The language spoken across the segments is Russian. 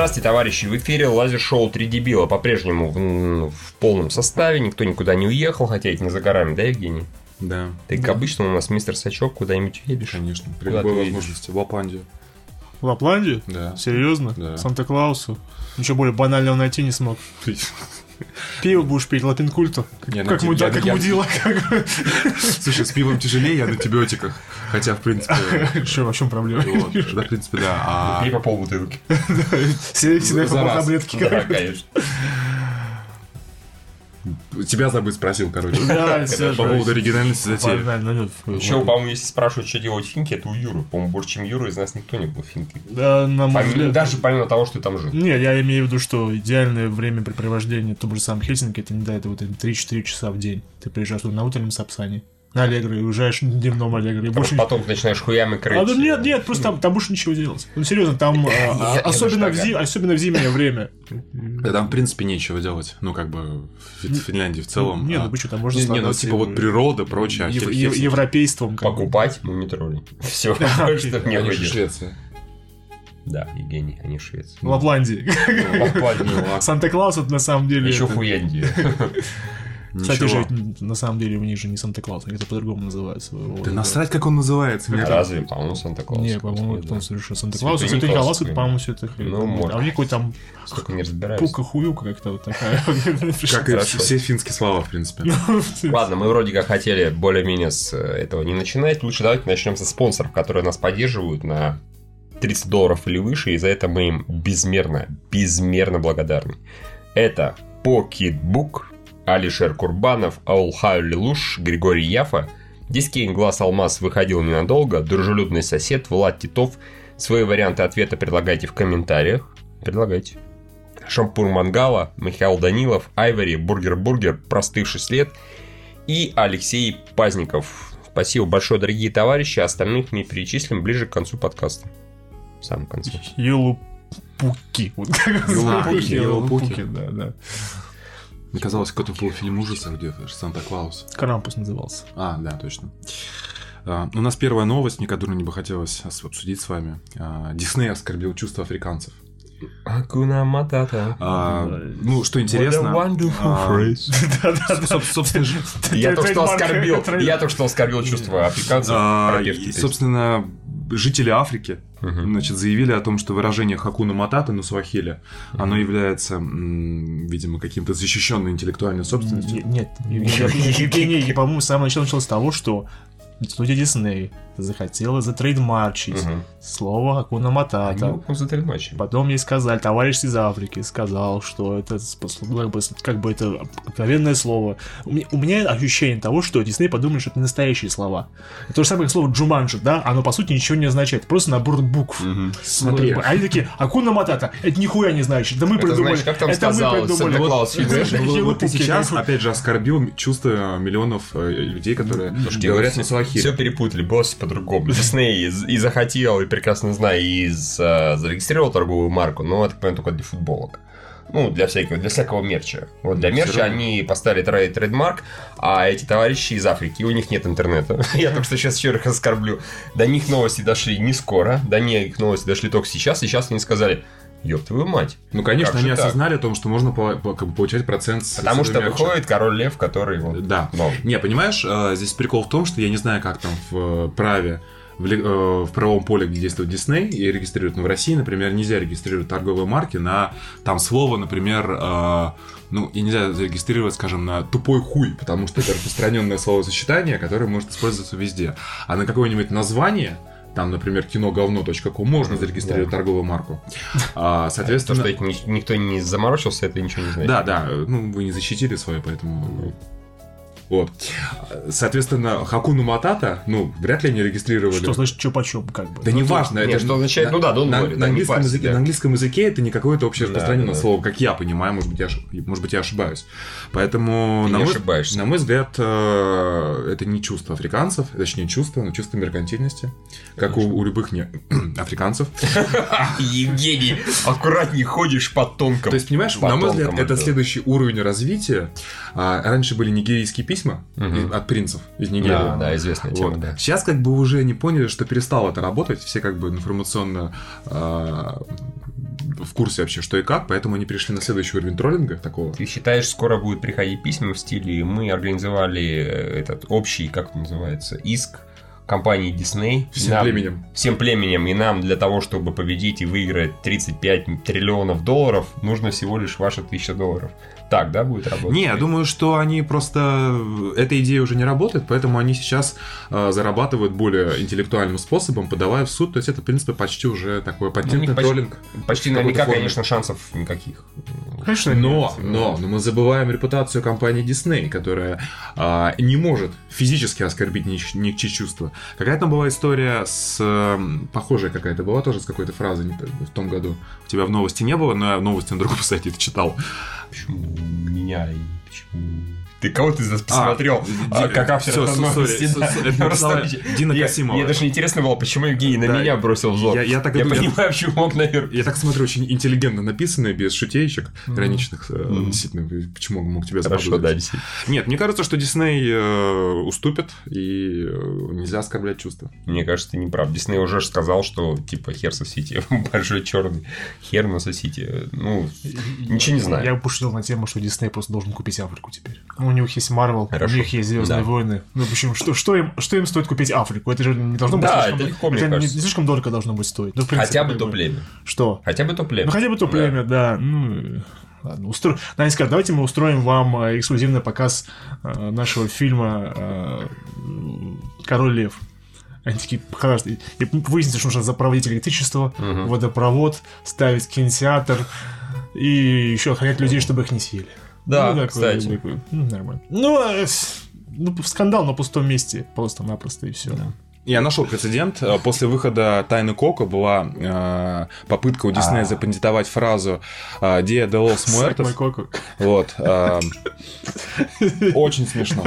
Здравствуйте, товарищи! В эфире лазер-шоу «Три дебила» по-прежнему в, в полном составе, никто никуда не уехал, хотя это не за горами, да, Евгений? Да. Ты, как обычно, у нас мистер Сачок, куда-нибудь едешь? Конечно, при Куда любой ты едешь? возможности. В Лапландию. В Лапландию? Да. Серьезно? Да. Санта-Клаусу? Ничего более банального найти не смог. Пиво будешь пить, лапинкульту. Не, ну, Как, муда- я- как я- мудила. как- Слушай, с пивом тяжелее, я на антибиотиках. Хотя, в принципе... Что, в чем проблема? вот, Да, в принципе, да. А Пей по полбутылки. Все всегда За по таблетки. Да, конечно. Тебя забыть спросил, короче. Да, все. По поводу оригинальности затеи. Еще, по-моему, если спрашивают, что делать финки, это у Юры. По-моему, больше, чем Юра, из нас никто не был финкой. Да, на мой Помимо- взгляд. Даже помимо того, что ты там жил. Не, я имею в виду, что идеальное времяпрепровождение в том же самом Хельсинки, это не да, это вот 3-4 часа в день. Ты приезжаешь на утреннем Сапсане, на Аллегро, и уезжаешь на дневном Аллегро, и больше... Потом ты начинаешь хуями крыть. А, да нет, нет, просто там, там больше ничего делать. Ну, серьезно, там, а, а, я особенно, в даже зи- особенно в зимнее время. Да, там, в принципе, нечего делать. Ну, как бы, в Фи- Финляндии в целом. Не, а, ну вы что, там можно Не, не, ну, типа, вот природа, прочее. Европейством. Покупать мумитроли. Все, больше ты не Они же выйдешь. Швеция. Да, Евгений, они в Швеции. В Лапландии. Лапландия. Санта-Клаус это на самом деле... Еще Хуяндия. Кстати, Ничего. же, на самом деле у них же не Санта-Клаус, они это по-другому называются. Вот. Да насрать, как он называется. кажется. Разве, по-моему, Санта-Клаус. Не, по-моему, кто он совершил Санта-Клаус, Николаус, это, по-моему, все это хрень. Ну, может. А у них какой там пука-хуюка как-то вот такая. Как и все финские слова, в принципе. Ладно, мы вроде как хотели более-менее с э, этого не начинать. Лучше давайте начнем со спонсоров, которые нас поддерживают на 30 долларов или выше, и за это мы им безмерно, безмерно благодарны. Это Pocketbook, Алишер Курбанов, All Hail Lelouch, Григорий Яфа, Дискейн Глаз Алмаз выходил ненадолго, Дружелюбный сосед, Влад Титов. Свои варианты ответа предлагайте в комментариях. Предлагайте. Шампур Мангала, Михаил Данилов, Айвори, Бургер Бургер, Простывший след и Алексей Пазников. Спасибо большое, дорогие товарищи. Остальных мы перечислим ближе к концу подкаста. В самом конце. Елупуки, елупуки. да, да. Мне казалось, какой-то был фильм ужасов где-то, Санта-Клаус. Крампус назывался. А, да, точно. А, У нас первая новость, которую мне бы хотелось ос- обсудить с вами. А, Дисней оскорбил чувства африканцев. Акуна Матата. А, Ну, что интересно... а, Собственно, Я только что оскорбил, я только что оскорбил чувства африканцев. а, собственно, жители Африки Мгм. значит, заявили о том, что выражение Хакуна Матата на суахиле, оно является, м, видимо, каким-то защищенной интеллектуальной собственностью. Нет, Евгений, по-моему, с самого начала началось с того, что студия Дисней захотела затрейдмарчить Мгм. слово Акуна Матата. затрейдмарчили. Потом ей сказали, товарищ из Африки сказал, что это ну, как бы, это обыкновенное слово. У меня, у меня ощущение того, что Дисней подумали, что это не настоящие слова. Это то же самое, как слово Джуманджи, да? Оно, по сути, ничего не означает. Просто набор букв. Смотри. Ну, Они такие, Акуна Матата, это нихуя не значит. Да мы Это придумали. значит, как там это мы сказал придумали. Это Вот- вот ты сейчас, опять же, оскорбил чувства миллионов э, людей, которые говорят на суахиле. Все перепутали, было все по-другому. Дисней и, и захотел, и прекрасно знаю, и за- зарегистрировал торговую марку, но это, понятно, только для футболок. Ну, для всякого, для всякого мерча. Вот для мерча они поставили trade, trademark, а эти товарищи из Африки, у них нет интернета. Я только что сейчас еще их оскорблю. До них новости дошли не скоро, до них новости дошли только сейчас, и сейчас они сказали, ёб твою мать. Ну, конечно, Как они так? осознали о том, что можно по- по- как бы получать процент с Потому что мерча. выходит король лев, который вот, Да. ну, Не, понимаешь, э, здесь прикол в том, что я не знаю, как там в э, праве, в, э, в правовом поле, где действует Дисней и регистрируют. Но в России, например, нельзя регистрировать торговые марки на там слово, например, э, ну, и нельзя зарегистрировать, скажем, на тупой хуй, потому что это распространенное словосочетание, которое может использоваться везде. А на какое-нибудь название, там, например, киноговно.ком, можно зарегистрировать торговую марку. А, то, соответственно... что это ни- никто не заморочился, это ничего не значит. Да, да, ну вы не защитили свое, поэтому... Вот. Соответственно, Хакуну Матата, ну, вряд ли они регистрировали. Что значит что почем, как бы. Да неважно. Не, это что означает, ну да, на, на да, английском парься, языке, да. на английском языке это не какое-то общее Да, распространенное да. слово, как я понимаю, может быть, я, может быть, я ошибаюсь. Поэтому, Ты на не мой, ошибаешься. на мой взгляд, э, это не чувство африканцев, точнее, чувство, но чувство меркантильности, как у, у любых не африканцев. Евгений, аккуратней ходишь по тонкому. То есть, понимаешь, По на мой взгляд, это следующий уровень развития. А, раньше были нигерийские письма из- от принцев из Нигерии. Да, да, известная тема, Вот. да. Сейчас как бы уже не поняли, что перестало это работать. Все как бы информационно а, в курсе вообще, что и как, поэтому они перешли на следующий уровень троллинга такого. Ты считаешь, скоро будет приходить письма в стиле «Мы организовали э, этот общий, как это называется, иск компании Disney. Всем Нам- племенем. Всем племенем, и нам для того, чтобы победить и выиграть 35 триллионов долларов, нужно всего лишь ваша тысяча долларов. Так, да, будет работать? Не, я думаю, что они просто... Эта идея уже не работает, поэтому они сейчас э, зарабатывают более интеллектуальным способом, подавая в суд. То есть это, в принципе, почти уже такой Ну, патентный почти- троллинг. Почти какой-то наверняка, форме. конечно, шансов никаких. Конечно, Но, нет. но, но мы забываем репутацию компании Disney, которая а, не может физически оскорбить ни- ничьи чувства. Какая там была история с... эм, Похожая какая-то была тоже с какой-то фразой в том году. У тебя в новости не было, но я новости на другом сайте это читал. Почему меня и почему... Ты кого ты здесь посмотрел? А, А, Ди- как автор Дина Касимова. Мне даже интересно было, почему Евгений на меня бросил взор. я- так понимаю, почему он наверх. Я так смотрю, очень интеллигентно написанное, без шутеечек граничных. э. Действительно, почему он мог тебя Хорошо, да. Нет, мне кажется, что Дисней э, уступит, и э, нельзя оскорблять чувства. Мне кажется, ты не прав. Дисней уже сказал, что типа хер сосите, большой черный. Хер на сосите. Ну, ничего не знаю. Я пошутил на тему, что Дисней просто должен купить Африку теперь. У них есть Марвел, у них есть Звездные Да. войны. Ну, общем, что, что, им, что им стоит купить Африку? Это же не должно быть Да, слишком, это легко, это не, не слишком дорого должно быть стоить. Ну, принципе, Хотя бы то племя. Что? Хотя бы то племя. Ну, хотя бы то Да. племя, да. Ну, ладно, устро... Надо сказать, давайте мы устроим вам э, эксклюзивный показ э, нашего фильма э, «Король лев». Они такие, хорошо, и выяснится, что нужно запроводить электричество, Мгм. водопровод, ставить кинотеатр и еще охранять людей, чтобы их не съели. Да, такое, кстати. такое. Ну, нормально. Ну, э, с- ну, скандал на пустом месте, просто-напросто, и все. Я нашел прецедент. Э, После выхода Тайны Коко была э, попытка у Диснея А. запатентовать фразу Dia de los Muertos. Вот. э, Очень смешно.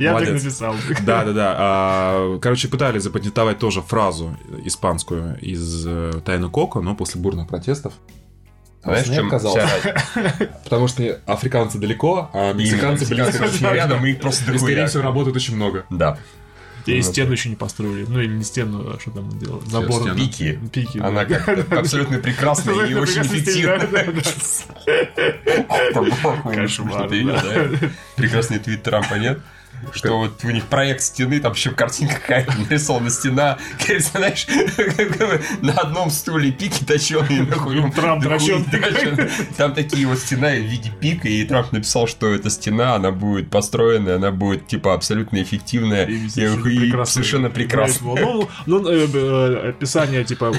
Я так написал. Да, да, да. А, Короче, пытались запатентовать тоже фразу испанскую из э, Тайны Коко, но после бурных протестов. Знаешь, в чем разница? Потому что африканцы далеко, а мексиканцы близко. очень рядом, и их просто И, скорее дохуя. всего, работают очень много. Да. И Ну, стену еще не построили. Ну, или не стену, а что там он делал? Забор. стену. Пики. Пики. Она да. как абсолютно прекрасная и очень эффективная. Кошмар. Прекрасный твит Трампа, нет? Что вот у них проект стены, там еще картинка какая-то нарисована стена, знаешь, на одном стуле пики точеные, нахуй. Трамп. Там такие вот стена в виде пика, и Трамп написал, что эта стена, она будет построена, она будет, типа, абсолютно эффективная И совершенно прекрасная. Ну, ну, э, э, описание, типа,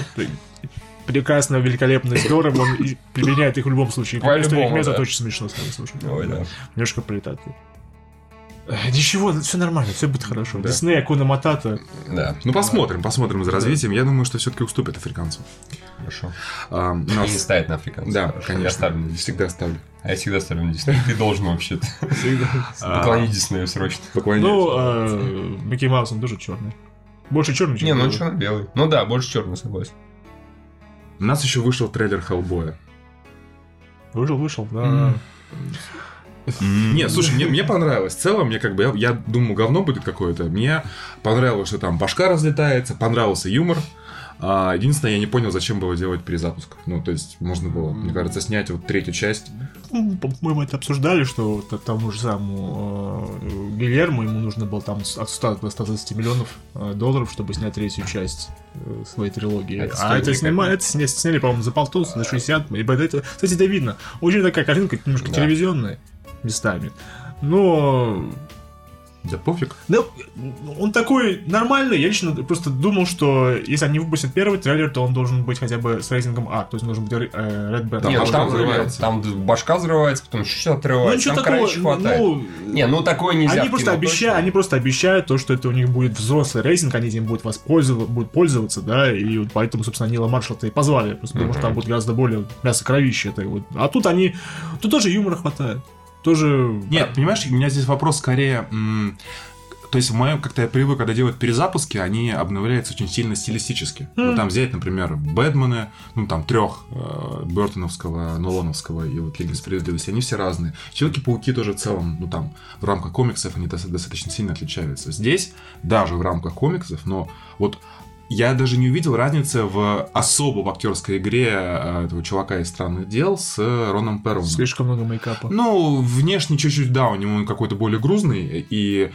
прекрасно, великолепно, здорово, он применяет их в любом случае. Хмеза да. это очень смешно слушай. Ой, да. Немножко пролетает. Э, Ничего, все нормально, все будет хорошо. Да. Дисней, Акуна Матата. Да, Ну, посмотрим, посмотрим за развитием. Я думаю, что все-таки уступит африканцам. хорошо. А, И не нас... ставит на африканцев. Да, Хорошо, Я конечно. ставлю на Дисней. Всегда ставлю. А я всегда ставлю на Дисней. Ты должен вообще-то. Поклонить Диснею срочно. Поклоняюсь. Ну, э, Микки Маус, он тоже черный. Больше черный, чем Не, ну черно-белый. Ну да, больше черный, согласен. У нас еще вышел трейлер Хеллбоя. Вышел, вышел, да. М. Нет, слушай, мне, мне понравилось. В целом, мне как бы, я, я думаю, говно будет какое-то. Мне понравилось, что там башка разлетается, понравился юмор. А, единственное, я не понял, зачем было делать перезапуск. Ну, то есть, можно было, мне кажется, снять вот третью часть. Ну, по-моему, это обсуждали, что т- тому же самому э, Гильермо ему нужно было там от 100 до 120 миллионов э, долларов, чтобы снять третью часть э, своей трилогии. Это а это снимали, это сня- сняли, по-моему, за полтос, за 60. И это, кстати, это видно. Очень такая картинка немножко Да. телевизионная местами. Но Да пофиг. ну, он такой нормальный. Я лично просто думал, что если они выпустят первый трейлер, то он должен быть хотя бы с рейтингом А. То есть он должен быть э, Red Band. Там Не, ну башка там, взрывается. там башка взрывается, потом еще что-то Ну, отрывается. ничего там, такого, короче, хватает. ну, Не, ну такое нельзя Они просто, обещают, они просто обещают то, что это у них будет взрослый рейтинг, они этим будут воспользоваться, будут пользоваться, да, и вот поэтому, собственно, Нила Маршалла-то и позвали, просто потому что там будет гораздо более мясо кровище. Это вот. А тут они, тут тоже юмора хватает. Тоже... Нет, понимаешь, у меня здесь вопрос скорее... То есть, в моем, как-то я привык, когда делают перезапуски, они обновляются очень сильно стилистически. Ну, там взять, например, Бэтмены, ну, там, трех Бертоновского, Нолановского и вот Лиги Справедливости, они все разные. Человеки-пауки тоже в целом, ну, там, в рамках комиксов они доста- достаточно сильно отличаются. Здесь, даже в рамках комиксов, но вот я даже не увидел разницы в особо в актерской игре э, этого чувака из странных дел с Роном Перроном. Слишком много мейкапа. Ну, внешне чуть-чуть, да, у него он какой-то более грузный и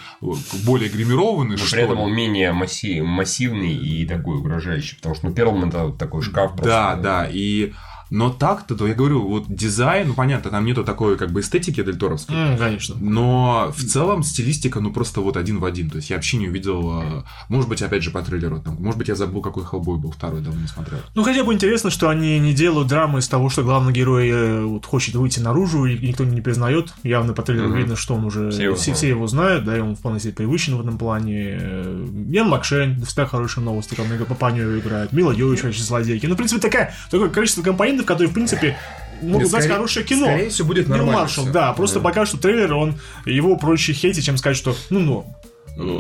более гримированный, Но при этом он менее масси- массивный и такой угрожающий, потому что ну, Перлман это такой шкаф просто. Да, да, и... Но так-то, то я говорю, вот дизайн, ну понятно, там нету такой как бы эстетики дельторовской, М, конечно. но в целом стилистика, ну просто вот один в один. То есть я вообще не увидел, э, может быть, опять же по трейлеру, там, может быть, я забыл, какой Хеллбой был второй, давно не смотрел. Ну, хотя бы интересно, что они не делают драмы из того, что главный герой э, вот, хочет выйти наружу, и никто не признает. Явно по трейлеру Мгм. видно, что он уже... Все его все, знают. все его знают, да, и он вполне себе привычен в этом плане. Э, Ян Макшейн, всегда хорошие новости, когда много Папаню играет. Мила Йович злодейки. Ну, в принципе, такая, такое количество компонентов, которые, в принципе, могут дать Скорее- хорошее кино. Скорее всего, будет нормально. Маршалл, всё. да, просто пока что трейлер, он его проще хейтить, чем сказать, что ну ну.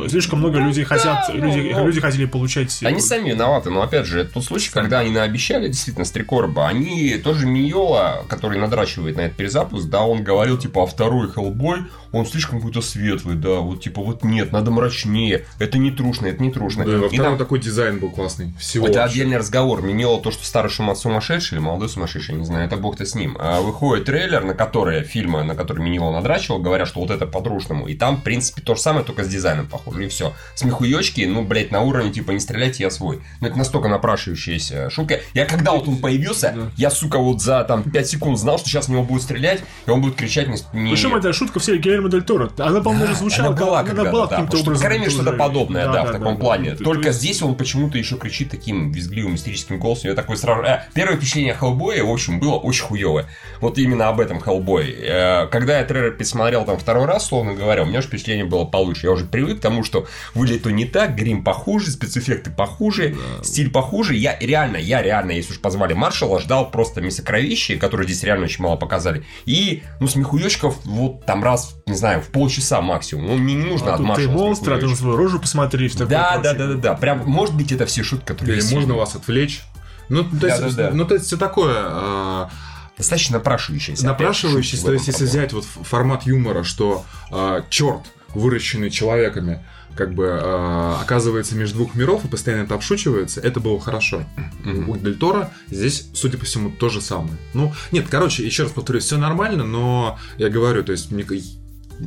Слишком много людей хотят, да, люди, люди хотели получать. Они сами виноваты, но опять же, это тот случай, когда они наобещали действительно с Трикорба, они тоже Миньола, который надрачивает на этот перезапуск, да, он говорил, типа, а второй Хеллбой, он слишком какой-то светлый, да, вот типа, вот нет, надо мрачнее, это не трушно, это не трушно. Да, во втором там- такой дизайн был классный. Всего. это вообще. отдельный разговор. Миньола то, что старый шума сумасшедший или молодой сумасшедший, не знаю, это бог-то с ним. А выходит трейлер, на который, фильма, на который Миньола надрачивал, говорят, что вот это по-трушному. И там, в принципе, то же самое, только с дизайном похоже, и все. Смехуёчки, ну, блядь, на уровне, типа, не стреляйте, я свой. Ну, это настолько напрашивающаяся шутка. Я когда вот он появился, я, сука, вот за, там, 5 секунд знал, что сейчас в него будут стрелять, и он будет кричать не... Причем это шутка все Гильермо Дель Торо. Она, по-моему, даже звучала. Она была когда-то, была да, каким-то образом. Кремень что-то подобное, да, в да, таком да. плане. То- Только то есть- здесь он почему-то еще кричит таким визгливым, истерическим голосом. Я такой сразу... э, первое впечатление о Хеллбое, в общем, было очень хуевое. Вот именно об этом Хеллбой. Э, когда я трейлер пересмотрел там второй раз, словно говоря, у меня уже впечатление было получше. Я уже привык к тому, что выглядит то не так, грим похуже, спецэффекты похуже, стиль похуже. Я реально, я реально, если уж позвали Маршала, ждал просто мясокровище, которое здесь реально очень мало показали. И, ну, смехуёчков вот там раз, не знаю, в полчаса максимум. Ну, мне не нужно А от тут ты Маршала монстр, а ты на свою рожу посмотри. Да, да, прочее. да, да, да. Прям, может быть, это все шутки, которые Или можно вас отвлечь. Ну, то есть, Да-да-да. ну, то есть все такое э, Достаточно напрашивающиеся. напрашивающийся. То есть, если взять вот формат юмора, что черт, выращенный человеками, как бы э, оказывается между двух миров и постоянно это обшучивается, это было хорошо. Мгм. У Дель Торо здесь, судя по всему, то же самое. Ну, нет, короче, еще раз повторюсь, все нормально, но я говорю, то есть мне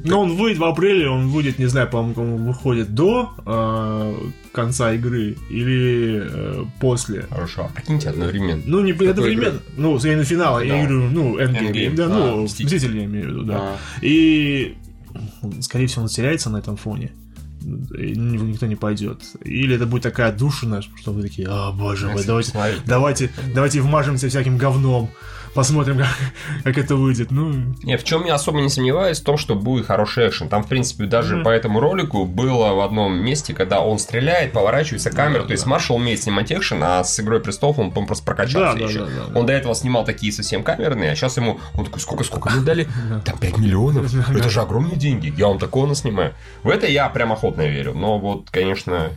Но он выйдет в апреле, он выйдет, не знаю, по-моему, он выходит до э, конца игры или э, после. Хорошо. А прикиньте одновременно. Ну, не одновременно. Ну, я на финал, я Да. говорю, ну, Endgame, Endgame, да, а, ну, Мстители. Мстители я имею в виду, да. а, И, скорее всего, он теряется на этом фоне. И никто не пойдет. Или это будет такая душина, что вы такие, а, боже мой, давайте, давайте, давайте вмажемся всяким говном, посмотрим, как, как это выйдет. Ну, Не, в чем я особо не сомневаюсь, в том, что будет хороший экшен. Там, в принципе, даже Мгм. по этому ролику было в одном месте, когда он стреляет, поворачивается камера. то есть Маршал умеет снимать экшен, а с Игрой престолов он, по-моему, просто прокачался Да, да, еще. да, да, да. Он до этого снимал такие совсем камерные, а сейчас ему, он такой, сколько, сколько мне дали? Там 5 миллионов. Это же огромные деньги. Я вам такого наснимаю. В это я прям охотно верю. Но вот, конечно...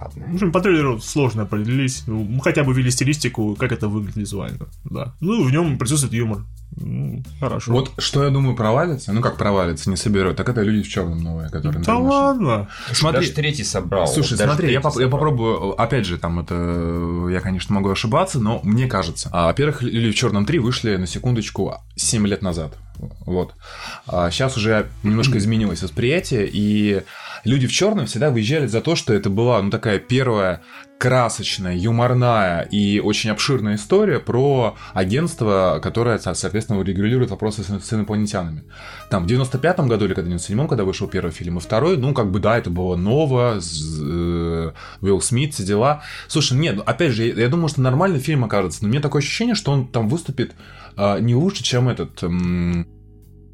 Ладно. в общем, по трейлеру сложно определить. Ну, Мы хотя бы ввели стилистику, как это выглядит визуально. Да. Ну, в нем присутствует юмор. Ну, Хорошо. Вот что я думаю провалится, ну как провалится, не соберет, так это люди в черном новые, которые... Да например, ладно. Смотри, Даже третий собрал. Слушай, даже смотри, я, поп- я собрал. попробую, опять же, там это, я, конечно, могу ошибаться, но мне кажется. А, во-первых, Люди в черном 3 вышли, на секундочку, 7 лет назад. Вот. А сейчас уже немножко изменилось восприятие, и люди в черном всегда выезжали за то, что это была, ну, такая первая красочная, юморная и очень обширная история про агентство, которое, со- соответственно, регулирует вопросы с, с инопланетянами. Там в 95-м году или когда 97-м, когда вышел первый фильм, и второй, ну, как бы, да, это было ново, э, Уилл Смит, все дела. Слушай, нет, ну, опять же, я, я думаю, что нормальный фильм окажется, но меня такое ощущение, что он там выступит а, не лучше, чем этот... м,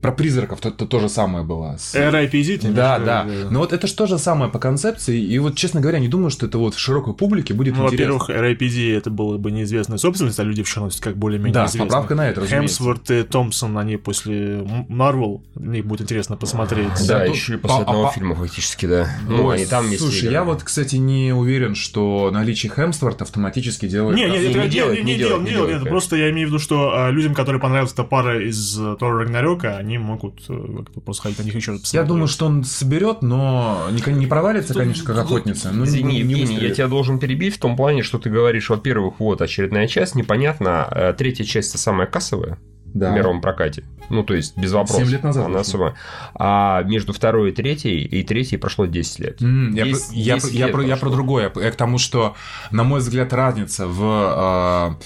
про призраков то, то, то же самое было. с- R.I.P.Z. да, да. виду? Но вот это же то же самое по концепции. И вот, честно говоря, не думаю, что это вот в широкой публике будет Ну, интересно. во-первых, R.I.P.D. это было бы неизвестная собственность, а люди в черном как более-менее Да, известны. поправкой на это, разумеется. Хемсворт и Томпсон, они после Марвел, мне будет интересно посмотреть. Да, Да, еще и тут- после а- одного а- фильма фактически, да. Ну, они там вместе Слушай, я вот, кстати, не уверен, что наличие Хемсворта автоматически делает... Не, не, не это делает, не, не не, делает, не делает, просто я имею в виду, что а, людям, которые понравилась эта пара из э, Тора Рагнарёка, они они могут э, как-то просто ходить на них еще раз Я посмотреть. думаю, что он соберет, но не, не провалится, конечно, как охотница. но не- Извини, не Евгений, я тебя должен перебить в том плане, что ты говоришь, во-первых, вот очередная часть, непонятно, э, третья часть самая кассовая Да. в мировом прокате. Ну, то есть, без вопросов. Семь лет назад Она особо. А между второй и третьей, и третьей прошло 10 лет. Я, Десять- про- я, десять про- я лет про, я про другое. Я к тому, что, на мой взгляд, разница в... э,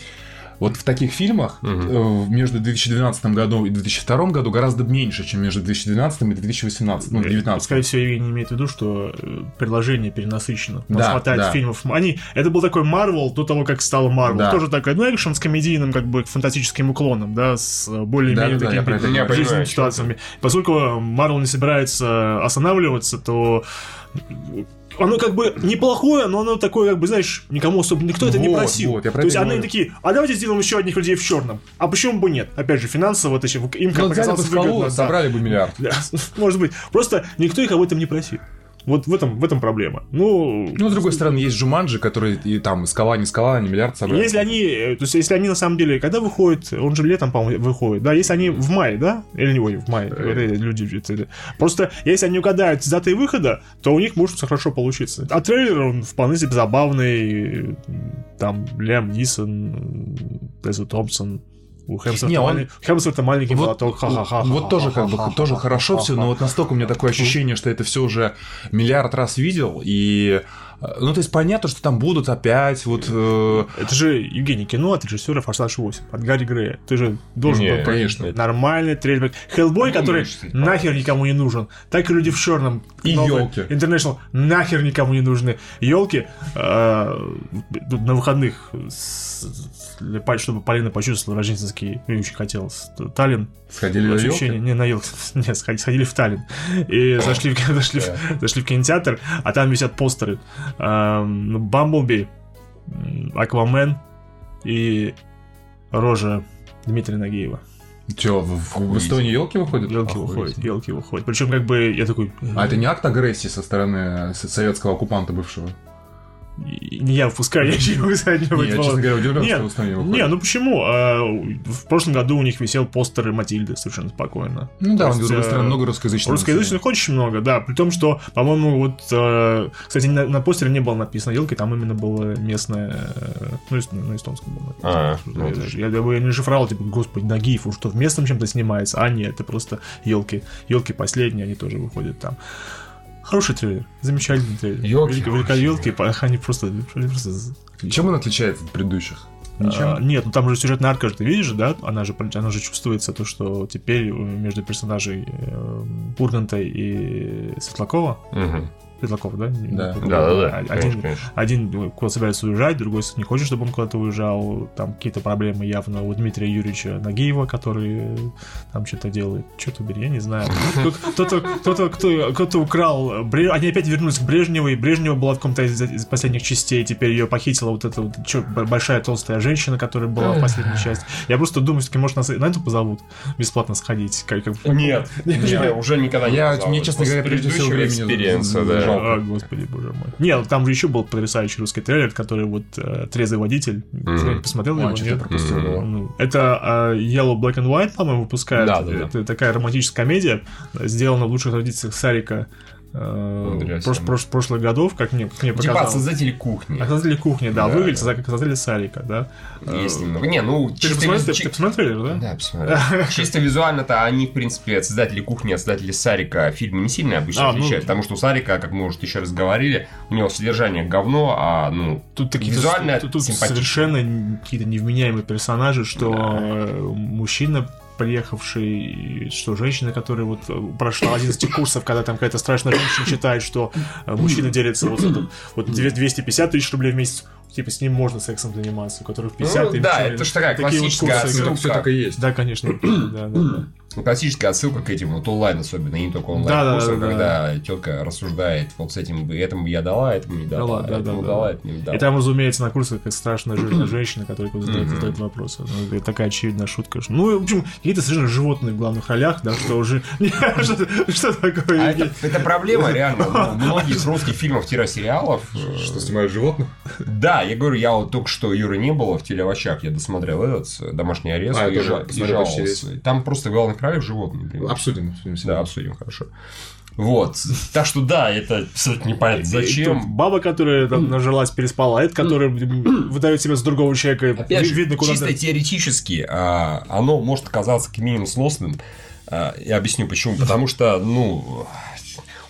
вот в таких фильмах э, между 2012 году и 2002 году гораздо меньше, чем между 2012 и 2018, ну, 2019. Скорее всего, Евгений имеет в виду, что э, предложение перенасыщено. У Да, хватает да. фильмов. Они, это был такой Марвел до того, как стал Марвел. Да. Тоже такой, ну, экшен с комедийным, как бы, фантастическим уклоном, да, с э, более-менее это такими говорю. жизненными Я понимаю, ситуациями. Поскольку Марвел не собирается останавливаться, то оно как бы неплохое, но оно такое, как бы, знаешь, никому особо никто это не Вот, просил. вот, я про То есть они говорю. такие, а давайте сделаем еще одних людей в черном. А почему бы нет? Опять же, финансово это еще им как Ну, показалось скалу, выгодно, да. собрали бы миллиард. Да, может быть. Просто никто их об этом не просил. Вот в этом, в этом проблема. Ну, Ну, с другой стороны, есть Джуманджи, который и там скала, не скала, они миллиард собрали. если они, э, то есть если они на самом деле, когда выходит, он же летом, по-моему, выходит, да, если они в мае, да, или не в мае, Э. люди, это- просто если они угадают с датой выхода, то у них может все хорошо получиться. А трейлер, он вполне себе забавный, там, Лям Нисон, Тесса Томпсон, у Хемсворта, Не, он- малень- Хемсворта маленький Вот, молоток, ха-ха-ха. вот тоже как бы тоже хорошо все, но вот настолько у меня такое ощущение, что это все уже миллиард раз видел, и э, ну то есть понятно, что там будут опять вот э, Это же, Евгений, кино от режиссера «Форсаж 8», от Гарри Грея. Ты же должен Не, был конечно. Нормальный трейлер. Хеллбой, Ну, который конечно, нахер никому не нужен. Так и люди в черном. И «Ёлки». International нахер никому не нужны. Елки на выходных, с- с- чтобы Полина почувствовала рождественский, я очень хотел, с- Таллин. сходили на елки. не, на елке. Нет, сходили, сходили в Таллин. И зашли, в- зашли, зашли в кинотеатр, а там висят постеры. Эм, ну, Бамблби, Аквамен и рожа Дмитрия Нагиева. Че, в, в- в Эстонии елки выходят? Елки Охуеть. выходят, елки выходят. Причем, как бы, я такой... А это не акт агрессии со стороны советского оккупанта бывшего? Не я выпускаю, я еще не я, честно говоря, удивлен, Нет, что выходит. Не, ну почему? А, В прошлом году у них висел постер Матильды совершенно спокойно. Ну да, То с есть, другой э, стороны, много русскоязычного. Русскоязычных очень много, да. При том, что, по-моему, вот, э, кстати, на, на постере не было написано елки, там именно было местное, э, ну, эс- на эстонском было написано. А, Я- ну, я, я, я не шифровал, типа, господи, Нагиев, он что, в местном чем-то снимается? А нет, это просто елки. Елки последние, они тоже выходят там. Хороший трейлер, замечательный трейлер. Великолепные, они просто, они просто Чем он отличается от предыдущих? Ничем. а, нет, ну там же сюжетная арка, же ты видишь, да? Она же, она же чувствуется, то, что теперь э, между персонажей э, Урганта и Светлакова, Мгм. Светлакова, да? Да. не- Да-да-да, Один, конечно, конечно. один куда собирается уезжать, другой не хочет, чтобы он куда-то уезжал. Там какие-то проблемы явно у Дмитрия Юрьевича Нагиева, который э, там что-то делает. Что-то бери, я не знаю. Кто-то, кто-то, кто- кто-то украл. Бре- Они опять вернулись к Брежневу, и Брежнева была в каком-то из, последних частей. Теперь ее похитила вот эта вот чё, большая толстая женщина, которая была в последней части. Я просто думаю, все-таки, может, нас на эту позовут бесплатно сходить. Как, как- Нет, не, уже никогда не Я- позовут. мне, честно говоря, прежде всего времени да. Жалко. А, господи, боже мой. Нет, там же еще был потрясающий русский трейлер, который вот э, трезвый водитель. Мгм. Посмотрел А, его? я нет? пропустил его. Ну, Это э, Yellow Black and White, по-моему, выпускают. Да, да, да. Это такая романтическая комедия, сделана в лучших традициях Сарика. Прош- прош- прошлых годов, как мне, как мне Типа показалось. создателей кухни. А создатели кухни, да, Да, выглядит да. как создатели Сарика, да. Есть Э, немного. Не, ну, Ты чисто посмотрел, виз- ты- посмотрел да? Да, посмотрел. Чисто визуально-то они, в принципе, от создателей кухни, от создателей Сарика фильмы не сильно обычно А, ну- отличают, потому что у Сарика, как мы уже еще раз говорили, у него содержание говно, а, ну, Тут такие визуально тут, тут совершенно какие-то невменяемые персонажи, что э, мужчина приехавший, что женщина, которая вот э, прошла 11 курсов, когда там какая-то страшная женщина читает, что э, мужчина делится вот, этот, вот две- 250 тысяч рублей в месяц, типа с ним можно сексом заниматься, у которых 50 Ну, да, это ж такая такие вот классическая курсы. отсылка. Все так и есть. Да, конечно. Да, да, да. Ну, классическая отсылка к этим вот онлайн особенно, и не только онлайн Да, да, курсам, да, да. когда тетка рассуждает, вот с этим бы, этому бы я дала, этому не дала, да, да, этому да. дала, этому не дала. И там, разумеется, на курсах как страшная жирная женщина, которая задает, задает вопросы. Ну, это такая очевидная шутка. Ну, в общем, какие-то совершенно животные в главных ролях, да, что уже... Что такое? А это, проблема реально многих русских фильмов-сериалов. э, Что снимают животных? Да, Да, я говорю, я вот только что Юры не было в телеовощах, я досмотрел этот домашний арест А, я тоже посмотрел. Там просто главных ролях животные. понимаешь? Обсудим. обсудим Да, обсудим, хорошо. Вот. Так что да, это абсолютно непонятно. Тут Зачем? Баба, которая там нажилась, переспала, а это, который выдает себя за другого человека, Опять же, видно, куда чисто теоретически а, оно может оказаться как минимум сносным. А, я объясню почему. Потому что, ну,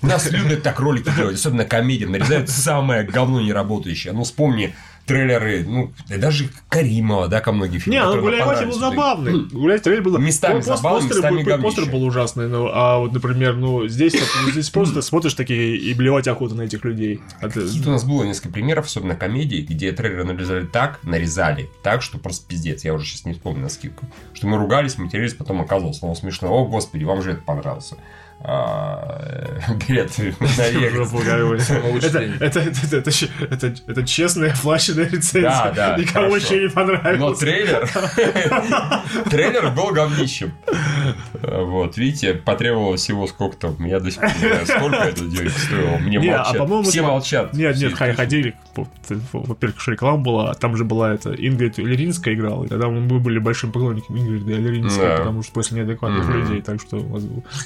у нас любят так ролики делать, особенно комедии, нарезают самое говно неработающее. Ну, вспомни трейлеры, ну, да даже Каримова, да, ко многие фильмы. Не, ну Гуляй был забавный. Гуляй трейлер был... Местами Ну, забавный, постеры местами был- Постер был ужасный, ну, а вот, например, ну, здесь, вот, здесь просто смотришь такие и блевать охота на этих людей. А ты- у нас было несколько примеров, особенно комедий, где трейлеры нарезали так, нарезали так, что просто пиздец. Я уже сейчас не вспомню на скидку. Что мы ругались, матерились, потом оказалось, ну, смешно. О, господи, вам же это понравился. А. Жопу какую. Это, честная оплаченная рецензия. Да, да, Никому вообще не Но понравилось. трейлер... трейлер был говнищем. Вот, видите, потребовалось всего сколько там, я до сих пор не знаю, сколько это денег стоило. Мне Не, а, молчат. Все молчат. Нет, нет, ходили. Во-первых, что реклама была, а там же была это Ингрид Леринская играла, и тогда мы были большим поклонником Ингриды Леринской, потому что после неадекватных людей, так что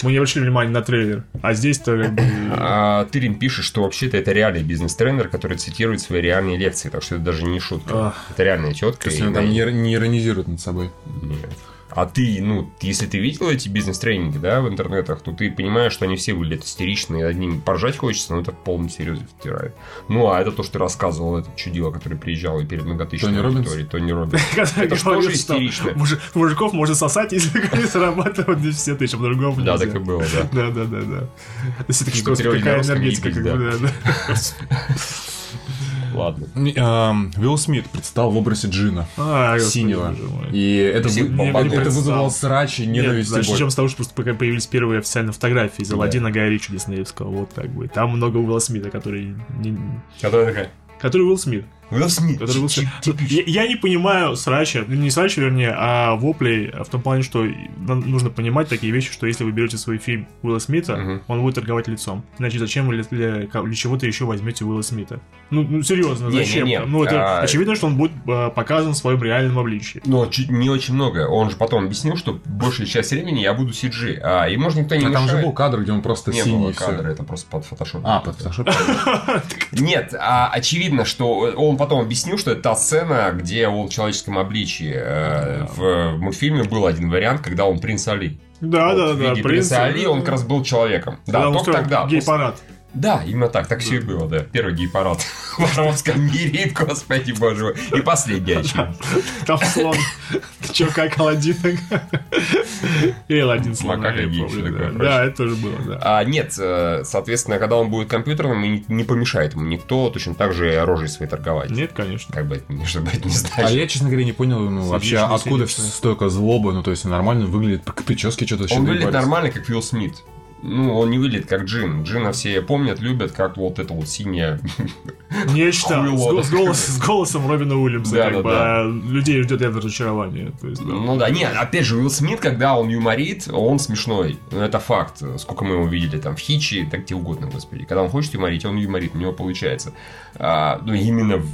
мы не обращали внимания на трейлер. А здесь-то как бы... А, Тырин пишет, что вообще-то это реальный бизнес-тренер, который цитирует свои реальные лекции, так что это даже не шутка. Ах. Это реальная тетка. То есть и он там не, не иронизирует над собой. Нет. А ты, ну, если ты видел эти бизнес-тренинги, да, в интернетах, то ты понимаешь, что они все выглядят истерично, и одним поржать хочется, но это в полном серьезе втирает. Ну, а это то, что ты рассказывал, этот чудило, который приезжал и перед многотысячной Тони аудиторией, Тони Роббинс. Когда Это тоже истерично. мужи- Мужиков можно сосать, если не все тысячи, по-другому Да, так и было, да. Да, да, да, да. Все таки Чтобы что, переводить на какая энергетика, как бы, да. Ладно. Эм, Уилл Смит предстал в образе Джина. А, Синего. И это, Всех вы- бомбануло. это Представил. вызвало срач и Нет, ненависть боль. начнем с того, что просто пока появились первые официальные фотографии из Аладдина Гая Ричи Диснеевского, вот как бы. Там много Уилла Смита, который... Которая такая, Который Уилл Смит. Уилл Смит. Который Уилл Смит. Я, я не понимаю срача, ну, не срача, вернее, а воплей в том плане, что нам нужно понимать такие вещи, что если вы берете свой фильм Уилла Смита, Мгм. он будет торговать лицом. Значит, зачем вы для, для, для чего-то еще возьмете Уилла Смита? Ну, ну серьезно, Не, не, зачем? не, Ну, это а- очевидно, что он будет э, показан в своем реальном обличии. Но чуть не очень много. Он же потом объяснил, что большую часть времени я буду CG. А, и может никто не А там же был кадр, где он просто Не синий. было всё. кадра, это просто под фотошоп. А, под фотошоп. Нет, а очевидно, что он потом объяснил, что это та сцена, где он в человеческом обличии. Э, В мультфильме был один вариант, когда он принц Али. Да, Вот да, да, принц, Али да, он да. как раз был человеком. Да, он только тогда. Гей-парад. Да, именно так, так все и было, да. Первый гей-парад в Воровском мире, господи боже мой. И последний, очевидно. Там слон. Ты чё, как Аладдин? И Аладдин слон. Макака гей, помню, да. это тоже было, да. А, нет, э, соответственно, когда он будет компьютерным, и не помешает ему никто точно так же рожей своей торговать. Нет, конечно. Как бы это, ни- чтобы это не А значит. я, честно говоря, не понял, ну, вообще, откуда столько злобы, ну, то есть нормально выглядит, к прическе что-то Он выглядит нормально, как Уилл Смит. Ну, он не выглядит как Джин. Джина все помнят, любят, как вот это вот синее. Нечто с, с голос- с голосом Робина Уильямса, Да, как да, бы, да. а людей ждет явно разочарование. То есть, да. Ну да, нет, опять же, Уилл Смит, когда он юморит, он смешной. Это факт. Сколько мы его видели там в Хичи, так где угодно, господи. Когда он хочет юморить, он юморит, у него получается. А, ну, именно в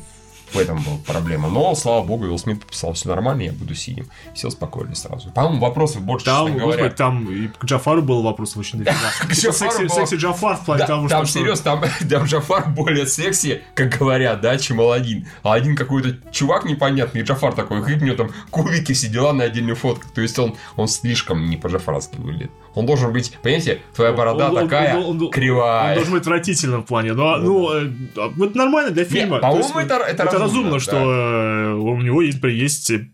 в этом была проблема. Но, слава богу, Уилл Смит подписал все нормально, я буду синим. Все успокоились сразу. По-моему, вопросов больше, Там, честно говоря. господи, там и к Джафару был вопрос очень дофига. Типа секси, было- секси Джафар в плане того, там, что... серьезно, там, там Джафар более секси, как говорят, да, чем Аладдин. А один какой-то чувак непонятный, Джафар такой, и у него там кубики, все дела на отдельную фотку. То есть он, он слишком не по-джафарски выглядит. Он должен быть, понимаете, твоя борода Он- такая он- он- кривая. Он должен быть отвратительным в плане. Но, ну, а, это нормально для фильма. по-моему, То есть, это- это разумно, да. что э, у него есть, есть э,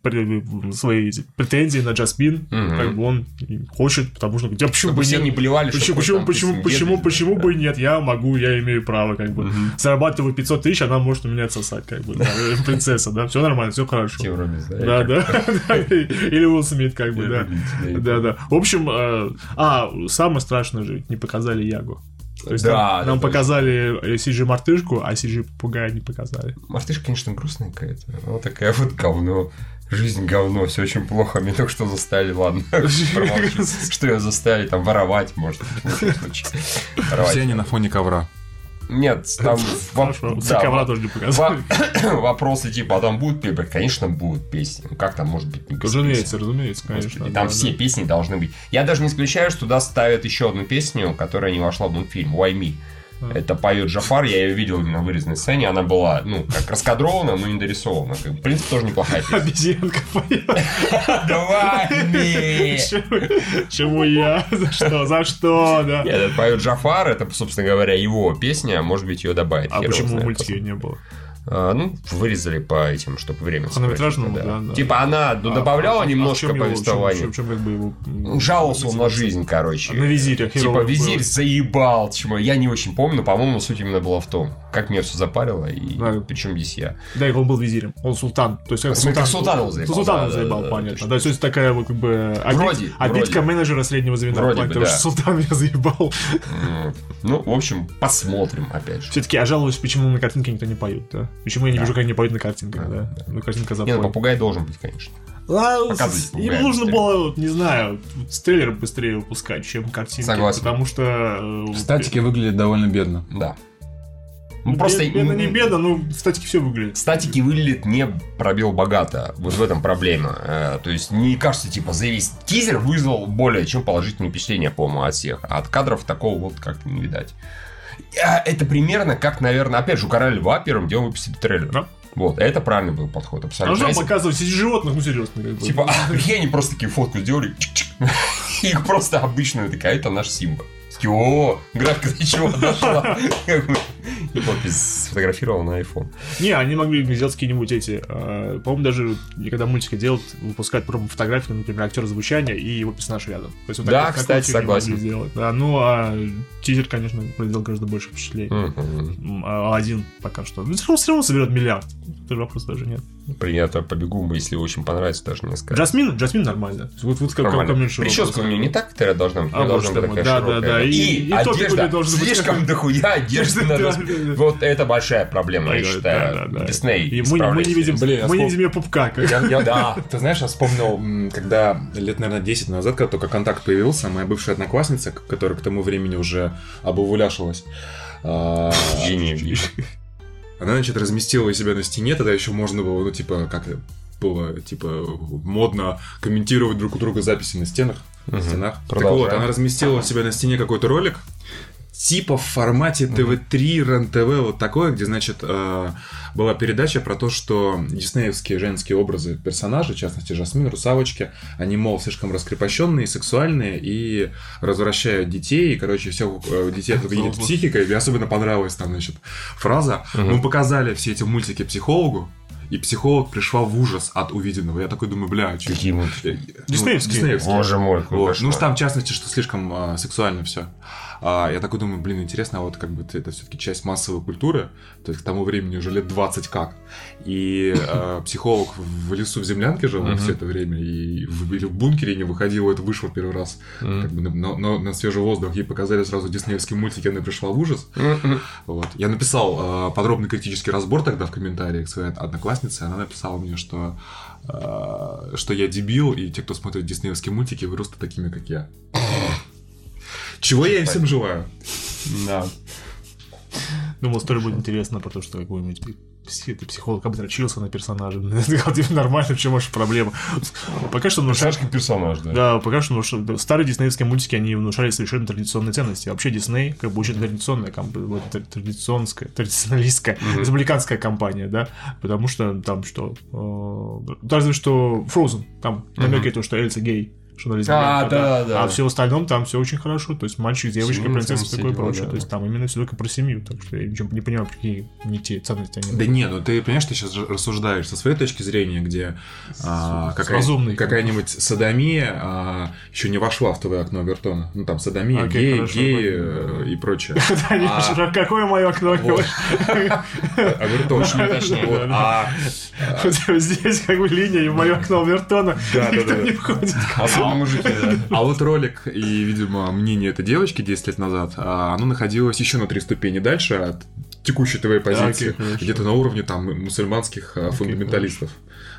свои претензии на Джаспин. Мгм. Как бы он хочет, потому что... Да, почему Чтобы бы все нет? не блевали, Почему, почему, там почему, почему, свидетель, почему да. бы нет? Я могу, я имею право, как бы. Мгм. Зарабатываю 500 тысяч, она может у меня отсосать, как бы. да, э, Принцесса, да, все нормально, все хорошо. Да? Да, да. Или Уилл Смит, как бы, да. Да, да. В общем, а, самое страшное же, не показали Ягу. То есть Да, нам, да, нам точно. показали CG мартышку, а CG попугая не показали. Мартышка, конечно, грустная какая-то. Она такая вот говно. Жизнь говно, все очень плохо. Меня только что заставили, ладно. Что ее заставили там воровать, может. Все они на фоне ковра. Нет, там... Хорошо, ковра тоже не показали. во- Вопросы типа, а там будут песни? Конечно, будут песни. Ну как там может быть не? Разумеется, разумеется, конечно. Там да, все да. песни должны быть. Я даже не исключаю, что туда ставят еще одну песню, которая не вошла в мультфильм Why Me. Это поет Джафар, я ее видел в вырезанной сцене. Она была, ну, как раскадрована, но не дорисована. В принципе, тоже неплохая песня. Обезьянка поет. Давай! Чему- я? За что? За что, да? Нет, это поет Джафар, это, собственно говоря, его песня, может быть, ее добавит. А почему в мультике не было? А, ну, вырезали по этим, чтобы время Хронометражному, да, да. Типа она ну, А- добавляла а- а немножко чем его- чем- повествования. В чем, чем бы его... Ну, Жаловался он на жизнь, короче. На визире. Типа визирь было. заебал, чему я не очень помню, но, по-моему, суть именно была в том, как меня все запарило, и Да. причем здесь я. Да, и он был визирем. Он султан. То есть как султан. как султан его заебал, Султан да, его да, заебал, да, понятно. точно. Да, то есть такая вот как бы обид- Вроде, обидка вроде. менеджера среднего звена. Вроде плане бы, да. что султан меня заебал. Ну, в общем, посмотрим, опять же. Все-таки я жалуюсь, почему на картинке никто не поет, да? Почему я не Да. вижу, как они поют на картинках, Да, да? да. Ну, картинка Не, ну, запоет. попугай должен быть, конечно. А, с- Им нужно быстрее. было, вот, не знаю, с- трейлер быстрее выпускать, чем картинки. Согласен. Потому что... э, Статики выглядят довольно бедно. Да. Ну, Ну, просто... Бедно, не бедно, ну, в статике все выглядит. Статики выглядит не пробил богато. Вот в этом проблема. Э, То есть, не кажется, типа, за весь тизер вызвал более чем положительное впечатление, по-моему, от всех. А от кадров такого вот как-то не видать. А Это примерно как, наверное, опять же, у Короля Льва первым делом выпустили трейлер. Да. Вот, это правильный был подход, абсолютно. Если- показывать этих животных, ну, серьезно. Типа, а, прикинь, они просто такие фотку сделали, чик-чик. их просто обычную, такая, это наш Симба. Такие, о, графика до чего дошла. И подпись сфотографировал на iPhone. Не, они могли сделать какие-нибудь эти... э, по-моему, даже когда мультики делают, выпускают прям фотографии, например, актера звучания и его персонаж рядом. То есть вот Да, кстати, согласен. Да, ну, а тизер, конечно, произвел гораздо больше впечатлений. А Один пока что. Ну, все равно соберет миллиард. Это вопрос даже нет. Принято побегу, если очень понравится, даже не сказать. Джасмин, Джасмин нормально. Вот, вот как, как Нормально. мне шел Прическа у нее не так которая должна быть, А, должна быть такая да, да, широкая. да, и- И, и у одежда, быть слишком как- дохуя одежды Да, надо... да, да. Вот это большая проблема, я Да, считаю. да, да. Дисней И мы, мы не видим. Блин, мы не видим ее пупка. как- Да. Ты знаешь, я вспомнил, когда лет, наверное, 10 назад, когда только контакт появился, моя бывшая одноклассница, которая к тому времени уже обувуляшилась, а, Гений. она, значит, разместила себя на стене, тогда еще можно было, ну, типа, как было, типа, модно комментировать друг у друга записи на стенах, на Мгм. стенах. Так Продолжаем. вот, она разместила у себя на стене какой-то ролик, типа в формате ТВ-3, РЕН-ТВ, вот такое, где, значит, э, была передача про то, что диснеевские женские образы персонажей, в частности, Жасмин, Русалочки, они, мол, слишком раскрепощенные, сексуальные и развращают детей, и, короче, всех э, детей это едет психикой. Мне особенно понравилась там, значит, фраза. Мы показали все эти мультики психологу, и психолог пришла в ужас от увиденного. Я такой думаю, бля, что... Какие мы... Диснеевские? Боже мой, какой Вот. кошмар. Ну, там, в частности, что слишком а, сексуально все. Я такой думаю, блин, интересно, а вот как бы это все-таки часть массовой культуры, то есть к тому времени уже лет 20 как. И а, психолог в лесу в землянке жил Мгм. все это время, и в, или в бункере не выходил, это вышло первый раз. Мгм. Как бы на, на- на- свежий воздух. Ей показали сразу диснеевские мультики, она пришла в ужас. Мгм. Вот. Я написал а, подробный критический разбор тогда в комментариях своей одноклассницы. Она написала мне, что, а, что я дебил, и те, кто смотрит диснеевские мультики, вырастут такими, как я. Чего я им всем желаю. Да. Думал, история будет интересна про то, что какой-нибудь это психолог обдрочился на персонажа. Я сказал, тебе нормально, в чем ваша проблема? Пока что внушают... Персонаж как персонаж, да. Да, пока что старые диснеевские мультики, они внушали совершенно традиционные ценности. Вообще Дисней, как бы очень традиционная, вот, тр- традиционская, традиционалистская, республиканская компания, да, потому что там что, э, разве что Frozen, там намеки то, что Эльза гей, что она лесбиянка, А, да, да. А все остальном там все очень хорошо, то есть мальчик, девочка, Семья, принцесса, все такое дела, прочее, да. то есть там именно все только про семью, так что я ничего не понимаю, какие не те ценности они. Да не, ну ты понимаешь, ты сейчас рассуждаешь со своей точки зрения, где а, какая- какая-нибудь содомия а, еще не вошла в твое окно Вертона. Ну там содомия, Окей, гей, хорошо, гей понятно. э, и прочее. Да, А- какое мое окно? А Вертон. А Здесь как бы линия, и в мое окно Вертона Да, да, никто да. не входит. Особенно мужики, да. А вот ролик и, видимо, мнение этой девочки 10 лет назад, а, оно находилось еще на три ступени дальше от текущей твоей позиции, где-то на уровне там мусульманских а, фундаменталистов,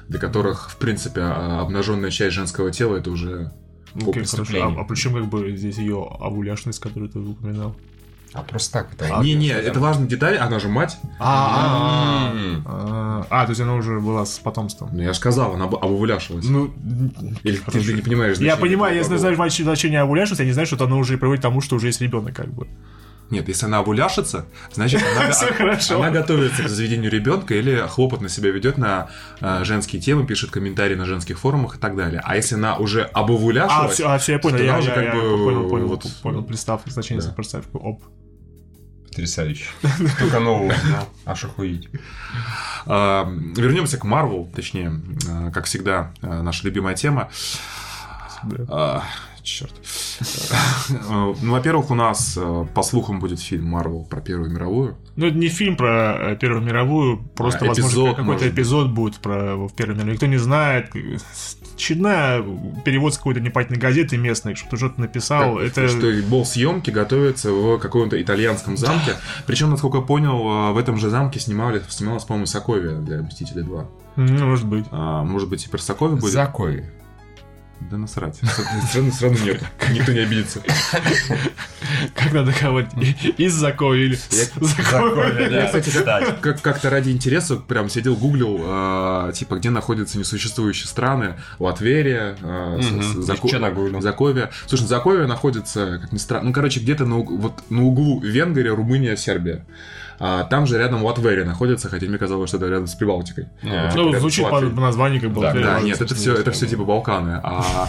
для которых, в принципе, а, обнаженная часть женского тела это уже по Окей, хорошо. А, а причем как бы здесь ее овуляшность, которую ты упоминал? А просто так это. Не-не, это важная деталь, она же мать. А, а, а, а, то есть она уже была с потомством. Ну, я же сказал, она об- обовуляшилась. Ну, Или ты, ты не понимаешь я понимаю, если этого знаешь глагола? знач- значение овуляшиться, я не знаю, что она уже приводит к тому, что уже есть ребенок, как бы. Нет, если она обуляшится, значит, она, она готовится к заведению ребенка или хлопотно себя ведет на э, женские темы, пишет комментарии на женских форумах и так далее. А если она уже А, обовуляшилась, все, а, все, я понял, я, она уже я- как я бы, понял, понял, вот, понял, представь, значение да. представь, оп. Потрясающе. Только нового узнал. Аж охуеть. А, Вернемся к Марвел, точнее, а, как всегда, а, наша любимая тема. Черт. Ну, во-первых, у нас, а, по слухам, будет фильм Марвел про Первую мировую. Ну, это не фильм про э, Первую мировую, просто, А, возможно, какой-то может. эпизод будет про Первую мировую. Никто не знает. Очередная перевод с какой-то непонятной газеты местной, что-то что-то написал. это... Что был съемки, готовятся в каком-то итальянском замке. Причем, насколько я понял, в этом же замке снимали, снималась, по-моему, Соковия для Мстителей 2. Ну, может быть. А, может быть, теперь Соковия будет? Закой. Да насрать. Страны, страны нет. Никто не обидится. Как надо говорить? Из закона или с закона. Да, кстати, кстати. Как- Как-то ради интереса прям сидел, гуглил, а, типа, где находятся несуществующие страны. Латверия, а, с- с- нагуглил? Заковия. Слушай, Заковия находится, как ни странно, ну, короче, где-то на углу Венгрия, Румыния, Сербия. А там же рядом Латверия находится, хотя мне казалось, что это рядом с Прибалтикой. А. Ну, Рядом звучит по названию как бы. Да, Да, нет, это все, это все типа Балканы. А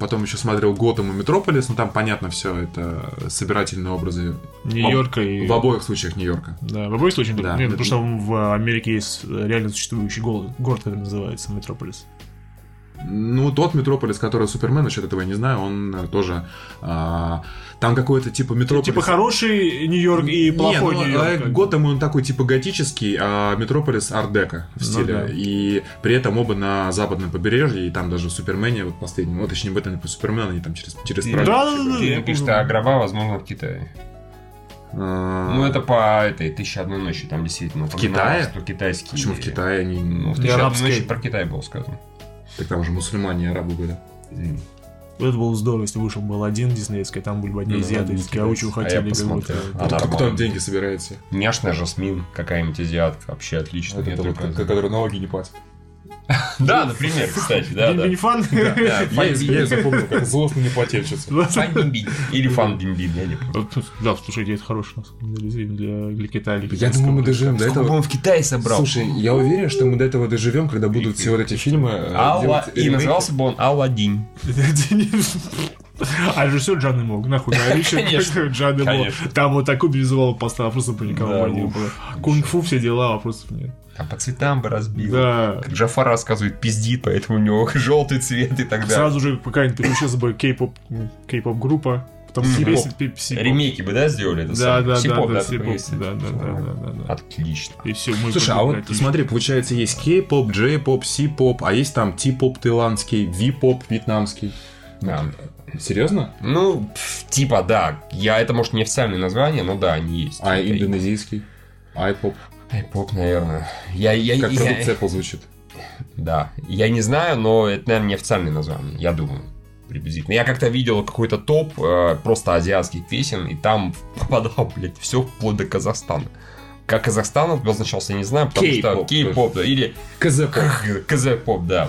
потом еще смотрел Готэм и Метрополис, ну там понятно все, это собирательные образы Нью-Йорка и... в обоих случаях Нью-Йорка. Да, в обоих случаях. Да. Нет, потому что в Америке есть реально существующий город который называется Метрополис. Ну, тот Метрополис, который Супермен, насчет этого я не знаю, он тоже... а, там какой-то типа Метрополис... Типа хороший Нью-Йорк и плохой Не, ну, Нью-Йорк. э. Готэм он такой типа готический, а Метрополис ардека в Ну стиле. да. И при этом оба на западном побережье, и там даже в Супермене, вот последнем, ну, точнее, в этом Супермену, они там через, через Ты- пролив Да, да, да. Гроба, возможно, в Китае. А, Ну, это по этой «Тысяча одной ночи», там действительно. В Китае? Что китайские. Почему в Китае они... Ну, в Не «Тысяча одной ночи» про Китай было сказано. Так там же мусульмане и арабы были. Извини. Это было здорово, если вышел был один диснеевский, а там были бы одни Ну, азиаты, из Каучу китайцы. А хотели я посмотрел. как будто- А, Кто- Кто деньги собирает себе? Няшная Жасмин, какая-нибудь азиатка, вообще отлично. Я только- который налоги не платит. Да, например, кстати, да, да. Бинь-бинь-фан? Я, Фан я запомнил, как злостный неплательщица. Фан Бимбин. Или Фан Бимбин, я не помню. Да, слушайте, это хороший на самом деле для, для Китая. Я думаю, мы доживем до этого. он в Китае собрал? Слушай, я уверен, что мы до этого доживем, когда будут все вот эти фильмы. э, И назывался бы он Алладин. А режиссер Джан Мог, нахуй, да, Ричард Конечно. Джан Мог. Там вот такой визуал поставил, просто бы никого Да, не было. Кунг-фу, все дела, вопросов нет. Там по цветам бы разбил. Да. Как Джафар рассказывает, пиздит, поэтому у него желтый цвет и так далее. Сразу же какая-нибудь переключилась бы кей-поп, кей-поп группа, си-поп. Ремейки бы, да, сделали это Да, да, да, Сипоп, да, си-поп, да, да, да, да, да, да. Отлично. И все, мы Слушай, а вот смотри, получается, есть кей-поп, джей-поп, си-поп, а есть там ти-поп таиландский, ви-поп вьетнамский. Да. Серьезно? Ну, типа, да. Я, это, может, не официальное название, но да, они есть. А индонезийский? Айпоп? Айпоп, наверное. Я, я, Как я- Apple звучит. Да. Я не знаю, но это, наверное, не официальное название, я думаю. Приблизительно. Я как-то видел какой-то топ э, просто азиатских песен, и там попадало, блядь, все вплоть до Казахстана. Как Казахстан обозначался, я не знаю, потому что Кей-поп да, или КЗ-поп. КЗ-поп, да.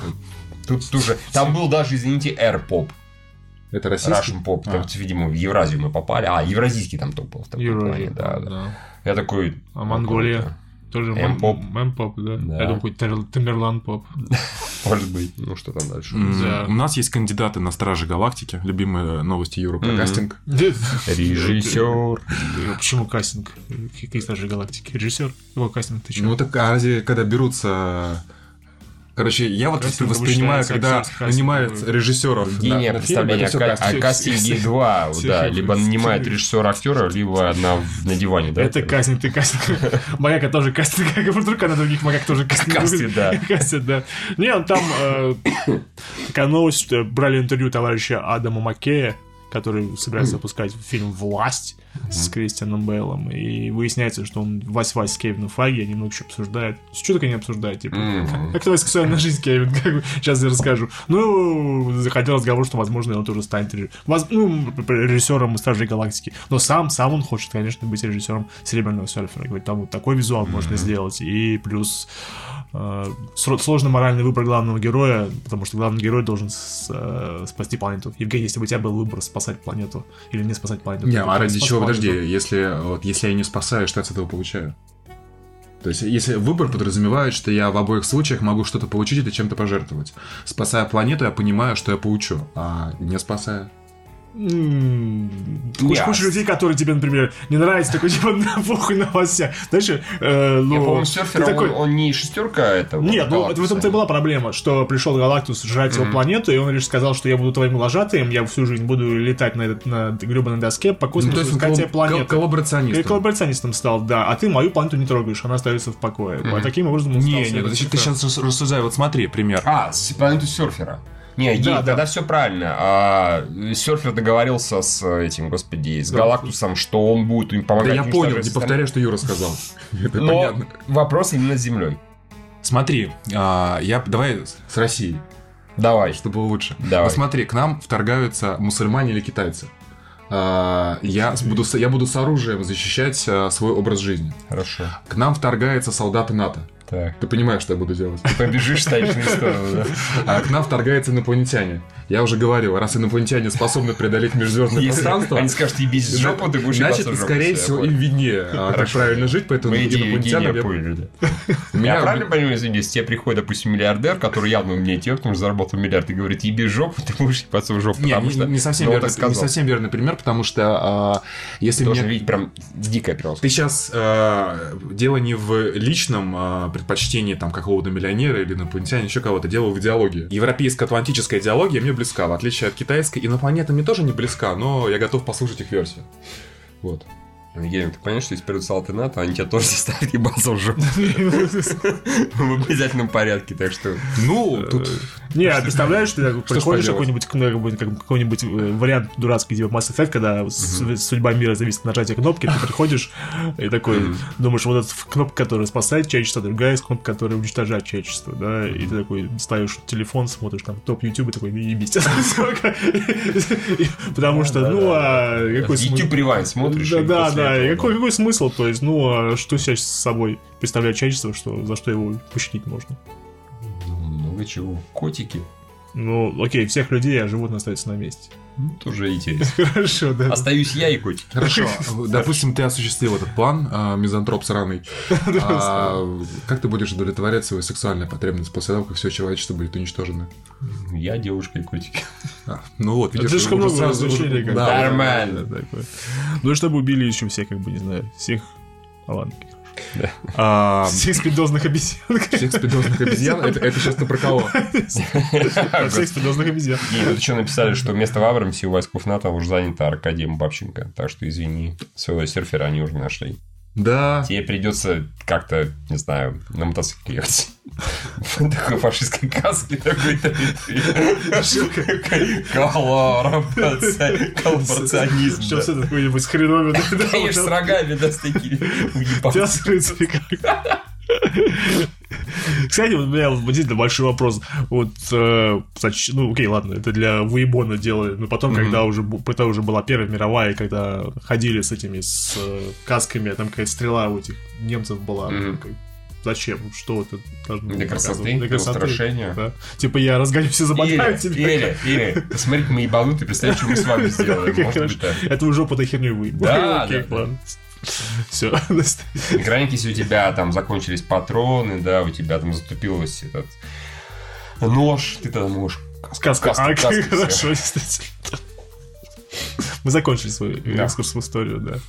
Тут тоже. Там был даже, извините, R-поп, Это российский? Russian поп. А. Там, видимо, в Евразию мы попали. А, евразийский там топ был в таком Евразия, плане, да, да. да. Я такой... А Монголия? Тоже М-поп. М-поп, да. Да. Я думаю, какой-то Тимберланд поп. Может быть. Ну, что там дальше? Да. У нас есть кандидаты на Стражи Галактики. Любимые новости Юры про Мгм. кастинг. Режиссер. Почему кастинг? Какие стажи галактики? Режиссер? Его кастинг, ты? Ну так, а разве когда берутся... Короче, я вот Кастинг воспринимаю, когда нанимают режиссеров Гения фильм, представления всё о, о кастинге 2, Всё да, либо нанимает Всё. режиссера актера, либо на, на диване, да? Это кастинг, ты кастинг. Маяка тоже кастинг, как вдруг она других маяк тоже кастинг. Кастинг, да. Кастинг, да. Не, он там э, такая новость, что брали интервью товарища Адама Маккея, который собирается выпускать фильм «Власть». С Кристианом Бейлом, и выясняется, что он Вась-Вась с Кевином Файги, они много чего обсуждают. Что так они обсуждают? Типа, как твоя сексуальная жизнь, Кевин? Как сейчас я расскажу. Ну, заходил разговор, что, возможно, он тоже станет воз- ну, режиссером Стражей Галактики. Но сам, сам он хочет, конечно, быть режиссером Серебряного серфера. Говорит, там вот такой визуал можно сделать. И плюс э, сложный моральный выбор главного героя, потому что главный герой должен с- э, спасти планету. Евгений, если бы у тебя был выбор спасать планету или не спасать планету. Не, а ради чего? Планету. Подожди, если, вот, если я не спасаю, что я с этого получаю? То есть, если выбор подразумевает, что я в обоих случаях могу что-то получить или чем-то пожертвовать. Спасая планету, я понимаю, что я получу, а не спасая. Куча, куча людей, которые тебе, например, не нравится, такой типа на похуй на вас вся. Знаешь, э, ну, Я помню, ты серфер, такой, он, он не шестерка этого. Нет, ну в этом-то и была проблема, что пришел Галактус жрать его планету, и он лишь сказал, что я буду твоим вожатым, я всю жизнь буду летать на, этот, на гребаной доске по Ну, космосу, то есть он искать тебе планету. кол- коллаборационистом. Коллаборационистом стал, да. А ты мою планету не трогаешь, она остается в покое. А таким образом он Не, стал не, серым подожди, ты сейчас рассуждай, вот смотри, пример. А, с планету серфера. Не, Да, да. тогда все правильно. А, серфер договорился с этим, господи, с Да. Галактусом, что он будет им Да помогать. я уничтожать понял, не повторяй, что Юра сказал. Это Но понятно. вопрос именно с Землей. Смотри, а, я давай с России, Давай. чтобы было лучше. Давай. Вот смотри, к нам вторгаются мусульмане или китайцы. А, Я буду, с- я буду с оружием защищать а, свой образ жизни. Хорошо. К нам вторгаются солдаты НАТО. Так. Ты понимаешь, что я буду делать? Побежишь, станешь на сторону, да? А к нам вторгаются инопланетяне. Я уже говорил, раз инопланетяне способны преодолеть межзвездное пространство, они скажут, ебись жопу, ты будешь значит, скорее всего, им виднее, а, как правильно жить, поэтому инопланетянам я- правильно понимаю, извини, если тебе приходит, допустим, миллиардер, который явно умнее тебя, потому что заработал миллиард, и говорит, еби жопу, ты будешь ебаться в жопу, Не, потому что... не совсем ну, верный, совсем верный пример, потому что а, если Должен мне видеть прям дикое просто. Ты сейчас дело не в личном а, предпочтении там какого-то миллионера или инопланетянина, еще кого-то, дело в идеологии. Европейско-атлантическая идеология мне близка, в отличие от китайской. Инопланета мне тоже не близка, но я готов послушать их версию. Вот. Евгений, ты понимаешь, что если придут салаты НАТО, они тебя тоже заставят ебаться в жопу. В обязательном порядке, так что... Ну, тут... Не, а представляешь, ты приходишь какой-нибудь какой-нибудь э, вариант дурацкий типа Mass Effect, когда судьба мира зависит от нажатия кнопки, ты приходишь и такой думаешь, вот эта кнопка, которая спасает человечество, другая есть кнопка, которая уничтожает человечество, да, и ты такой ставишь телефон, смотришь там топ YouTube и такой, ебись. Потому что, ну, а? YouTube Rewind смотришь, Да, да, да. Этого, какой, какой смысл? То есть, ну, а что сейчас с собой представляет человечество, что, за что его пощадить можно? Ну, Много чего. Котики. Ну, окей, всех людей, а животные остаются на месте. Ну, Тоже интересно. Хорошо, да. Остаюсь я и котики. Хорошо, допустим, ты осуществил этот план, а, мизантроп сраный. А, Как ты будешь удовлетворять свою сексуальную потребность после того, как все человечество будет уничтожено? Я девушка и котики. А, Ну вот, видишь, Слишком уже много сразу- развлечений. Да, Нормально. Да, такое. Ну, и чтобы убили еще всех, как бы, не знаю, всех... А ладно. А, Всех спидозных обезьян. Всех спидозных обезьян? Это, это сейчас ты про кого? Всех спидозных обезьян. И тут еще написали, что вместо в Абрамсе у войсков НАТО уже занята Аркадием Бабченко. Так что, извини, своего серфера они уже нашли. Да. Тебе придется как-то, не знаю, на мотоцикле ехать. Такой фашистской каске такой-то. Коллаборационизм. Сейчас это какой-нибудь хреновый. Конечно, с рогами, да, с такими. В принципе, как. Кстати, вот у меня вот действительно большой вопрос. Вот, э, ну, окей, ладно, это для Вейбона делали, но потом, когда уже, это уже была Первая мировая, когда ходили с этими, с э, касками, там какая-то стрела у этих немцев была. Зачем? Что это должно Для красоты, для устрашения. Да. Типа я разгоню все забодаю Или, тебя. или, или, посмотрите, мы ебанутые, представь, что мы с вами сделаем. Это уже по херню вы. Да, да. Все. Экраники, если у тебя там закончились патроны, да, у тебя там затупилось этот нож, ты тогда можешь Сказка. А, хорошо, кстати. Мы закончили свой Да. экскурс в историю, да.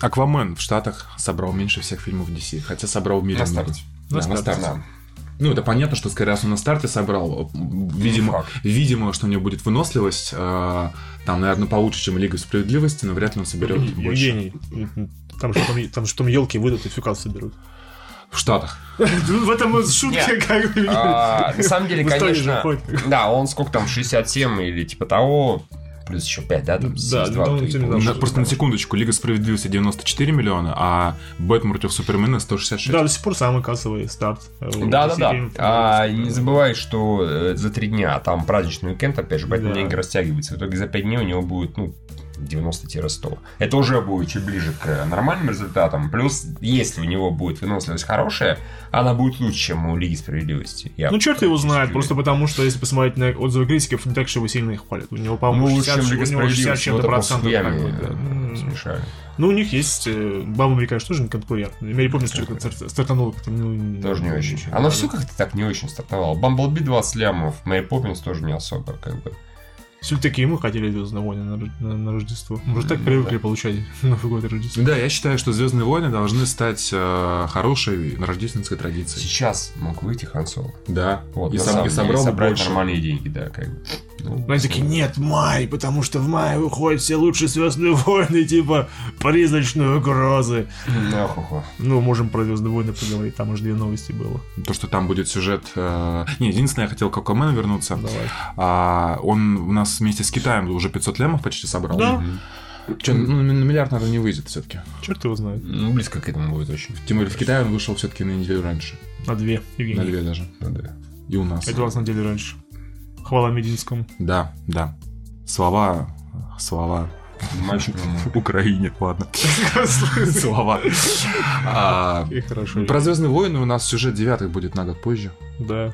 Аквамен в Штатах собрал меньше всех фильмов DC, хотя собрал в мире На старте. Да, на старте. Ну, это понятно, что скорее раз он на старте собрал. Видимо, факт. видимо, что у него будет выносливость. э, Там, наверное, получше, чем Лига справедливости, но вряд ли он соберет больше. Евгений, там что там, там там елки выйдут и фюкал соберут. В Штатах. Ну, В этом Нет. как бы. А, на самом деле, конечно, же да, он сколько там, 67 или типа того, плюс еще 5, да? Там, Да, 72, ты именно, получишь, На- что просто на секундочку, Лига Справедливости 94 миллиона, а Бэтмен против Супермена 166. Да, до сих пор самый кассовый старт. э, Да, да, да. Game of А не забывай, что э, за три дня там праздничный уикенд, опять же, поэтому Да. деньги растягиваются. В итоге за пять дней у него будет, ну, 90-100. Это уже будет чуть ближе к нормальным результатам. Плюс, если у него будет выносливость хорошая, она будет лучше, чем у Лиги Справедливости. Я Ну, черт его знает, просто потому что, если посмотреть на отзывы критиков, не так, что его сильно их хвалят. У него, Ну, по-моему, лучше, 60, чем Лига у него 60 Справедливости. чем-то процентов. М. смешали. Ну, у них есть... э, Баба конечно, тоже не конкурент. Я помню, что стартануло ну, Тоже не очень. Оно все как-то так не очень стартовало. Бамблби 20 лямов, Мэри Поппинс тоже не особо, как бы. Все-таки ему хотели Звездные войны на, на- на Рождество. Мы же так привыкли да. получать Новый год и Рождество. Да, я считаю, что Звездные войны должны стать э, хорошей рождественской традицией. Сейчас мог выйти Хан Соло. Да. Вот, и, сам- и собрал бы собрать больше. нормальные деньги, да, как бы. Ну, Но они такие, нет, май, потому что в мае выходят все лучшие Звездные войны, типа призрачные угрозы. Нахуй. Ну, можем про Звездные войны поговорить, там уже две новости было. То, что там будет сюжет... э, Не, единственное, я хотел к Аквамену вернуться. Давай. А, он у нас вместе с Китаем уже 500 лямов почти собрал. Да. Чё, ну, на миллиард, наверное, не выйдет все-таки. Черт его знает. Ну, близко к этому будет очень. Тем более в Китае он вышел все-таки на неделю раньше. На две, Евгений. На две даже. Ну, да. И у нас. Это у вас на деле раньше. Хвала Мединскому. Да, да. Слова... Слова... Мальчик, В Украине, ладно. Слова. А, И хорошо. Про Звездные войны у нас сюжет девятых будет на год позже. Да.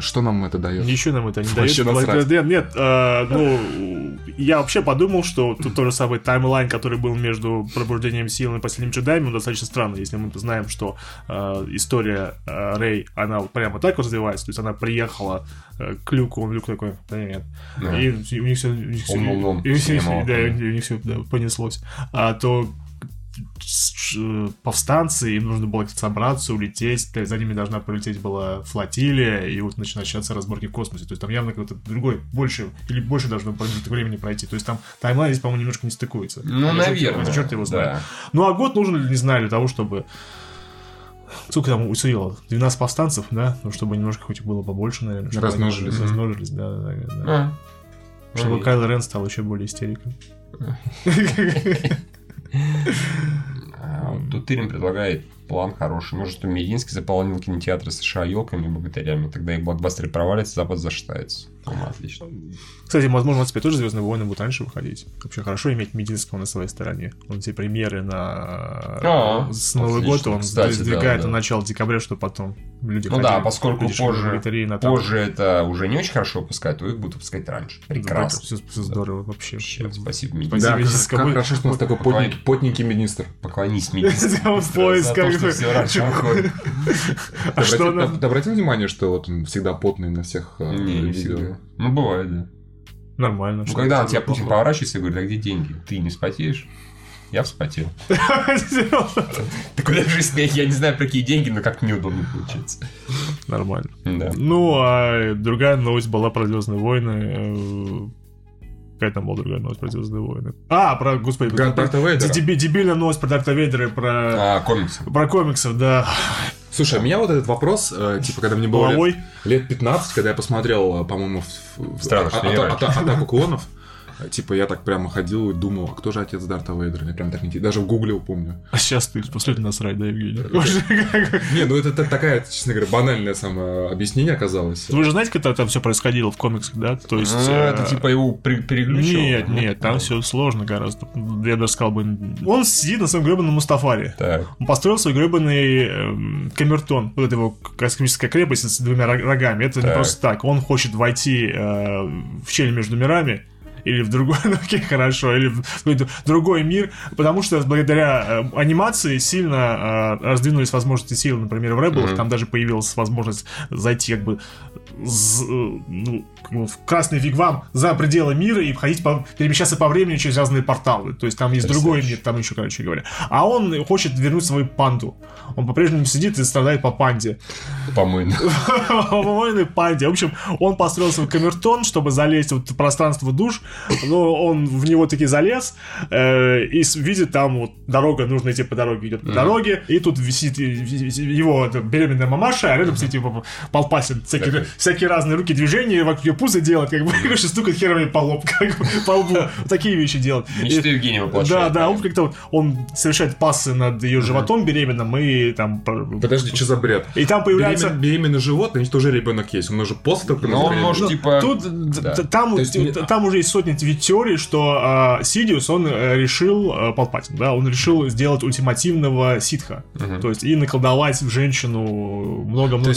Что нам это дает? Ничего нам это не дает. Вообще насрать. Нет, нет, э, ну, я вообще подумал, что тут тот же самый таймлайн, который был между пробуждением сил и последним джедаями, он достаточно странный, если мы знаем, что э, история э, Рэй, она вот прямо так развивается, то есть она приехала э, к Люку, он Люк такой, да нет, Да. и у них все, у них и у них снимал. да, у них все понеслось, а то э, повстанцы, им нужно было собраться, улететь, то есть за ними должна полететь была флотилия, и вот начи- начаться разборки в космосе. То есть там явно какой-то другой, больше, или больше должно промежуток времени пройти. То есть там таймлайн здесь, по-моему, немножко не стыкуется. Ну, Или наверное. Черт, черт его знает. Да. Ну, а год нужен, не знаю, для того, чтобы... Сколько там усилило? 12 повстанцев, да? Ну, чтобы немножко хоть было побольше, наверное. чтобы они Размножились. Размножились, да, да, да. да. А. Чтобы Кайло Рен стал еще более истериком. А, вот Тут Тырин предлагает план хороший. Нужно, чтобы Мединский заполнил кинотеатры США елками и богатырями. Тогда их блокбастеры провалятся, Запад зашатается. По-моему, отлично. Кстати, возможно, теперь тоже Звездные войны будут раньше выходить. Вообще хорошо иметь Мединского на своей стороне. Он все премьеры на А, с Новый отлично. год он Кстати, сдвигает да, да. на начало декабря, чтобы потом люди Ну ходили, да, поскольку позже, на позже это уже не очень хорошо выпускать, то их будут выпускать раньше. Прекрасно. Все, здорово вообще. Вообще, спасибо, Мединский. Да, как, как хорошо, что у нас такой потненький, потненький министр. Поклонись Мединскому. В поисках. все раньше выходит. А Ты что ты обратил внимание, что вот он всегда потный на всех э, видео? Ну, бывает, да. Нормально. Ну, когда на это тебя. Путин поворачивается и говорит, а где деньги? Ты не вспотеешь? Я вспотел. Такой даже смех, я не знаю, про какие деньги, но как неудобно получается. Нормально. Да. Ну, а другая новость была про Звездные войны. э, Какая там была другая новость про Звездные войны? А, про, господи, Про про- деби- дебильная новость про Дарта Вейдера и про, А, комиксы. про комиксов, да. Слушай, а меня вот этот вопрос, э, типа, когда мне было лет, лет 15, когда я посмотрел, э, по-моему, в- в- а- раньше. ата- атаку клонов, типа, я так прямо ходил и думал, а кто же отец Дарта Вейдера? Мне прям так не Даже в гуглил, помню. А сейчас ты после этого насрать, да, Евгений? Не, ну это та- такая, честно говоря, банальное самое объяснение оказалось. Вы же знаете, это там все происходило в комиксах, да? То есть... Ну, э, Это типа его переключил? Нет, нет, там все сложно гораздо. Я даже сказал бы... Он сидит на своем гребаном Мустафаре. Он построил свой гребаный эм, камертон. Вот эта его космическая крепость с двумя рог- рогами. Это не просто так. Он хочет войти э, в щель между мирами. Или в другой, ну окей, хорошо, или в какой-то другой мир, потому что благодаря э, анимации сильно э, раздвинулись возможности сил, например, в Rebels, Мгм. там даже появилась возможность зайти как бы ну, как бы в красный вигвам за пределы мира и ходить по, перемещаться по времени через разные порталы. То есть там есть другой мир, там еще, короче говоря. А он хочет вернуть свою панду. Он по-прежнему сидит и страдает по панде. Помойно. По помойной панде. В общем, он построил свой камертон, чтобы залезть вот в пространство душ. Но он в него таки залез э, и видит там вот дорога, нужно идти по дороге, идет по дороге. И тут висит ви- его беременная мамаша, а рядом сидит его Палпасин, всякими, Такой. всякими всякие разные руки движения, вокруг ее пуза делать, как бы, короче, стукать херами по лоб, как бы, по лбу. Такие вещи делать. Мечты Евгения Да, да, он как-то вот, он совершает пассы над ее животом беременным, и там... по- Подожди, что за бред? И там появляется... Беремен- беременный животное, значит, уже ребенок есть. Он уже после того, как Но он может, Ну, типа... Тут там, там уже есть сотни те- теорий, что а, Сидиус он э, решил э, Палпатин, да, он решил сделать ультимативного ситха, то есть и наколдовать в женщину много-много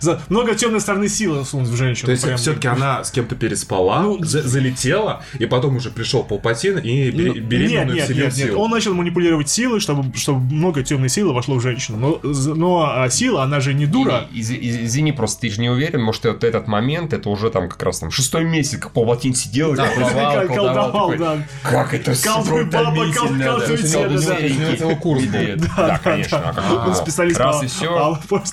за- много темной стороны силы сунуть в женщину. То есть прям. все-таки она с кем-то переспала, Ну, за- залетела, и потом уже пришел Палпатин и Ну, бере- беременную нет, нет, нет, нет. силу. Он начал манипулировать силой, чтобы, чтобы много темной силы вошло в женщину. Но, но а, сила, она же не дура. И- из- из- Извини, просто ты же не уверен, может, вот этот момент, это уже там как раз там шестой месяц, как Палпатин сидел, и колдовал, Кол- колдовал, колдовал, да. Как это Колдуй, баба, да. колдуй, да. курс был. Да, конечно. а Он специалист по- все.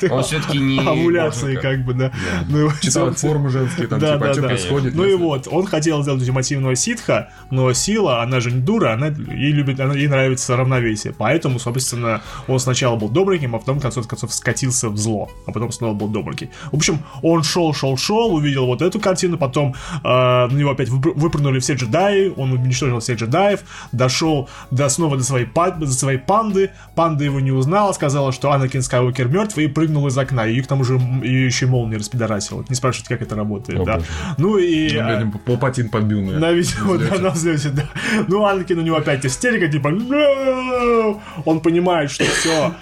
Он всё-таки не овуляции, как бы, да. Ну, его Читал всё- формы женские, там, Да, типа, да, а что да. происходит? Ну и вот, он хотел сделать ультимативного ситха, но сила, она же не дура, она ей любит, она, ей нравится равновесие. Поэтому, собственно, он сначала был добреньким, а потом, в конце концов, скатился в зло, а потом снова был добренький. В общем, он шел, шел, шел, увидел вот эту картину, потом э, на него опять выпр- выпрыгнули все джедаи, он уничтожил всех джедаев, дошел до снова до своей, до своей панды, панда его не узнала, сказала, что Анакин Скайуокер мертв, и прыгнул из окна, и к тому же ее еще молния распидорасила. Не спрашивайте, как это работает, О, да. боже. Ну и... Ну, а, блядь, Палпатин подбил меня. на видео, да, на взлете, да. Ну, Анакин у него опять истерика, типа, он понимает, что все,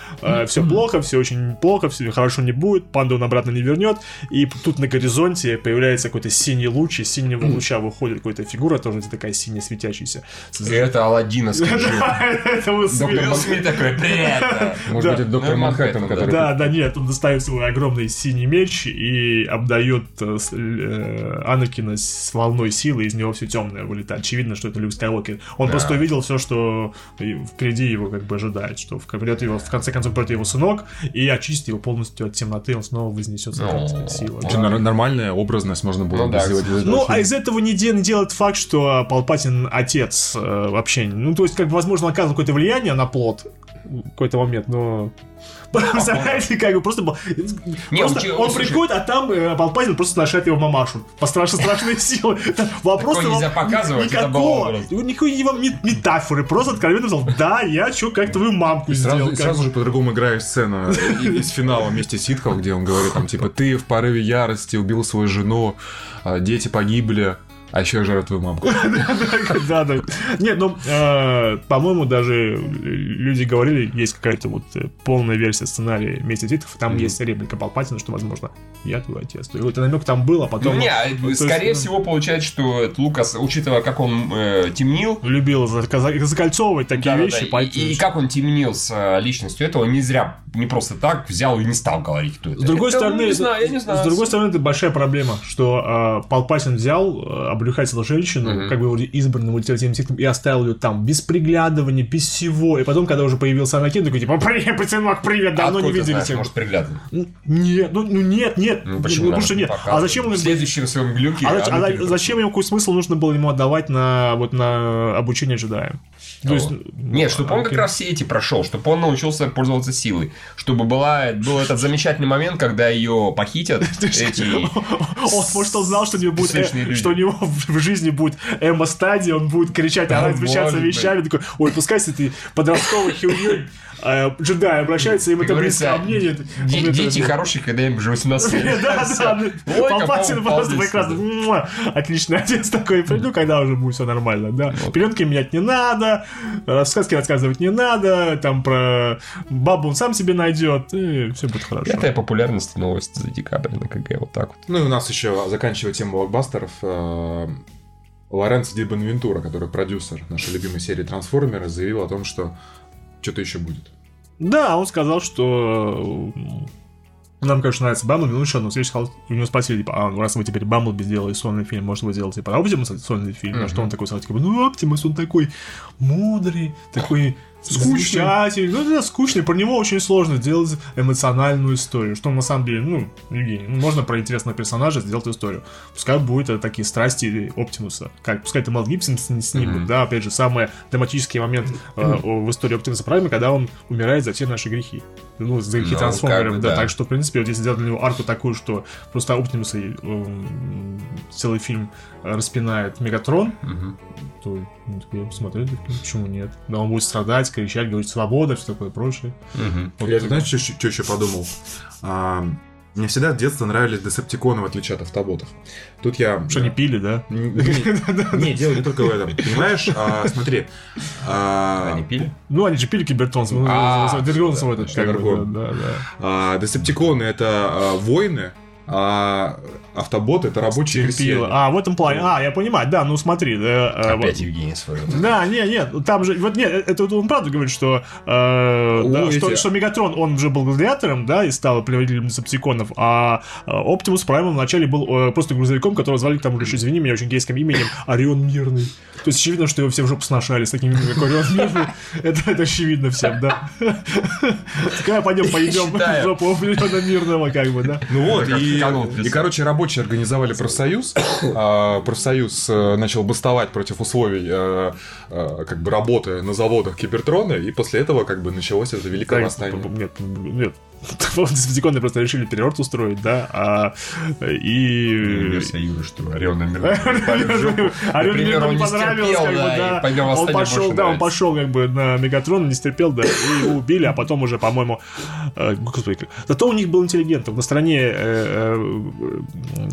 все плохо, все очень плохо, все хорошо не будет, панду он обратно не вернет, и тут на горизонте появляется какой-то синий луч, из синего луча выходит какая-то фигура, тоже такая синяя светящаяся. Это Алладина, скажи. Это. Смит такой, привет. Может быть, это доктор Манхэттен, Манхэттен, который... Да, да, нет, он достает свой огромный синий меч и обдает э, с- э, Анакина с волной силы, из него все темное вылетает. Очевидно, что это Люк Скайуокер. Он Да. просто увидел все, что и впереди его как бы ожидает, что в- придет его, в конце концов придет его сынок и очистит его полностью от темноты, он снова вознесется Ну, как сила. Очень Нормальная образность можно было Ну бы да, сделать. Ну, а из этого не, не делает факт, что Палпатин отец э, вообще. Ну, то есть, как бы, возможно, оказывал какое-то влияние на плод в какой-то момент, но... Представляете, как бы просто просто он приходит, а там э, Палпатин просто нашает его мамашу. По страшной страшной силы. Вопрос нельзя показывать, никакого. Никакой вам мет- метафоры. Просто откровенно сказал, да, я что, как твою мамку сделал. Сразу, как сразу бы». же по-другому играешь сцену и- из финала вместе с ситхов, где он говорит, там, типа, ты в порыве ярости убил свою жену, а, дети погибли, а еще я жру твою мамку. Да, да. Нет, ну, э, по-моему, даже люди говорили, есть какая-то вот э, полная версия сценария «Месть Титов», там есть реплика Палпатина, что, возможно, я твой отец. И вот намек там был, а потом... Не, есть, скорее ну, всего, получается, что это Лукас, учитывая, как он э, темнил, Любил закольцовывать такие вещи, и, как он темнил с э, личностью этого, не зря, не просто так взял и не стал говорить, кто это. С другой Это, стороны, ну, это- знаю. С другой стороны, это большая проблема, что э, Палпатин взял, э, облюхатил женщину, Мгм. как бы вроде избранным ультимативным титулом, и оставил ее там, без приглядывания, без всего. И потом, когда уже появился Анакин, такой, типа, привет, сынок, привет, давно Откуда не видели тебя. может, приглядывать. Ну, Нет, ну, ну нет, нет. Ну, Ну, почему? потому что нет. не А зачем он В следующем своем глюке... а, а за- зачем ему какой смысл нужно было ему отдавать на вот на обучение джедаям? То есть, Вот. ну, Нет, чтобы он как окей. раз все эти прошел, чтобы он научился пользоваться силой, чтобы была, был этот замечательный момент, когда ее похитят эти... Он, может, он знал, что у него будет, э, что у него в жизни будет эмо-стадия, он будет кричать, орать, возмущаться может вещами, такой, ой, пускай с этой подростковой херней э, джедаи обращаются, им это близко, а мне нет. дети хорошие, когда им уже 18 лет. Да, да, Палпатин просто прекрасно. Отличный отец такой. Ну, когда уже будет все нормально, да. Пеленки менять не надо, сказки рассказывать не надо, там про бабу он сам себе найдет, и все будет хорошо. Пятая популярность новости за декабрь на КГ, вот так вот. Ну и у нас еще, заканчивая тему блокбастеров, э, Лоренцо Ди Бонавентура, который продюсер нашей любимой серии «Трансформеры», заявил о том, что что-то еще будет. Да, он сказал, что э, нам, конечно, нравится Бамблби, ну что, ну, следующий сказал, у него спросили, типа, а, ну, раз вы теперь Бамблби сделали сольный фильм, может, вы сделаете про Оптимуса сольный фильм? На что он такой сказал, типа, ну, Оптимус, он такой мудрый, такой Скучный. Ну, да, скучный, про него очень сложно сделать эмоциональную историю, что на самом деле, ну, Евгений, ну, можно про интересного персонажа сделать историю. Пускай будет это такие страсти Оптимуса, как, пускай это Мел Гибсон с- снимут, да, опять же, самый драматический момент э, в истории Оптимуса Прайма, когда он умирает за все наши грехи. Ну, за какие Ну, трансформеры, как бы, да, да. так что, в принципе, вот если сделать для него арку такую, что просто Оптимуса эм, целый фильм распинает Мегатрон, Мгм. то ну, так я посмотрю, так, почему нет? Да, он будет страдать, кричать, говорить свобода, все такое прочее. Мгм. Вот Я, так. знаешь, что, еще подумал? А, мне всегда с детства нравились десептиконы, в отличие от автоботов. Тут я... Что, не пили, да? Не, дело не только в этом. Понимаешь, а, смотри. а, Они пили? Ну, они же пили Кибертон, А, этот, Дергон. да. а, Десептиконы это а, воины, а автобот это рабочие Терпила. крестьяне. А, в этом плане. А, я понимаю, да, ну смотри, да. а, Опять вот- Евгений свой. Да, не, нет, там же, вот нет, это он правда говорит, что, э, да, О, что, эти- что Мегатрон, он же был гладиатором, да, и стал предводителем Десептиконов, а э, Оптимус Прайм вначале был э, просто грузовиком, которого звали, там уже, извини меня, очень гейским именем, Орион Мирный. То есть очевидно, что его все в жопу сношали с таким именем, как Орион Мирный. Это, это очевидно всем, да. Такая, пойдем, поедем в жопу Ориона Мирного, как бы, да. Ну вот, и, короче, рабочие организовали профсоюз. а, Профсоюз э, начал бастовать против условий э, э, как бы работы на заводах Кибертрона, и после этого как бы началось это великое восстание. Нет, нет. Десептиконы просто решили переворот устроить, да, а, и... Версия Юры, что Орион намеренно Орел Например, не он не стерпел, как бы, да, Он пошел, да, он пошел как бы на Мегатрон, не стерпел, да, и его убили, а потом уже, по-моему, э, господи, зато у них был интеллигентов. На стороне, э,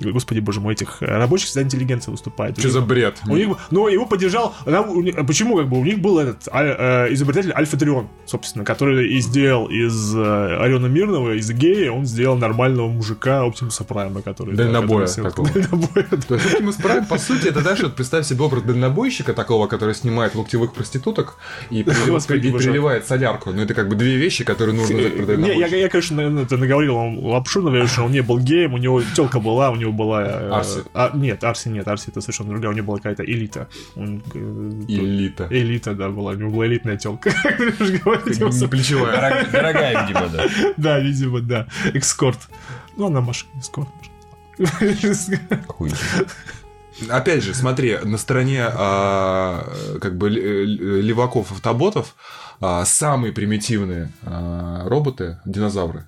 э, господи, боже мой, этих рабочих всегда интеллигенция выступает. Что за бред? У них, ну, его поддержал. у них- почему, как бы, у них был этот а- изобретатель Альфа Трион, собственно, который и сделал из Ориона Мирного, из гея, он сделал нормального мужика Оптимуса Прайма, который... да, Дальнобоя который- такого. Дальнобоя, да. То есть Optimus Prime, по сути, это, знаешь, вот представь себе образ дальнобойщика такого, который снимает локтевых проституток и, прилив- Господи, и боже. переливает солярку. Ну, это как бы две вещи, которые нужно знать про Не, я, я, конечно, наверное, это наговорил вам лапшу, наверное, что он не был геем, у него телка была, у него была... э, Арси. а, нет, Арси нет, Арси это совершенно другая, у него была какая-то элита. Он, э, Элита. Элита, да, была, у него была элитная телка. Не плечевая. Дорог- Дорогая, видимо, да. Да, видимо, да. Экскорт. Ну, она машина, эскорт. Опять же, смотри, на стороне а, как бы леваков автоботов а, самые примитивные а, роботы динозавры.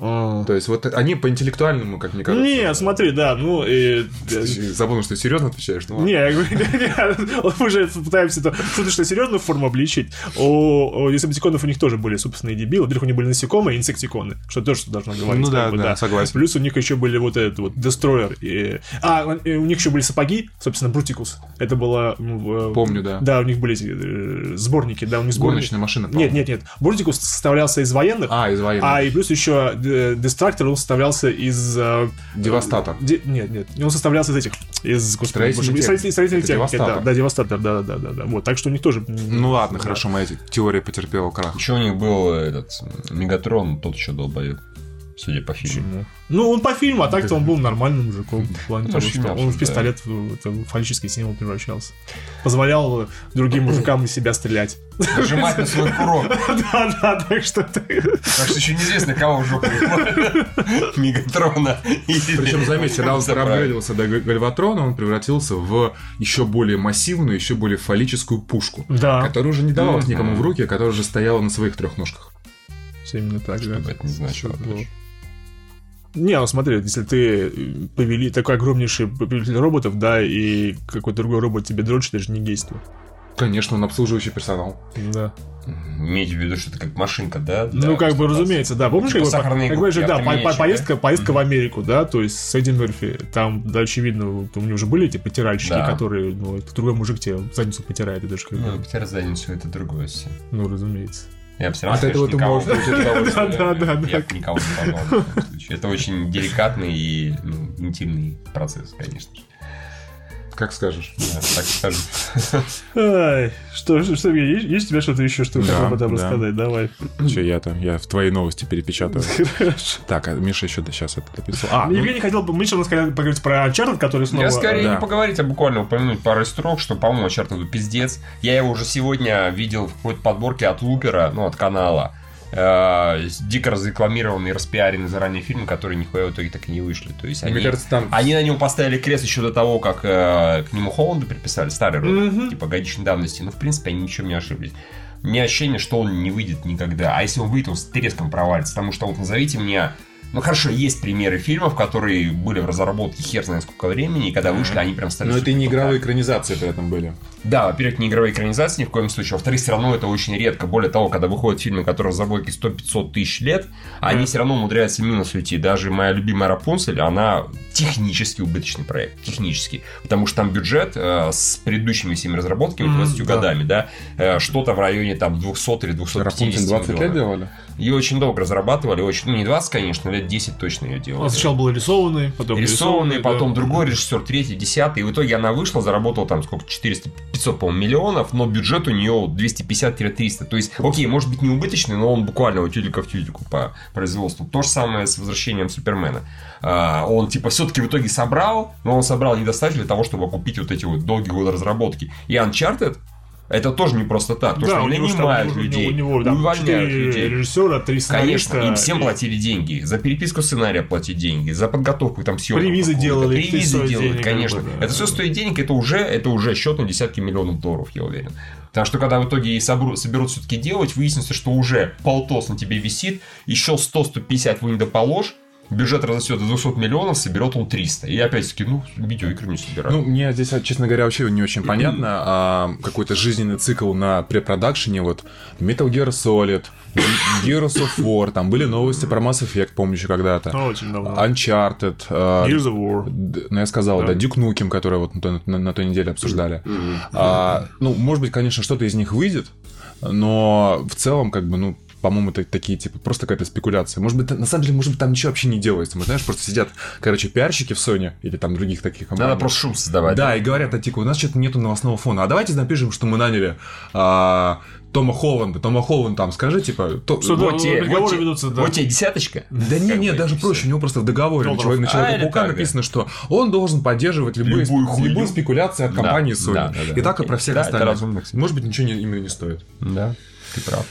А. То есть вот они по интеллектуальному, как мне кажется. Не, смотри, да, ну... и- Забыл, что ты серьезно отвечаешь. Ну. Не, я говорю, мы же пытаемся это шуточно что серьезную форму обличить. У, десептиконов у них тоже были собственные дебилы. Во-первых, у них были насекомые и инсектиконы, что тоже что должно говорить. Ну да, да, согласен. Плюс у них еще были вот этот вот Дестройер. И... А, у них еще были сапоги, собственно, Брутикус. Это было... ну, в- Помню, да. Да, у них были э, сборники, да, у них сборники. Гоночная машина, Нет, нет, нет. Брутикус составлялся из военных, А, из военных. а и плюс еще э, Дестрактор, он составлялся из... э, Девастатор. Де- нет, нет, он составлялся из этих, из, господи, техники. строительной, строительной Это техники, да, Девастатор. да, девастатор, да, да, да, да, вот, так что у них тоже... Ну ладно, Да. хорошо, моя теория потерпела крах. Еще у них был этот Мегатрон, тот еще долбоеб, судя по фильму. Почему? Ну, он по фильму, а так-то он был нормальным мужиком. В плане Ну, того, что он в пистолет в это, в фаллический символ превращался. Позволял другим мужикам из себя стрелять. Нажимать на свой курок. Да, да, так что... ты- Так что еще неизвестно, кого в жопу Мегатрона. Причем, заметьте, когда он проапгрейдился до Гальватрона, он превратился в еще более массивную, еще более фаллическую пушку, Да, которая уже не давалась никому в руки, а которая уже стояла на своих трех ножках. все именно так, да. Это не значило. Не, ну смотри, если ты э, повели такой огромнейший повелитель роботов, да, и какой-то другой робот тебе дрочит, это же не гейство. Конечно, он обслуживающий персонал. Да. Имейте в виду, что это как машинка, да? ну, как бы, разумеется, да. Помнишь, Типа как, как бы же, да, по- по- поездка, поездка в Америку, да, то есть с Эдди Мерфи, там, да, очевидно, у него уже были эти потиральщики, Да. которые, ну, это другой мужик тебе задницу потирает, это же как Ну, потерять задницу это другое все. ну, разумеется. Я бы все равно, От этого ты можешь. Да, да, да, Я никого не позвал в таком случае. Это очень деликатный и ну, интимный процесс, конечно же. Как скажешь. Да, так скажем. Ай, что, что, что, есть, есть у тебя что-то еще, что Да, хотел бы там да. рассказать? Давай. Че я там? Я в твои новости перепечатаю. Хорошо. Так, а Миша еще сейчас это дописал. А, ну, Евгений хотел бы, мы сейчас сказали поговорить про Uncharted, который снова... Я скорее да. не поговорить, а буквально упомянуть пару строк, что, по-моему, Uncharted пиздец. Я его уже сегодня видел в какой-то подборке от Лупера, ну, от канала. Э, дико разрекламированный, распиаренный заранее фильм, которые нихуя в итоге так и не вышли. То есть мне они, кажется, там... они на нем поставили крест еще до того, как э, к нему Холланда приписали, старый ролик, Мгм. типа годичной давности. Ну, в принципе, они ничем не ошиблись. не ощущение, что он не выйдет никогда. А если он выйдет, он с треском провалится. Потому что вот назовите мне ну хорошо, есть примеры фильмов, которые были в разработке хер знает сколько времени, и когда вышли, они прям стали... Но это не игровые экранизации при этом были. Да, во-первых, не игровые экранизации ни в коем случае, во-вторых, все равно это очень редко. Более того, когда выходят фильмы, которые в разработке 100-500 тысяч лет, они все равно умудряются минус уйти. Даже моя любимая Рапунцель, она технически убыточный проект, технически. Потому что там бюджет э, с предыдущими всеми разработками, 20 да. годами, да, э, что-то в районе там 200 или 250 Рапунцель 20 лет миллионов. делали? Ее очень долго разрабатывали, очень, ну не 20, конечно, лет 10 точно ее делали. Он сначала был рисованный, потом Рисованный, рисованный, потом да. другой режиссер, третий, десятый. И в итоге она вышла, заработала там сколько, 400-500, по-моему, миллионов, но бюджет у нее 250-300. То есть, окей, может быть не убыточный, но он буквально вот тюлька в тюльку по производству. То же самое с возвращением Супермена. А, он типа все-таки в итоге собрал, но он собрал недостаточно для того, чтобы купить вот эти вот долгие годы разработки. И Uncharted это тоже не просто так. То, Да, что там- нанимают людей, у него там увольняют людей. режиссера, три Конечно, сценариста. им всем и- платили деньги. За переписку сценария платить деньги, за подготовку там съемок. Привизы делали, Привизы делали, денег, конечно. как бы, да. Это все стоит денег, это уже, это уже счет на десятки миллионов долларов, я уверен. Потому что когда в итоге и собру- соберут все-таки делать, выяснится, что уже полтос на тебе висит, еще 100-150 вы не доположь, бюджет разрастет до 200 миллионов, соберет он 300. И опять-таки, ну, видеоигры не собирают. Ну, мне здесь, честно говоря, вообще не очень понятно а, какой-то жизненный цикл на препродакшене. Вот Metal Gear Solid, Gears of War, там были новости про Mass Effect, помню еще когда-то. Очень давно. Uncharted, а, Gears of War. Ну, я сказал, да, Да. Дюк Нукем, который вот на, той- на- на той неделе обсуждали. А, ну, может быть, конечно, что-то из них выйдет, но в целом, как бы, ну, по-моему, это такие, типа, просто какая-то спекуляция. Может быть, на самом деле, может быть, там ничего вообще не делается. Мы, знаешь, просто сидят, короче, пиарщики в Sony или там других таких компаний. Надо просто шум создавать. Да, и говорят, а типа, у нас что-то нету новостного фона. А давайте напишем, что мы наняли а, Тома Холланда. Тома Холланд там, скажи, типа... то- Что, Вот да, тебе, переговоры вот ведутся, да. вот тебе десяточка. Да не, бы, даже проще, у него просто в договоре на человека, на А, человека или паука так, да. написано, что он должен поддерживать любые, Любую хуйню. любые спекуляции от Да, компании Sony. да, да, да. И так и про всех Да, остальных. Может быть, ничего не, именно не стоит. Да, ты прав.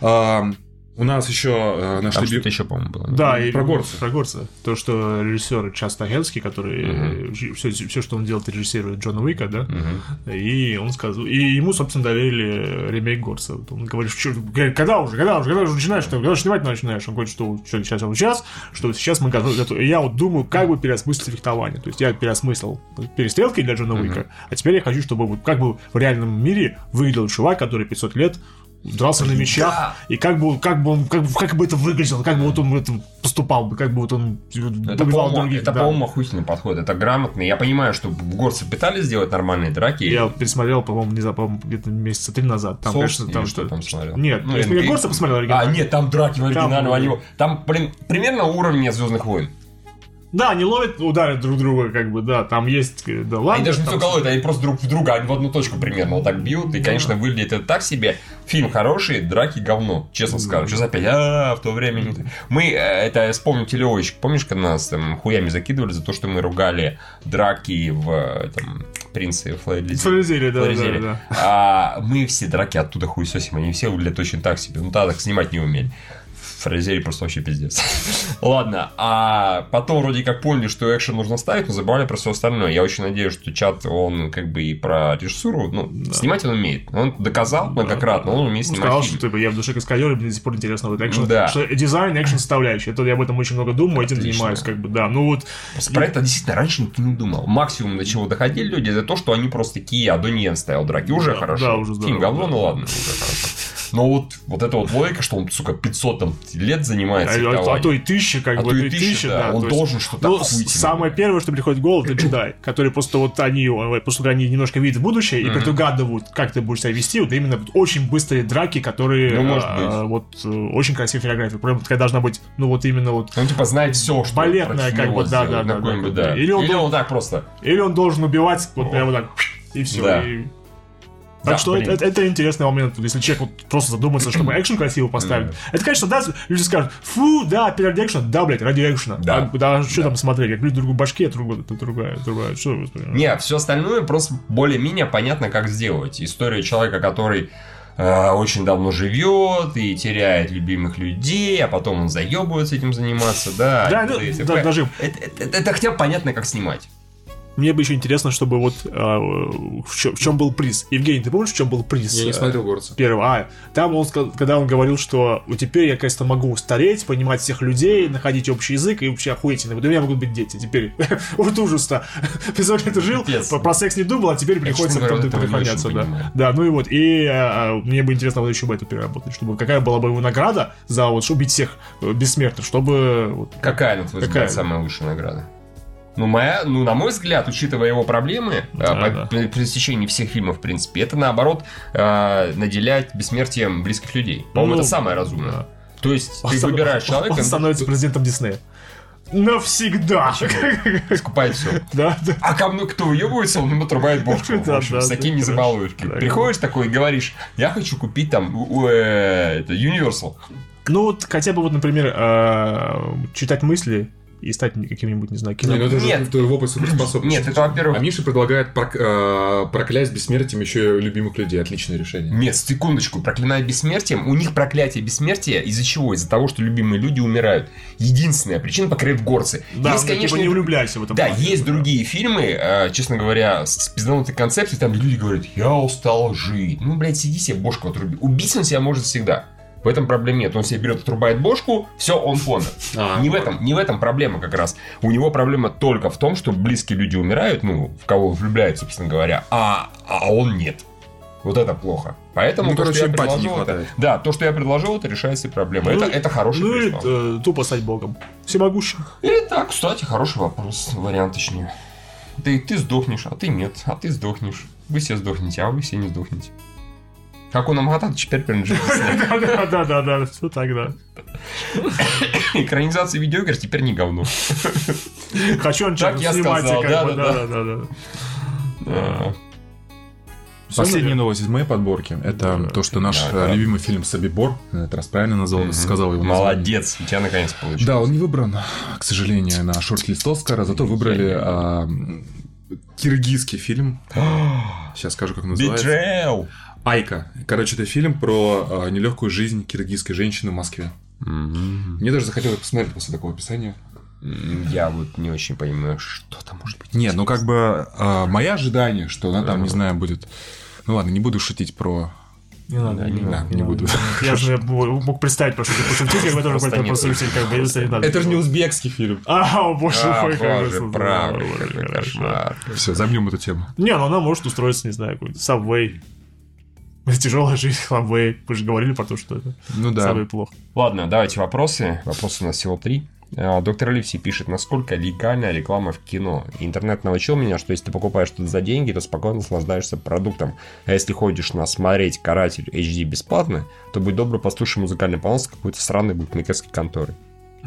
А, у нас еще э, наш Там любим- что-то еще, по-моему, было. Да, и Про горца. Про горца. То, что режиссер Час Тахенский, который все, все, что он делает, режиссирует Джона Уика, да, и он сказал, и ему, собственно, доверили ремейк горца. Он говорит, что, говорит, когда уже, когда уже, когда уже начинаешь, что, когда же снимать начинаешь? Он говорит, что, что сейчас, вот сейчас, что сейчас мы готовы. готовы». И Я вот думаю, как бы переосмыслить фехтование. То есть я переосмыслил перестрелки для Джона Уика, а теперь я хочу, чтобы вот как бы в реальном мире выглядел чувак, который 500 лет дрался на мечах, да. и как бы, как бы он, как, бы- как бы это выглядело, как бы вот он это поступал как бы вот он Это, убивал по-моему, других. это, да. по-моему, охуительный подход. Это грамотно. Я понимаю, что в горце пытались сделать нормальные драки. Я пересмотрел, по-моему, не знаю, по-моему, где-то месяца три назад. Там, Соус конечно, там что там смотрел? Нет, Ну, я Горца посмотрел оригинал. А, нет, там драки в оригинальном. Там, они- Там, блин, примерно уровня Звездных войн. Да, они ловят, ударят друг друга, как бы, да, там есть, э, да, ладно. Они даже не только ловят, они просто друг в друга, они в одну точку примерно вот так бьют. И, конечно, выглядит это так себе. Фильм хороший, драки говно, честно скажу. Сейчас опять, а в то время... не так». Мы, э, это я вспомнил телеовочек, помнишь, когда нас там хуями закидывали за то, что мы ругали драки в там, Принце Флоризеле. Флоризеле, да, да, да. А мы все драки оттуда хуесосим, они все выглядят очень так себе. Ну так снимать не умели. Фрезери просто вообще пиздец. Ладно, а потом вроде как поняли, что экшен нужно ставить, но забывали про все остальное. Я очень надеюсь, что чат, он как бы и про режиссуру, ну, снимать он умеет. Он доказал многократно, он умеет снимать сказал, фильм. что типа, я в душе каскадер, и мне до сих пор интересно вот экшен. Да. Что дизайн, экшен составляющая. Это я об этом очень много думаю, этим Отлично. занимаюсь, как бы, да. Ну вот, Про это действительно раньше никто не думал. Максимум, до чего доходили люди, это то, что они просто такие, а Доньен ставил драки. Уже Да, хорошо. да, уже здорово, Фильм говно, да. ну ладно, уже хорошо. Но вот, вот эта вот логика, что он, сука, 500 там, лет занимается а, а фехтованием. то и тысяча, как А бы, то и тысяча, да. Он есть- должен что-то Ну, самое первое, что приходит в голову, это джедай, который просто вот они, просто они немножко видят будущее и предугадывают, как ты будешь себя вести, вот именно вот очень быстрые драки, которые Ну, может э, вот э, очень красивая фотография, прям такая должна быть, ну вот именно вот Он типа знает все, что Балетная, как бы, да, да, да, да. Или он должен- так просто. Или он должен убивать вот прямо так, и все. Да. Так Да, что это, это интересный момент, если человек вот просто задумается, чтобы экшен красиво поставить. Это, конечно, да, люди скажут, фу, да, ради экшена, да, блядь, ради экшена. Да. А, да, что там смотреть, как люди друг в башке, а другая, другая, что. Не, все остальное просто более-менее понятно, как сделать. История человека, который э, очень давно живет и теряет любимых людей, а потом он заебывается этим заниматься, да. Да, и ну, да, даже- Это, это- это хотя бы понятно, как снимать. Мне бы еще интересно, чтобы вот а, в, чем, в чем был приз. Евгений, ты помнишь, в чем был приз? Я не э, смотрел горца. Первого. А, там он, когда он говорил, что вот теперь я, конечно, могу стареть, понимать всех людей, находить общий язык и вообще охуительно. Вот у меня могут быть дети теперь. Вот ужас-то. 500 лет жил, про, про секс не думал, а теперь приходится предохраняться, да. Да, ну и вот. И а, а, мне бы интересно вот еще бы это переработать, чтобы какая была бы его награда за вот, убить всех э, бессмертных, чтобы вот, Какая, на твой взгляд, самая лучшая награда? Ну, моя, ну, на мой взгляд, учитывая его проблемы, Да, а, по- да. при пресечении всех фильмов, в принципе, это наоборот а, наделять бессмертием близких людей. По-моему, Ну, это самое разумное. да. То есть ты Он- выбираешь человека, Он становится президентом Диснея. Навсегда! скупает все. Да, да. А ко мне кто въебывается, он ему отрубает бошку. Да, общем, да, с да, таким не забалуешь. Да, Приходишь такой и говоришь, я хочу купить там э, это, Universal. Ну вот хотя бы вот, например, э, читать мысли и стать каким-нибудь, не знаю, кино. Не, ну это Нет. же в область суперспособности. Нет, это, во-первых, А Миша предлагает прок- э, проклясть бессмертием еще и любимых людей. Отличное решение. Нет, секундочку, проклинают бессмертием. У них проклятие бессмертия из-за чего? Из-за того, что любимые люди умирают. Единственная причина, по крайней мере, в горце. Да, есть, ну, конечно, типа не и- влюбляйся в этом Да, плане. есть другие фильмы, э, честно говоря, с пизданутой концепцией, там люди говорят, я устал жить. Ну, блядь, сиди себе бошку отруби. Убить он себя может всегда. В этом проблем нет. Он себе берет, отрубает бошку, все, он помер. А, не, в этом, не в этом проблема как раз. У него проблема только в том, что близкие люди умирают, ну, в кого влюбляют, собственно говоря, а, а он нет. Вот это плохо. Поэтому Ну, то, короче, что я предложил, это, да, то, что я предложил, это решает все проблемы. Ну, это, это хороший Ну или э, тупо стать богом. Всемогущим. Или так, кстати, хороший вопрос, вариант точнее. Ты, ты сдохнешь, а ты нет, а ты сдохнешь. Вы все сдохнете, а вы все не сдохнете. Как у Намгата теперь принадлежит. Да-да-да, все так, да. Экранизация видеоигр теперь не говно. Хочу он Так я снимать, сказал, как бы, да-да-да. А, Последняя новость из моей подборки это Да, то, что наш э, любимый фильм Собибор, на этот раз правильно назвал, сказал его название. Молодец, у тебя наконец получилось. Да, он не выбран, к сожалению, на шорт-лист Оскара, зато выбрали а, киргизский фильм. Сейчас скажу, как называется. Betrayal. Айка. Короче, это фильм про а, нелегкую жизнь киргизской женщины в Москве. Мгм. Мне даже захотелось посмотреть после такого описания. Я вот не очень понимаю, что там может быть. Не, ну как бы а, мои ожидания, что она там, не знаю, будет... Ну ладно, не буду шутить про... Не надо, Да, не не надо. надо, не буду. Я же мог представить, потому что ты пошутил, как бы тоже нет. пошутить, как бы, если не надо. Это же не узбекский фильм. А, о, боже А, мой, как правда, какой кошмар. Все, замнем эту тему. Не, ну она может устроиться, не знаю, какой-то Subway. Тяжелая жизнь Subway. Вы же говорили про то, что это Ну да. Subway плохо. Ладно, давайте вопросы. Вопросы у нас всего три. А, Доктор Ливси пишет, насколько легальная реклама в кино. Интернет научил меня, что если ты покупаешь что-то за деньги, то спокойно наслаждаешься продуктом. А если ходишь на смотреть «Каратель» HD бесплатно, то будь добр, послушай музыкальный понос какой-то сраной букмекерской конторы.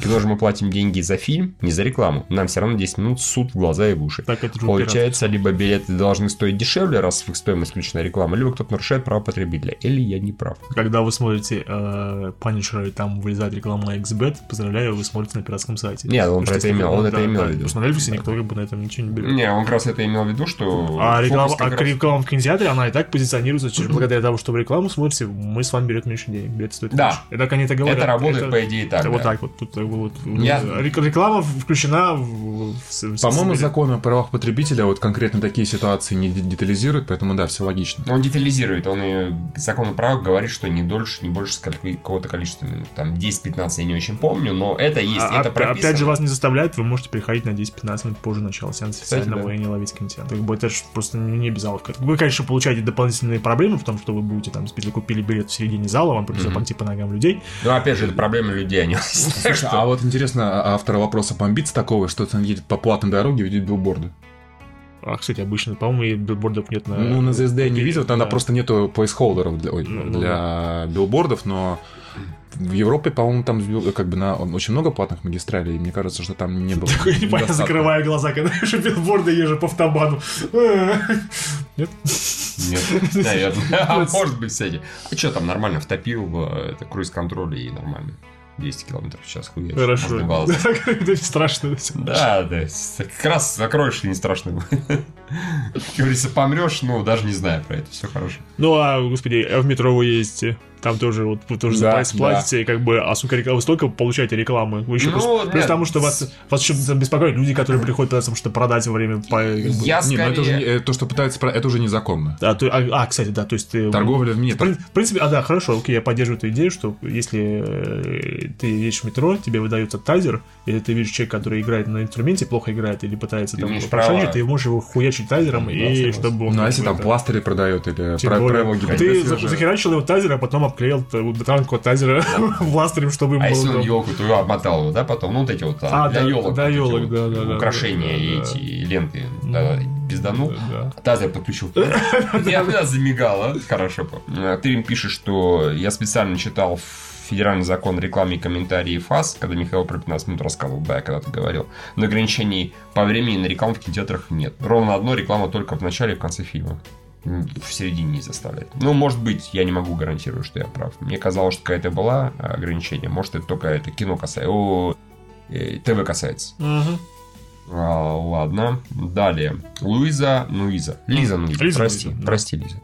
Кино же мы платим деньги за фильм, не за рекламу. Нам все равно 10 минут суд в глаза и в уши. Так это Получается, либо билеты должны стоить дешевле, раз в их стоимость включена реклама, либо кто-то нарушает право потребителя. Или я не прав. Когда вы смотрите э, Punisher и там вылезает реклама XBet, поздравляю, вы смотрите на пиратском сайте. Нет, он про это имел, он это имел в виду. Потому что на Netflix никто как бы на этом ничего не берет. Не, он как раз это имел в виду, что... А реклама, а реклама в кинотеатре, она и так позиционируется через благодаря тому, что вы рекламу смотрите, мы с вами берем меньше денег, билет стоит Да. Это как они это говорят. Это работает, по идее, так. вот так вот. Тут, вот, Я- рек- Реклама включена в... в- По-моему, закон о правах потребителя вот конкретно такие ситуации не де- детализирует, поэтому да, все логично. Он детализирует, он и закон прав говорит, что не дольше, не больше какого-то количества минут. Там 10-15 я не очень помню, но это есть, А, это оп- прописано. опять же, вас не заставляют, вы можете приходить на 10-15 минут позже начала сеанса Кстати, официально, да. вы не ловите кинотеатр. Как бы это же просто не, обязаловка. Вы, конечно, получаете дополнительные проблемы в том, что вы будете там, если купили билет в середине зала, вам придется Мгм. пойти по ногам людей. Но опять же, это проблема людей, а не Слушай, а вот интересно, а автора вопроса бомбится такого, что он едет по платной дороге, видит билборды? А, кстати, обычно, по-моему, и билбордов нет на... Ну, на ЗСД я не видел, там Да. просто нету плейсхолдеров для, ой, Ну, ну для билбордов, но в Европе, по-моему, там как бы на очень много платных магистралей, и мне кажется, что там не было. Такой, непонятно, недостатка. закрываю глаза, когда вижу билборды, езжу по автобану. Нет? Нет, наверное. А может быть, кстати. А что там нормально втопил в это круиз-контроль и нормально. 200 километров в час хуя. Хорошо. Это страшно. Да, да. Как раз закроешь, и не страшно будет. Как говорится, помрешь, ну, даже не знаю про это. Все хорошо. Ну, а, господи, а в метро вы ездите? Там тоже вот вы тоже Да, за платите, и как бы, а сколько реклам- вы столько получаете рекламы. Вы еще Ну, плюс, плюс нет. тому, что вас, вас еще беспокоят люди, которые приходят потому что продать во время... по- как бы. Я Не, ну это уже скорее... не- э, то, что пытаются, про- это уже незаконно. А, то- а, а, кстати, да, то есть ты... Торговля в прин- в принципе, а да, хорошо, окей, я поддерживаю эту идею, что если э, ты едешь в метро, тебе выдается тазер, или ты видишь человека, который играет на инструменте, плохо играет, или пытается Ты там право. ты можешь его хуячить тазером, Да, и согласен. чтобы он... Ну, а если там бы, пластыри продают или про- правила ты захерачил его тазер, а потом обклеил бутанку от тазера пластырем, чтобы ему А если он елку, то обмотал его, да, потом? Ну, вот эти вот а, А, для да, елок. для ёлок, да, да, Украшения и эти ленты. Да, да, пизданул. Да. Тазер подключил. Я меня замигала. Хорошо. Ты им пишешь, что я специально читал федеральный закон о рекламе и комментарии ФАС, когда Михаил про 15 минут рассказывал, да, я когда-то говорил. Но ограничений по времени на рекламу в кинотеатрах нет. Ровно одно реклама только в начале и в конце фильма. В середине не заставляет. Ну, может быть, я не могу гарантировать, что я прав. Мне казалось, что какая-то была а, ограничение. Может, это только это кино касается. О, э, ТВ касается. Мгм. А, ладно. Далее. Луиза Нуиза. Лиза Нуиза. Лиза прости, Нуиза, да. прости, Лиза.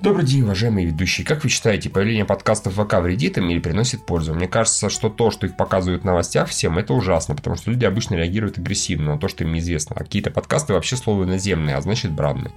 Добрый день, уважаемые ведущие. Как вы считаете, появление подкастов в ВК вредит им или приносит пользу? Мне кажется, что то, что их показывают в новостях всем, это ужасно, потому что люди обычно реагируют агрессивно на то, что им известно. А какие-то подкасты вообще слово иноземные, а значит бранные.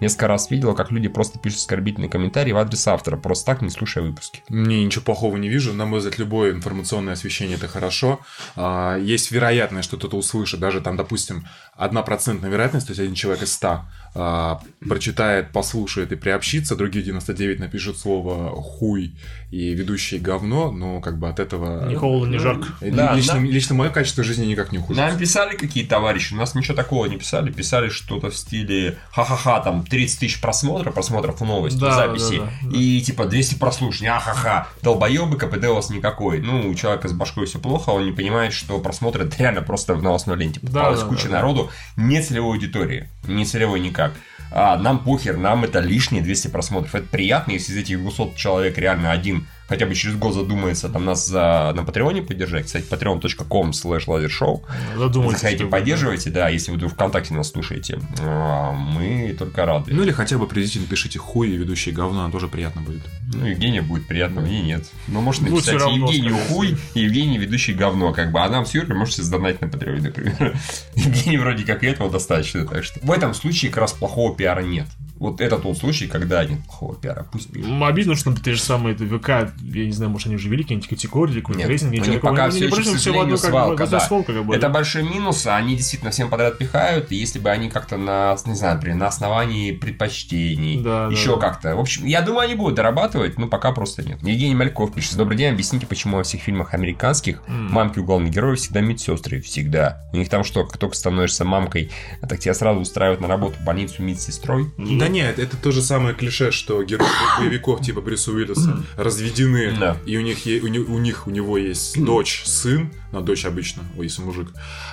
Несколько раз видела, как люди просто пишут оскорбительные комментарии в адрес автора, просто так, не слушая выпуски. Мне ничего плохого не вижу. На мой взгляд, любое информационное освещение это хорошо. А, Есть вероятность, что кто-то услышит, даже там, допустим, однопроцентная вероятность, то есть один человек из 100 а, прочитает, послушает и приобщится, другие 99 напишут слово хуй и ведущий говно, но как бы от этого... Ни холодно, ни жарко. Ли- Да, лично, да. лично мое качество жизни никак не ухудшится. Нам писали какие товарищи, у нас ничего такого не писали, писали что-то в стиле ха-ха-ха, там 30 тысяч просмотров, просмотров новости, Да, записи, да, да, да. и типа 200 прослушиваний, а-ха-ха, долбоебы, КПД у вас никакой. Ну, у человека с башкой все плохо, он не понимает, что просмотр это реально просто в новостной ленте. Да, Попалась да, куча да, да. народу, не целевой аудитории, не целевой никак. А нам похер, нам это лишние 200 просмотров. Это приятно, если из этих 200 человек реально один хотя бы через год задумается там нас за, на Патреоне поддержать. Кстати, patreon.com slash lasershow. Задумайтесь. Заходите, поддерживайте, да, если вы вдруг ВКонтакте нас слушаете. А, Мы только рады. Ну или хотя бы придите, напишите хуй и ведущий говно, нам тоже приятно будет. Ну, Евгения будет приятно, мне нет. Ну, может Ну, написать равно, Евгению хуй, и Евгений ведущий говно, как бы. А нам с Юрой можете сдонать на Патреоне, например. Евгений вроде как и этого достаточно, так что... В этом случае как раз плохого пиара нет. Вот это тот случай, когда нет плохого пиара, пусть пишут. Обидно, что те же самые это ВК, я не знаю, может, они уже вели какие-нибудь категории какой-то рейтинг, ничего такого. пока Они все еще, всё в одну, как свалка, да. свалку, как бы. Это большой минус, они действительно всем подряд пихают, и если бы они как-то на, не знаю, например, на основании предпочтений, Да, еще да. как-то. В общем, я думаю, они будут дорабатывать, но пока просто нет. Евгений Мальков пишет. Добрый день, объясните, почему во всех фильмах американских мамки у главных героев всегда медсестры. Всегда. У них там что, как только становишься мамкой, так тебя сразу устраивают на работу в больницу медсестрой? Да нет, это то же самое клише, что герои боевиков типа Брюса Уиллиса разведены, и у них, у них у него есть дочь, сын, ну, дочь обычно, ой, если мужик,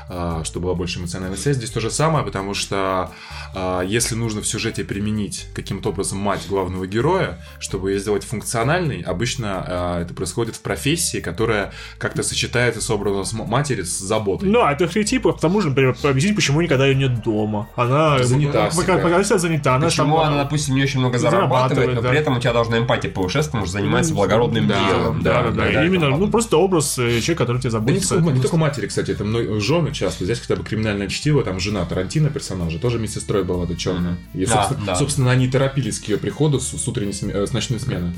а, чтобы была больше эмоциональная связь. Здесь то же самое, потому что а, если нужно в сюжете применить каким-то образом мать главного героя, чтобы ее сделать функциональной, обычно а, это происходит в профессии, которая как-то сочетается с образом матери с заботой. Ну, а это архетип, а к тому же, например, объяснить, почему никогда ее нет дома. Она Занята Пока, всегда занята. Она Почему там, она, допустим, не очень много зарабатывает, зарабатывает, но да. при этом у тебя должна эмпатия повышаться, потому что занимается благородным Да, делом. Да, да, да. Именно, ну, просто образ э, человека, который тебе Да не, только, не только матери, кстати, это мной, жены часто. Здесь хотя бы криминальное чтиво, там жена Тарантино персонажа, тоже медсестрой была, эта черная. И, Да, собственно, да. собственно, они торопились к ее приходу с, с утренней сме- э, с ночной смены.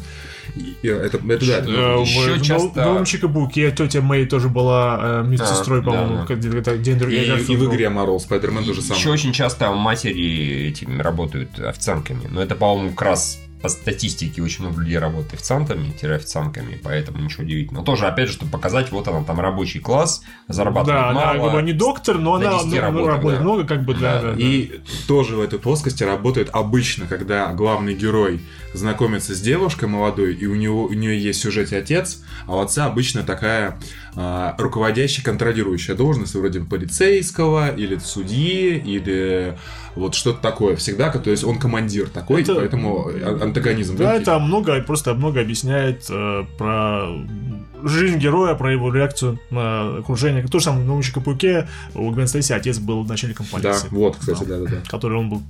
И- и это, это да, это Э, в- Еще в часто- Нов- Новом Чикабуке тетя Мэй тоже была э, медсестрой, А, по-моему, да, да. как- где-то день другой. и, и в игре Марвел Спайдермен тоже самое. Еще очень часто матери этими работают официантками. Но это, по-моему, как раз по статистике очень много людей работает официантами, официантками, поэтому ничего удивительного. Тоже, опять же, чтобы показать, вот она там рабочий класс, зарабатывает Да, мало. она как бы не доктор, но на она 10 ну, работах, работает да. много, как бы, да, Да, да. да. И тоже в этой плоскости работает обычно, когда главный герой знакомится с девушкой молодой, и у него у нее есть в сюжете отец, а у отца обычно такая а, руководящая, контролирующая должность, вроде полицейского, или судьи, или вот что-то такое всегда, то есть он командир такой, Это- поэтому а- антагонизм. Да, великий. это много, просто много объясняет э, про жизнь героя, про его реакцию на окружение. То же самое в «Новом Чикапуке» у Гвен Стейси отец был начальником Да, полиции. вот, кстати, да-да-да. Который он был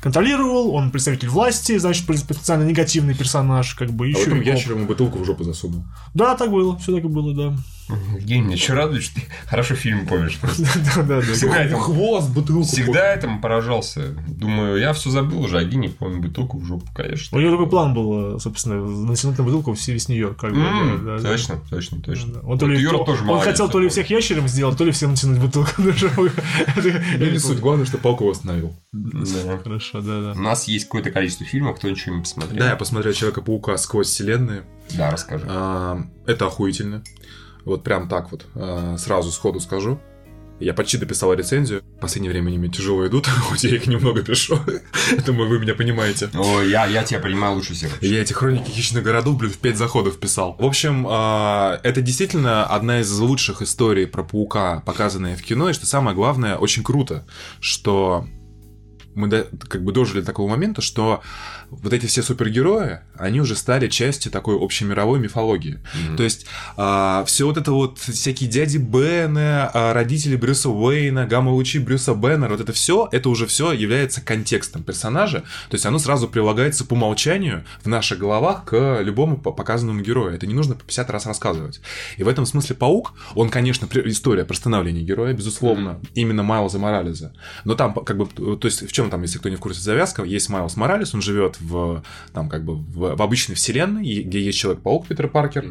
контролировал, он представитель власти, значит, потенциально негативный персонаж, как бы А еще потом и коп. ящер ему бутылку в жопу засунул. Да, так было, все так и было, да. Евгений, меня что радует, что ты хорошо фильм помнишь просто. Да, да, да. Всегда этому, Хвост, бутылку. всегда этому поражался. Думаю, я все забыл уже, а Гений помню бутылку в жопу, конечно. У него такой план был, собственно, натянуть на бутылку в весь нее. Как бы, М, да, да, да. Точно, точно, точно. Да. Он, то ли, Юра он тоже молодец хотел то ли всех ящером сделать, то ли всем натянуть бутылку на жопу. Не суть, главное, что палку восстановил. Хорошо, да, да. У нас есть какое-то количество фильмов, кто ничего не посмотрел. Да, я посмотрел Человека-паука сквозь вселенные. Да, расскажи. А, Это охуительно. Вот прям так вот, а, сразу сходу скажу. Я почти дописал рецензию. В последнее время они мне тяжело идут, хоть я их немного пишу. Думаю, вы меня понимаете. О, я, я тебя понимаю лучше всех. Я эти хроники хищных городов, блин, в пять заходов писал. В общем, а, это действительно одна из лучших историй про паука, показанная в кино, и что самое главное, очень круто, что мы до- как бы дожили до такого момента, что вот эти все супергерои, они уже стали частью такой общемировой мифологии. То есть все вот это вот всякие дяди Бены, а, родители Брюса Уэйна, гамма-лучи Брюса Беннера, вот это все, это уже все является контекстом персонажа. То есть оно сразу прилагается по умолчанию в наших головах к любому по- показанному герою. Это не нужно по 50 раз рассказывать. И в этом смысле Паук, он, конечно, история про становление героя, безусловно, именно Майлза Морализа. Но там, как бы, то есть в чем там, если кто не в курсе завязка, есть Майлз Моралес, он живет в, там, как бы, в, в обычной вселенной, и- где есть Человек-паук Питер Паркер,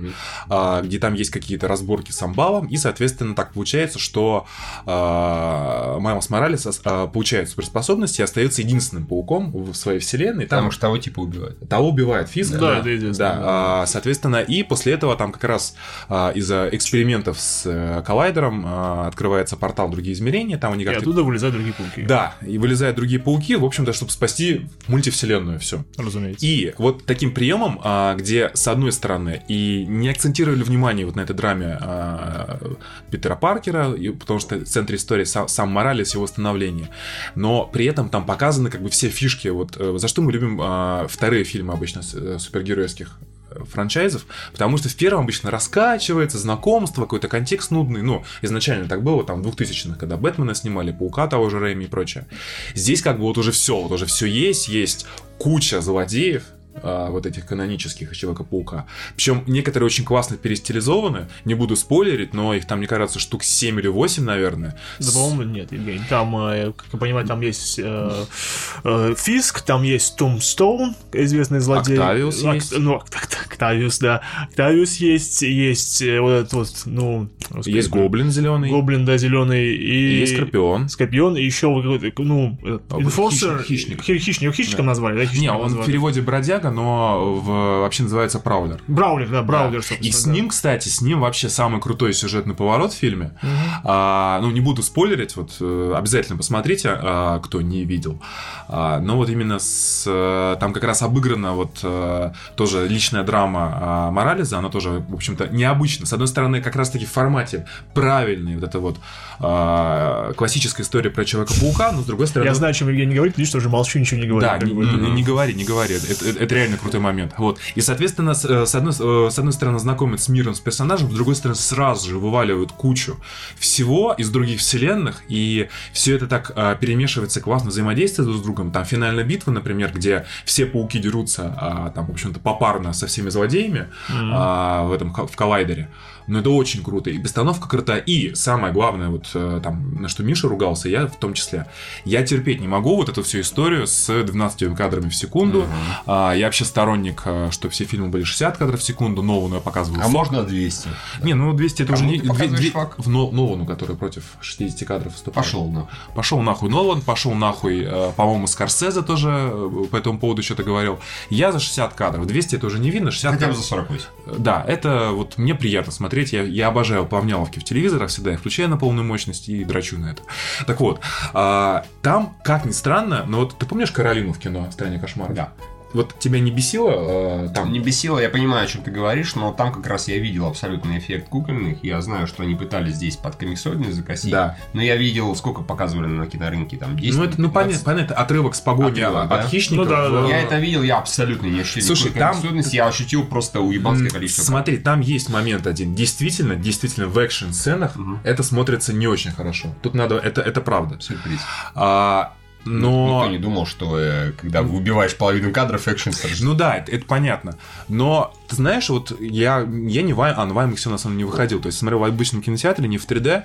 а, где там есть какие-то разборки с амбалом, и, соответственно, так получается, что а, Майлз Моралес а, получает суперспособности и остается единственным пауком в своей вселенной. Там Потому что того типа убивают. того убивает Фиск. Да, известно, Да, да. а, соответственно, и после этого там как раз а, из-за экспериментов с э, коллайдером а, открывается портал в другие измерения, там они И как-то... оттуда вылезают другие пауки. Да, и вылезают другие пауки, в общем-то, чтобы спасти мультивселенную все. Разумеется. И вот таким приемом, а, где с одной стороны и не акцентировали внимание вот на этой драме а, Питера Паркера, потому что в центре истории сам, сам Моралес, его становление, но при этом там показаны как бы все фишки, вот э, за что мы любим а, вторые фильмы обычно э, супергеройских франчайзов, потому что в первом обычно раскачивается знакомство, какой-то контекст нудный, ну, изначально так было, там, в 2000-х, когда Бэтмена снимали, Паука того же Рэйми и прочее. Здесь как бы вот уже все, вот уже все есть, есть куча злодеев, а, вот этих канонических Человека-паука. Причем некоторые очень классно перестилизованы, не буду спойлерить, но их там, мне кажется, штук 7 или 8, наверное. Да, по-моему, нет, Евгений. Там, э, как я понимаю, там есть э, э, Фиск, там есть Тумстоун, известный злодей. Октавиус Ок- есть. Ну, Ок- Ок- Октавиус, да. Октавиус есть, есть вот этот вот, ну... господи, Есть Гоблин зеленый, Гоблин, да, зеленый. И... есть Скорпион. Скорпион, и еще ну, А, Enforcer. хищник, хищник. Хи- Хищник, его хищником Да. назвали, да? Не, хищником он в переводе бродяга, но в, вообще называется Праулер. Браулер, да, Браулер, И собственно, с да. ним, кстати, с ним вообще самый крутой сюжетный поворот в фильме. А, ну, не буду спойлерить, вот э, обязательно посмотрите, а, кто не видел. А, но вот именно с, э, там как раз обыграна вот э, тоже личная драма а, Морализа, она тоже, в общем-то, необычна. С одной стороны, как раз-таки в формате правильной вот это вот а, классическая история про Человека-паука, но с другой стороны... Я знаю, о чем Евгений говорит, что уже молчу, ничего не говорю. Да, не, не- не говори, не говори. Это, это- это реально крутой момент. Вот. И, соответственно, с, э, с одной, э, с одной стороны, знакомят с миром, с персонажем, с другой стороны, сразу же вываливают кучу всего из других вселенных, и все это так э, перемешивается, классно взаимодействует друг с другом. Там финальная битва, например, где все пауки дерутся, а, там, в общем-то, попарно со всеми злодеями а, в этом в коллайдере. Но это очень круто, и постановка крутая. И самое главное, вот э, там, на что Миша ругался, я в том числе, я терпеть не могу вот эту всю историю с 12 кадрами в секунду. А, я вообще сторонник, э, что все фильмы были 60 кадров в секунду, Нолану я показывал. А можно 200? Не, ну 200 это Кому уже не... ты показываешь две- факт? В Но- Нолану, который против 60 кадров выступает. Пошел, ну. Пошел нахуй Нолан, пошел нахуй, э, по-моему, Скорсезе тоже по этому поводу что-то говорил. Я за 60 кадров. 200 это уже не видно, 60 Хотя кадров. за 48. Да, это вот мне приятно смотреть. Я, я обожаю плавняловки в телевизорах всегда. Я включаю на полную мощность и драчу на это. Так вот, а, там, как ни странно, но вот ты помнишь Каролину в кино «Стране кошмара»? Да. Вот тебя не бесило э, там? Не бесило, я понимаю, о чем ты говоришь, но там как раз я видел абсолютный эффект кукольных. Я знаю, что они пытались здесь под комиксодную закосить. Да. Но я видел, сколько показывали на кинорынке, там 10 Ну, это, ну, 15. понятно, понятно, отрывок с погони Отрывок, от да? хищников. Ну да, да, Я это видел, я абсолютно не ощутил Слушай, там- я ощутил просто уебанское количество. Смотри, там есть момент один. Действительно, действительно, в экшн-сценах Мгм. это смотрится не очень хорошо. Тут надо, это, это правда. Сюрприз. А, Но... Никто не думал, что э, когда убиваешь половину кадров, экшен Ну да, это, это понятно. Но, ты знаешь, вот я, я не Вай, а на Ваймаксе на самом деле не выходил. То есть смотрел в обычном кинотеатре, не в 3D.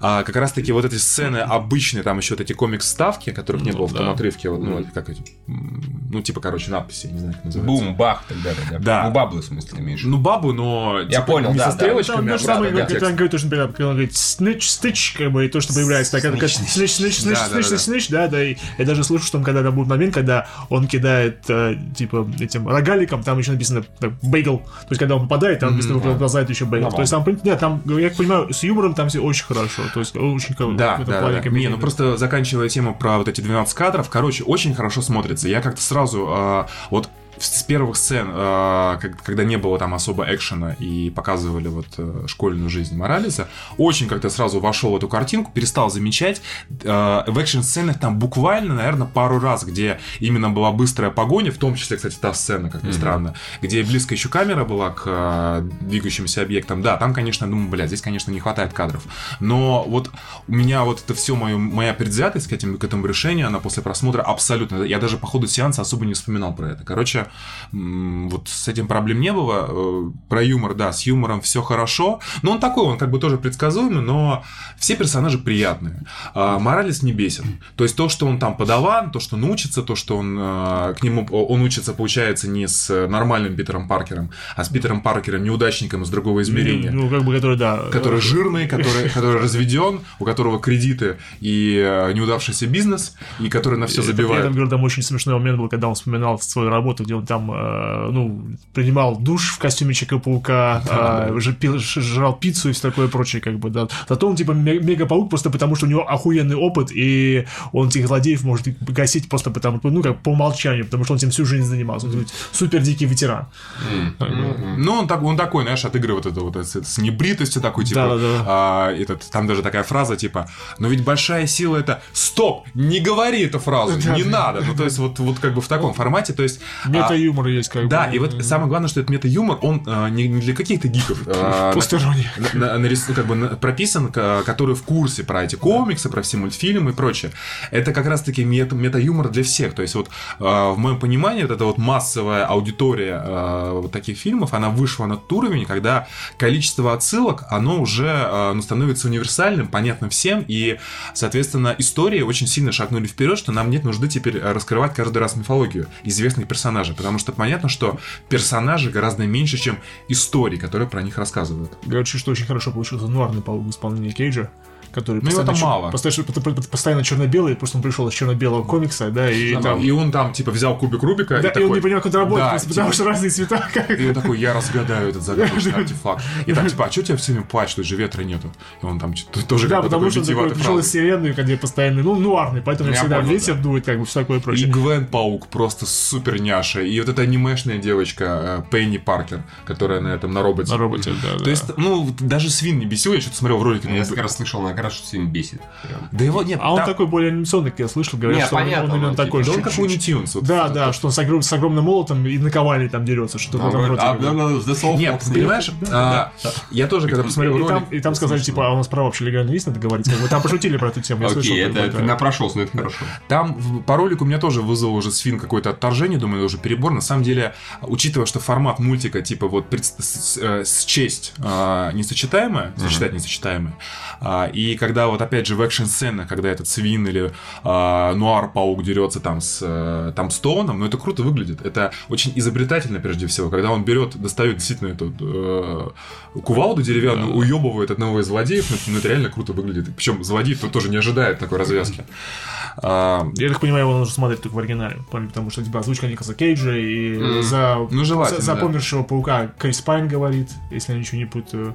А как раз таки вот эти сцены обычные, там еще вот эти комикс-ставки, которых не Ну было в том да. отрывке, вот, ну, как эти, ну, типа, короче, надписи, я не знаю, как называется. Бум, бах, так далее. Да. Ну, баблы, в смысле, имеешь. Ну, бабу, но Я понял, не да, со да. стрелочками, Там а то самое, да, как текст. он говорит, тоже, например, когда он говорит снич, стыч, как бы, и то, что появляется, как снич, снич, снич, Да, да, снич, да. снич, да, да, и я даже слышу, что он, когда там будет момент, когда он кидает, э, типа, этим рогаликом, там еще написано так, бейгл, то есть, когда он попадает, там написано, выползает еще бейгл, то есть, там, да, там, я понимаю, с юмором там все очень хорошо, то есть, очень как- Да, в этом да, плане да. Не, ну просто заканчивая тему про вот эти 12 кадров, короче, очень хорошо смотрится. Я как-то сразу, э, вот с первых сцен, как- когда не было там особо экшена и показывали вот э, школьную жизнь Моралеса, очень как-то сразу вошел в эту картинку, перестал замечать. Э, в экшн-сценах там буквально, наверное, пару раз, где именно была быстрая погоня, в том числе, кстати, та сцена, как ни странно, где близко еще камера была к э, двигающимся объектам. Да, там, конечно, думаю, блядь, здесь, конечно, не хватает кадров. Но вот у меня вот это все мое, моя предвзятость к, этим, к этому решению, она после просмотра абсолютно... Я даже по ходу сеанса особо не вспоминал про это. Короче, вот с этим проблем не было. Э, Про юмор, да, с юмором все хорошо. Но он такой, он как бы тоже предсказуемый, но все персонажи приятные. А Моралес не бесен. То есть то, что он там подаван, то, что он учится, то, что он э, к нему он учится, получается, не с нормальным Питером Паркером, а с Питером Паркером, неудачником из другого измерения Ну, как бы, который, да. который жирный, который, который разведен, у которого кредиты и э, неудавшийся бизнес, и который на все Это- Я забивает. там говорю, там очень смешной момент был, когда он вспоминал свою работу, где он там, э, ну, принимал душ в костюме Человека-паука, э, уже пил- жрал пиццу и все такое прочее, как бы, да. Зато он, типа, ме- мега-паук просто потому, что у него охуенный опыт, и он этих злодеев может гасить просто потому, ну, как по умолчанию, потому что он этим всю жизнь занимался. Он супер дикий ветеран. Ну, он, так, он такой, знаешь, отыгрывает это вот это, с небритостью такой, типа, Да-да-да. а, этот, там даже такая фраза, типа, но ведь большая сила это, стоп, не говори эту фразу, не надо. Ну, то есть, вот, вот как бы в таком формате, то есть... Мета-юмор есть, как Да, бы. и вот самое главное, что этот мета-юмор, он а, не, не для каких-то гиков. а, на- на- как бы на- прописан, который в курсе про эти комиксы, про все мультфильмы и прочее. Это как раз-таки мета- мета-юмор для всех. То есть вот э, в моем понимании вот эта вот массовая аудитория э, вот таких фильмов, она вышла на тот уровень, когда количество отсылок, оно уже э, ну, становится универсальным, понятным всем, и, соответственно, истории очень сильно шагнули вперед, что нам нет нужды теперь раскрывать каждый раз мифологию известных персонажей, потому что понятно, что персонажи гораздо меньше, чем истории, которые про них рассказывают. Говорят, что очень хорошо получился нуарный паук в Кейджа. Который Ну, его там чер- мало. Постоянно, по- по- постоянно черно-белый, просто он пришел из черно-белого комикса, да, и там... И он там, типа, взял кубик Рубика Да, и и он такой... не понимает, как это работает, Да, просто потому типа, что разные цвета. как- И он такой, я разгадаю этот загадочный артефакт. И там, типа, а что тебя все время тут же ветра нету? И он там тоже Да, как бы потому что он такой пришел из вселенной, где постоянно, ну, нуарный, поэтому Ну, всегда ветер да. дует, как бы, все такое И прочее. Гвен Паук просто супер няша. И вот эта анимешная девочка э, Пенни Паркер, которая на этом, на роботе. На роботе, да, да. То есть, ну, даже свин не бесил, я что-то смотрел в ролике. Я как раз слышал на что сильно бесит. Прям. Да его нет. А он такой более анимационный, как я слышал, говорят, Не, что он- понятно, он именно ну, такой Да он как Луни Тюнс. вот. Да, да, что он с, огром- с огромным молотом и наковальней там дерется, что-то в Он этом роде. а, Нет, понимаешь, а, я тоже, когда И, посмотрел и ролик... там, и там сказали, типа, а у нас права вообще легально есть, надо говорить. Как бы, там пошутили про эту тему, я слышал. Это напрошелся, но это хорошо. Там по ролику меня тоже вызвал уже свин какое-то отторжение, думаю, это уже перебор. На самом деле, учитывая, что формат мультика, типа вот пред- с, э, счесть а, несочетаемое, сочетать несочетаемое, а, и когда вот опять же в экшн-сценах, когда этот свин или а, нуар-паук дерется там с э, там с Тоуном, ну это круто выглядит. Это очень изобретательно прежде всего, когда он берет, достает действительно эту э, кувалду деревянную, уебывает одного из злодеев, ну, это- ну, это реально круто выглядит. Причем злодей тут тоже не ожидает такой развязки. А, Я так понимаю, его нужно смотреть только в оригинале, потому что типа озвучка Николаса Кейджа и Мгм. за, Ну, желательно, за, за да. помершего паука Крис Пайн говорит, если я ничего не путаю.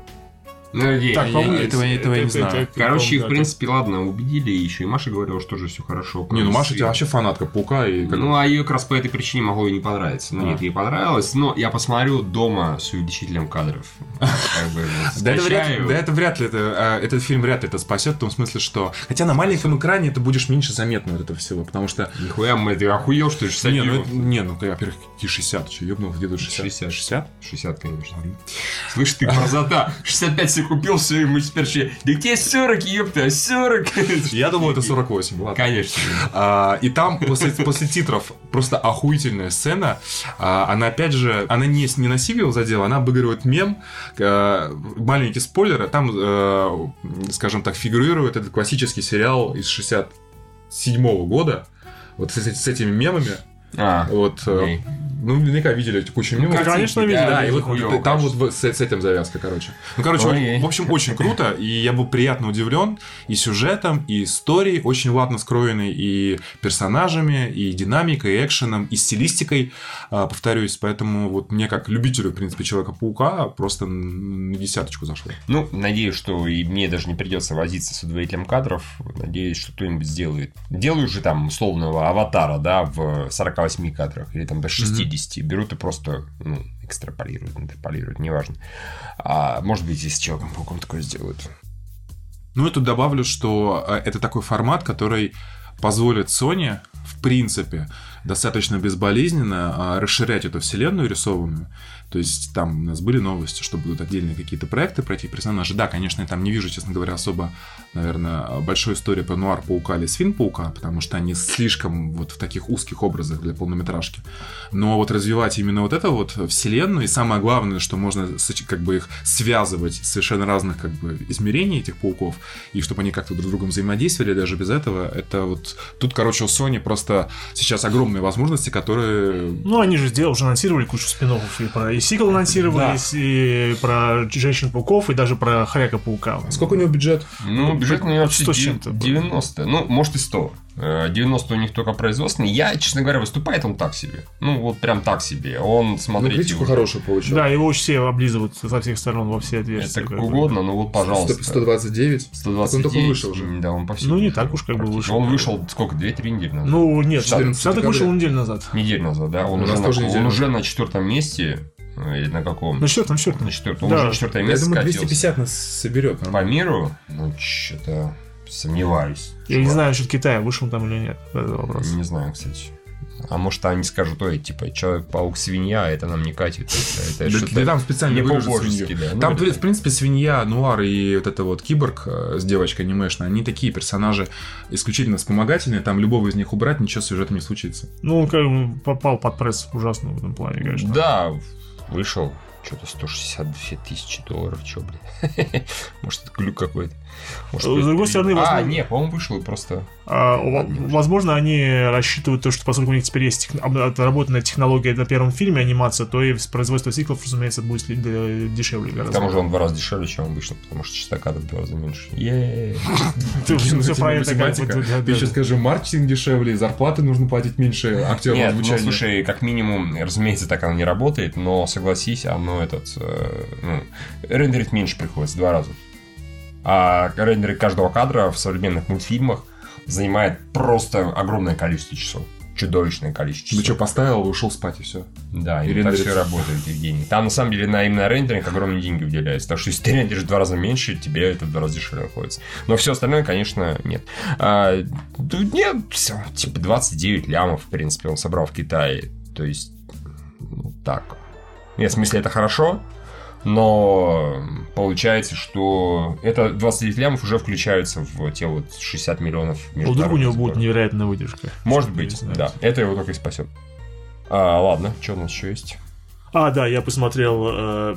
Ну, я- Так, я- я- этого- этого я не знаю. Короче, их, в принципе, ладно, убедили, еще и Маша говорила, что тоже все хорошо. Не, ну Маша тебя вообще фанатка паука и как Ну, а ее как раз по этой причине могло и не понравиться. Ну, А. нет, ей понравилось, но я посмотрю дома с увеличителем кадров. Вот, Да это, вряд, скачаю. да это вряд ли а, этот фильм вряд ли это спасет в том смысле, что хотя на маленьком экране это будешь меньше заметно вот этого всего, потому что Нихуя, мы, ты охуел, что ли, 60 не, ну, ну во-первых, какие 60, что ебнул, где тут 60? 60. 60? 60, конечно. Слышь, ты красота! 65 себе купил все, ему теперь еще... Да тебе 40, ёпта, 40. Я думал, это 48, ладно. Конечно. А, и там после, после титров просто охуительная сцена. А, она опять же, она не, не на Сивил задела, она обыгрывает мем. А, маленький спойлер, там, э, скажем так, фигурирует этот классический сериал из 67 года. Вот с, с этими мемами. А, Вот, э. Ну, наверняка видели кучу Ну, мемов. картинки, конечно, видели. Да, и вот хуёво, там конечно. вот с, с этим завязка, короче. Ну, короче, Ой. в общем, очень круто, и я был приятно удивлен и сюжетом, и историей, очень ладно скроенной, и персонажами, и динамикой, и экшеном, и стилистикой, а, повторюсь, поэтому вот мне как любителю, в принципе, Человека-паука просто на десяточку зашло. Ну, надеюсь, что и мне даже не придется возиться с удвоителем кадров. Надеюсь, что кто-нибудь сделает. Делаю же там условного аватара, да, в 48 кадрах или там до 60. Берут и просто, ну, экстраполируют, интерполируют, неважно. А может быть, и с Человеком-пауком такое сделают. Ну, и тут добавлю, что э, это такой формат, который позволит Sony, в принципе, достаточно безболезненно а, расширять эту вселенную рисованную. То есть там у нас были новости, что будут отдельные какие-то проекты про этих персонажей. Да, конечно, я там не вижу, честно говоря, особо, наверное, большой истории про Нуар Паука или Свин Паука, потому что они слишком вот в таких узких образах для полнометражки. Но вот развивать именно вот эту вот вселенную, и самое главное, что можно как бы их связывать совершенно разных как бы измерений этих пауков, и чтобы они как-то друг с другом взаимодействовали даже без этого, это вот... Тут, короче, у Sony просто сейчас огромные возможности, которые... Ну, они же сделали, уже анонсировали кучу спин и про и сиквел анонсировали, и про Женщин-пауков, и даже про Хряка-паука. Сколько у него бюджет? Ну, бюджет у него вообще 100 с чем-то было. 90. Ну, может и 100. Э, 90 у них только производственный. Я, честно говоря, выступает он так себе. Ну, вот прям так себе. Он, Ну, смотрите, критику уже- хорошую получил. Да, его очень все облизывают со всех сторон во все отверстия. Это как угодно, но вот, пожалуйста. 129. 129. Так он только вышел уже. Да, он по всему Ну, не так уж как бы вышел. Он вышел, сколько, 2-3 недели назад? Ну, нет, 14 Штатах вышел неделю назад. Неделю назад, да? Он, У уже на, он уже на четвертом месте. Э, Или на каком? Что там, что там? На четвертом. Да. Он уже на четвертое Я место думаю, скатился. 250 нас соберет. По миру? Ну, что-то сомневаюсь. Я не Чувак. знаю, насчет Китая, вышел там или нет. Это вопрос. Не знаю, кстати. А может, они скажут, ой, типа, человек-паук свинья, а это нам не катит. Это, это Да, там специально не по-божески, да. Ну, Там, в принципе, свинья, нуар и вот это вот киборг э, с девочкой анимешной, они такие персонажи исключительно вспомогательные, там любого из них убрать, ничего с сюжетом не случится. Ну, он как бы попал под пресс ужасно в этом плане, конечно. Да, вышел что-то 162 тысячи долларов, чё, блин. Может, это глюк какой-то. Может, С другой стороны, А, возможно- не, по-моему, вышел и просто... А, во- возможно, они рассчитывают то, что поскольку у них теперь есть тех- отработанная технология на первом фильме анимация, то и производство сиклов, разумеется, будет дешевле К гораздо. тому же он в два раза дешевле, чем обычно, потому что частота кадров в два раза меньше. Ты да. скажи, маркетинг дешевле, зарплаты нужно платить меньше актерам Нет, ну слушай, как минимум, разумеется, так оно не работает, но согласись, оно этот, э, ну, рендерить меньше приходится, в два раза. А рендерить каждого кадра в современных мультфильмах занимает просто огромное количество часов. Чудовищное количество Ну часов. что, поставил, ушел спать и все. Да, и так все работает, Евгений. Там, на самом деле, на именно рендеринг огромные деньги выделяются. Так что, если ты рендеришь в два раза меньше, тебе это в два раза дешевле обходится. Но все остальное, конечно, нет. А, нет, все, типа 29 лямов, в принципе, он собрал в Китае. То есть, ну, так. Нет, в смысле, это хорошо, но получается, что это 29 лямов уже включаются в те вот 60 миллионов А Вдруг у него международных будет невероятная выдержка. Может быть, да. Это его только и спасет. А, ладно, что у нас еще есть? А, да, я посмотрел э,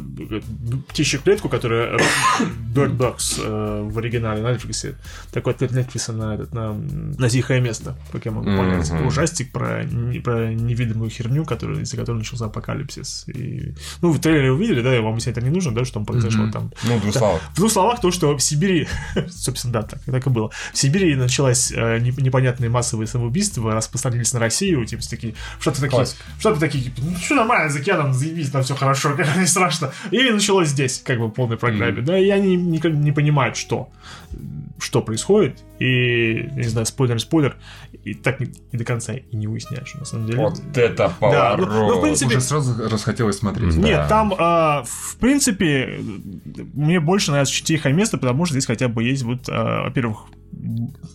«Птичью клетку», которая э, Bird Box э, в оригинале на Netflix. Такой ответ Netflix на, этот, на, на тихое место, как я могу понять. Ужастик про, не- про невидимую херню, который, из-за которой начался апокалипсис. И, ну, в трейлере увидели, да, вам объяснять это не нужно, да, что там произошло там. Ну, в двух словах. В двух словах, то, что в Сибири, собственно, да, так, так и было. В Сибири началось э, не- непонятные массовые самоубийства, распространились на Россию, типа, такие, Штаты такие, Штаты такие, типа, ну, что нормально, за океаном, заебись, там все хорошо, не страшно. И началось здесь, как бы, в полной программе, да, и они никак не понимают, что, что происходит, и, не знаю, спойлер-спойлер, и так и до конца и не выясняешь, на самом деле. Вот это Да, поворот. ну, ну, в принципе, Уже сразу расхотелось смотреть. Да. Нет, там, а, в принципе, мне больше нравится «Тихое место», потому что здесь хотя бы есть, вот, а, во-первых,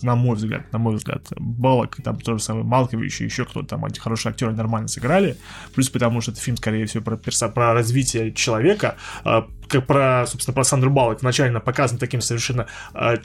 на мой взгляд, на мой взгляд, Балок, там тоже самый Малкович и еще кто-то там, эти хорошие актеры нормально сыграли. Плюс потому что это фильм, скорее всего, про, перса- про развитие человека, а, как про, собственно, про Сандру Балок вначально показан таким совершенно а,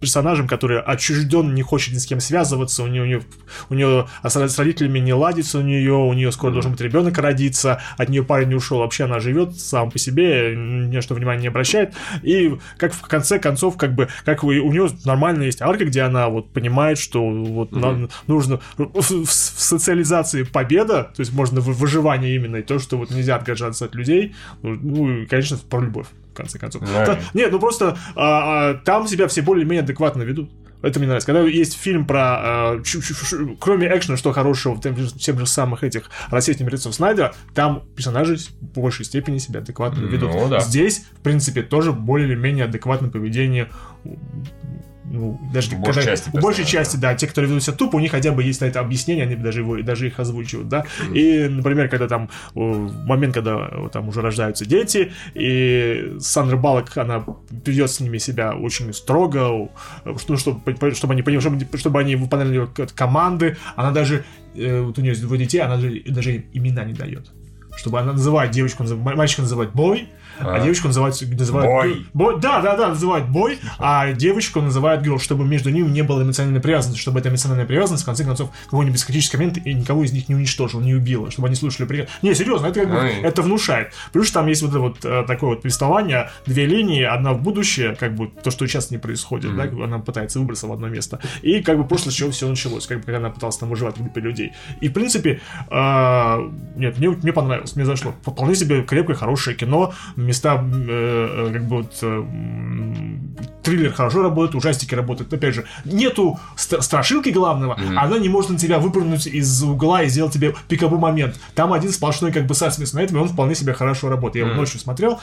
персонажем, который отчужден, не хочет ни с кем связываться, у нее, у нее, у нее с, с родителями не ладится у нее, у нее скоро должен быть ребенок родиться, от нее парень не ушел, вообще она живет сам по себе, ни на что внимания не обращает, и как в конце концов, как бы, как у, у нее нормально есть арка, где она вот понимает, что вот нам нужно в, в- в социализации победа, то есть можно в- выживание именно, и то, что вот нельзя отгоржаться от людей, ну, и, конечно, про любовь, в конце концов. Да. Та- нет, ну просто а, а, там себя все более-менее адекватно ведут. Это мне нравится. Когда есть фильм про... а, чу- чу- чу- кроме экшена, что хорошего в тем же, тем же самых этих российских мертвецов Снайдера, там персонажи в большей степени себя адекватно Ну ведут. да. Здесь, в принципе, тоже более-менее адекватное поведение ну, даже У большей части у большей части, да, те, которые ведут себя тупо, у них хотя бы есть на это объяснение, они даже его, даже их озвучивают, да. И, например, когда там в момент, когда там уже рождаются дети, и Сандра Балок, она ведет с ними себя очень строго, что, чтобы, чтобы они чтобы, чтобы они выполняли команды, она даже, э, вот у нее есть двое детей, она даже, даже им имена не дает. Чтобы она называет девочку, мальчика называет бой, а, А. девочку называют, называют Бой. Бой, да, да, да, называют бой, а девочку называют girl, чтобы между ними не было эмоциональной привязанности, чтобы эта эмоциональная привязанность, в конце концов, какой-нибудь критический момент и никого из них не уничтожил, не убила, чтобы они слушали приказ. Не, серьезно, это как бы, Ой. это внушает. Плюс там есть вот это вот э, такое вот повествование, две линии, одна в будущее, как бы то, что сейчас не происходит, да, как бы она пытается выбраться в одно место, и как бы прошлое, с чего все началось, как бы когда она пыталась там выживать в группе людей. И, в принципе, э, нет, мне, мне понравилось, мне зашло. Вполне себе крепкое, хорошее кино, места, э, э, как бы вот, э, триллер хорошо работает, ужастики работают. Опять же, нету ст- страшилки главного, она не может на тебя выпрыгнуть из угла и сделать тебе пиковый момент. Там один сплошной как бы саспенс на этом, и он вполне себе хорошо работает. Я его ночью смотрел,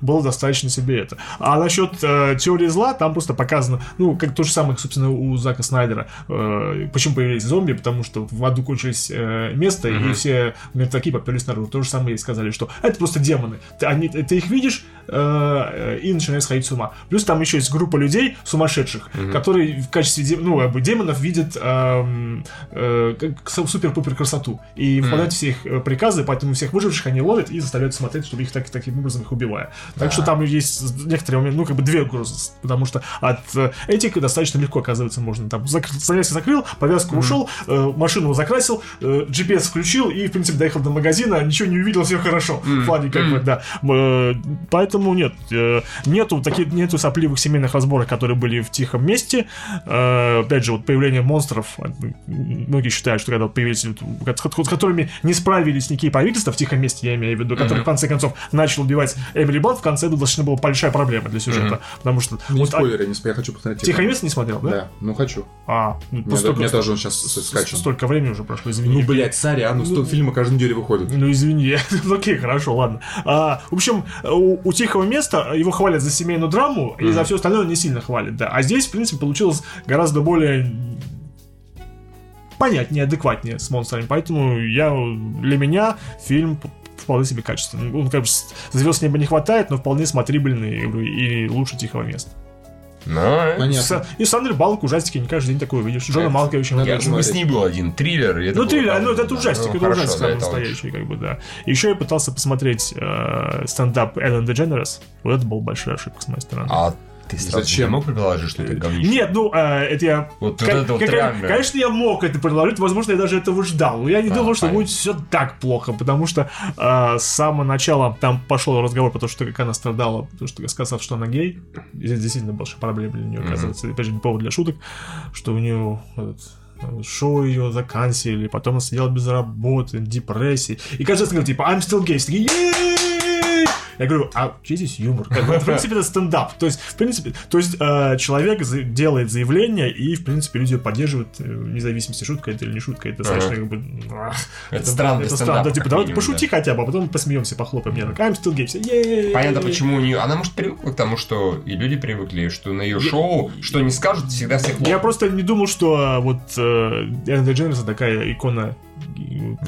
было достаточно себе это. А насчет э, теории зла, там просто показано, ну, как то же самое, собственно, у Зака Снайдера. Э, почему появились зомби? Потому что в аду кончились э, место, и все мертвяки поперлись наружу. То же самое и сказали, что это просто демоны. Ты, они, ты их видишь э, и начинаешь сходить с ума. Плюс там еще есть группа людей сумасшедших, которые в качестве дем- ну, как бы демонов видят эм, э, су- супер-пупер красоту. И выполняют все их э, приказы, поэтому всех выживших они ловят и заставляют смотреть, чтобы их так, таким образом их убивая. Так что там есть некоторые моменты, ну, как бы две угрозы. Потому что от э, этих достаточно легко, оказывается, можно там зак- закрыл, повязку ушел, э, машину закрасил, э, GPS включил и, в принципе, доехал до магазина, ничего не увидел, все хорошо. В плане, как бы, да. Э, Поэтому нет, э, нету таких, нету сопливых семейных разборок, которые были в тихом месте. Э, Опять же, вот появление монстров, э, многие считают, что когда появились, с которыми не справились никакие правительства в тихом месте, я имею в виду, который в конце концов начал убивать Эмили Блант, в конце это должна была большая проблема для сюжета. Потому что Не вот, а, спойлеры, не я хочу посмотреть. Тихое место не смотрел, да? Да, ну хочу. А, ну, Мне, столько- мне тоже он сейчас с- скачан. Столько времени уже прошло, извини. Ну, блядь, сорян, ну, сто фильма каждую неделю выходит. Ну, извини. Ну, Окей, хорошо, ладно. А, в общем, у, у Тихого места его хвалят за семейную драму, и за все остальное не сильно хвалят, да. А здесь, в принципе, получилось гораздо более понятнее, адекватнее с монстрами. Поэтому я, для меня фильм вполне себе качественный. Он, как бы, звезд неба не хватает, но вполне смотрибельный говорю, и лучше Тихого места. Ну, Понятно. И Сандры Балк ужастики не каждый день такое увидишь. Джона Это- Малковича. надо я же с ним был один триллер. это Ну, триллер, ну, это ужастик, ну, это хорошо, ужастик да, самый это настоящий, как бы, да. Еще я пытался посмотреть э, стендап Эллен Дедженерес. Вот это была большая ошибка с моей стороны. А ты сразу Зачем? мог предположить, что это говнище? Нет, ну, э, это я... Вот Ка- это вот реально. Конечно, я мог это предложить, возможно, я даже этого ждал. Но я не А, думал, что понятно. будет все так плохо, потому что э, с самого начала там пошел разговор про то, что как она страдала, потому что сказав, что она гей. Здесь действительно большая проблема для нее, оказывается. Опять же, не повод для шуток, что у нее этот, э, шоу ее заканчивали, потом она сидела без работы, депрессии. И каждый раз говорит, типа, I'm still gay. Такие! Я говорю, а где здесь юмор? Как бы, В принципе, это стендап. То есть, в принципе, то есть э, человек делает заявление, и, в принципе, люди поддерживают, э, вне зависимости, шутка это или не шутка. Это достаточно, как бы... ах, Это странный это странно. Да, типа, давай пошути хотя бы, а потом посмеемся, похлопаем. Я так, I'm still gay. Все! Понятно, почему у нее... Она, может, привыкла к тому, что и люди привыкли, что на ее шоу, что не скажут, всегда всех Я просто не думал, что а, вот э, Эллен Дедженерс такая икона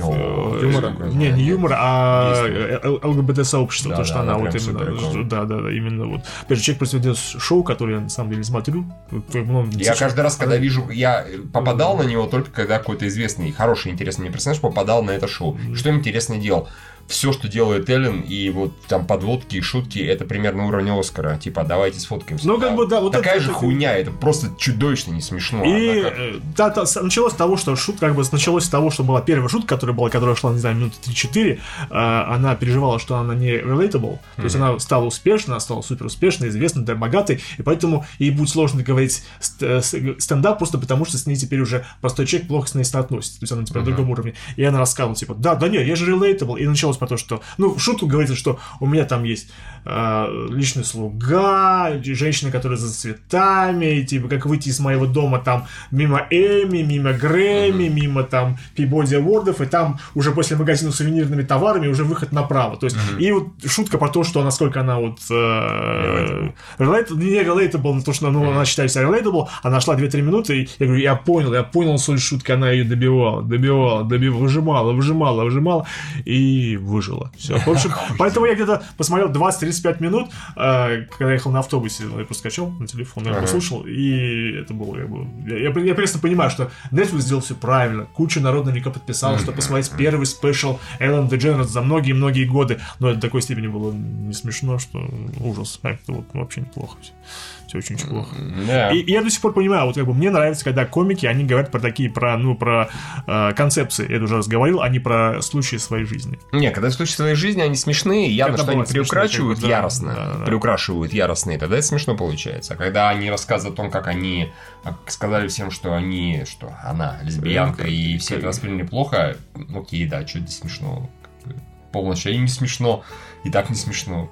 О, э, юмора? Не, не юмора, а. ЛГБТ-сообщество, Да, то, что да, она вот именно... Да, да, да, именно вот. Опять же, человек просто ведет шоу, которое я на самом деле смотрю. Ну, Я каждый раз, когда вижу, я попадал на него только когда какой-то известный, хороший, интересный мне персонаж попадал на это шоу. Что интересно делал? Все, что делает Эллен, и вот там подводки и шутки, это примерно уровень Оскара. Типа, давайте сфоткаемся. Ну, как бы, да, вот Такая это- же это- хуйня, это просто чудовищно не смешно. И Она как- э, да, да, с- началось с того, что шут, как бы началось с того, что была первая шутка, которая была, которая шла, не знаю, минуты 3-4. э, она переживала, что она не relatable. То есть она стала успешна, стала супер успешной, известной, да, богатой, и поэтому ей будет сложно говорить э, с- стендап просто потому, что с ней теперь уже простой человек плохо с ней относится. То есть она теперь на другом уровне. И она рассказывала, типа, да, да нет, я же relatable. И началось про то, что, ну, в шутку говорится, что у меня там есть э, личный слуга, женщина, которая за цветами, и, типа, как выйти из моего дома там мимо Эми, мимо Грэмми, мимо там Пибоди Авордов, и там уже после магазина с сувенирными товарами уже выход направо. То есть, и вот шутка про то, что насколько она вот... Э, relate- не relatable, то, что ну, она считает себя relatable, она шла 2-3 минуты, и я говорю, я понял, я понял соль шутки, она ее добивала, добивала, добивала, выжимала, выжимала, выжимала, и выжила. Все. В общем, поэтому я где-то посмотрел 20-35 минут, э, когда ехал на автобусе, я просто скачал на телефон, я послушал, и это было, как бы... Я, я, прекрасно понимаю, что Netflix сделал все правильно, куча народа наверняка подписала, чтобы посмотреть первый спешл Эллен DeGeneres за многие-многие годы, но это до такой степени было не смешно, что ужас. Это вот вообще неплохо все. Все очень-очень плохо. Да. И, и я до сих пор понимаю, вот как бы мне нравится, когда комики, они говорят про такие, про, ну, про э, концепции, я уже раз говорил, а не про случаи своей жизни. Не, когда в случае своей жизни они смешные, явно, Когда что они приукрашивают да, яростно, да, да. приукрашивают яростно, и тогда это смешно получается. А когда они рассказывают о том, как они а, сказали всем, что они, что она лесбиянка, и все это восприняли плохо, окей, да, что здесь смешно? Полночь и не смешно, и так не смешно.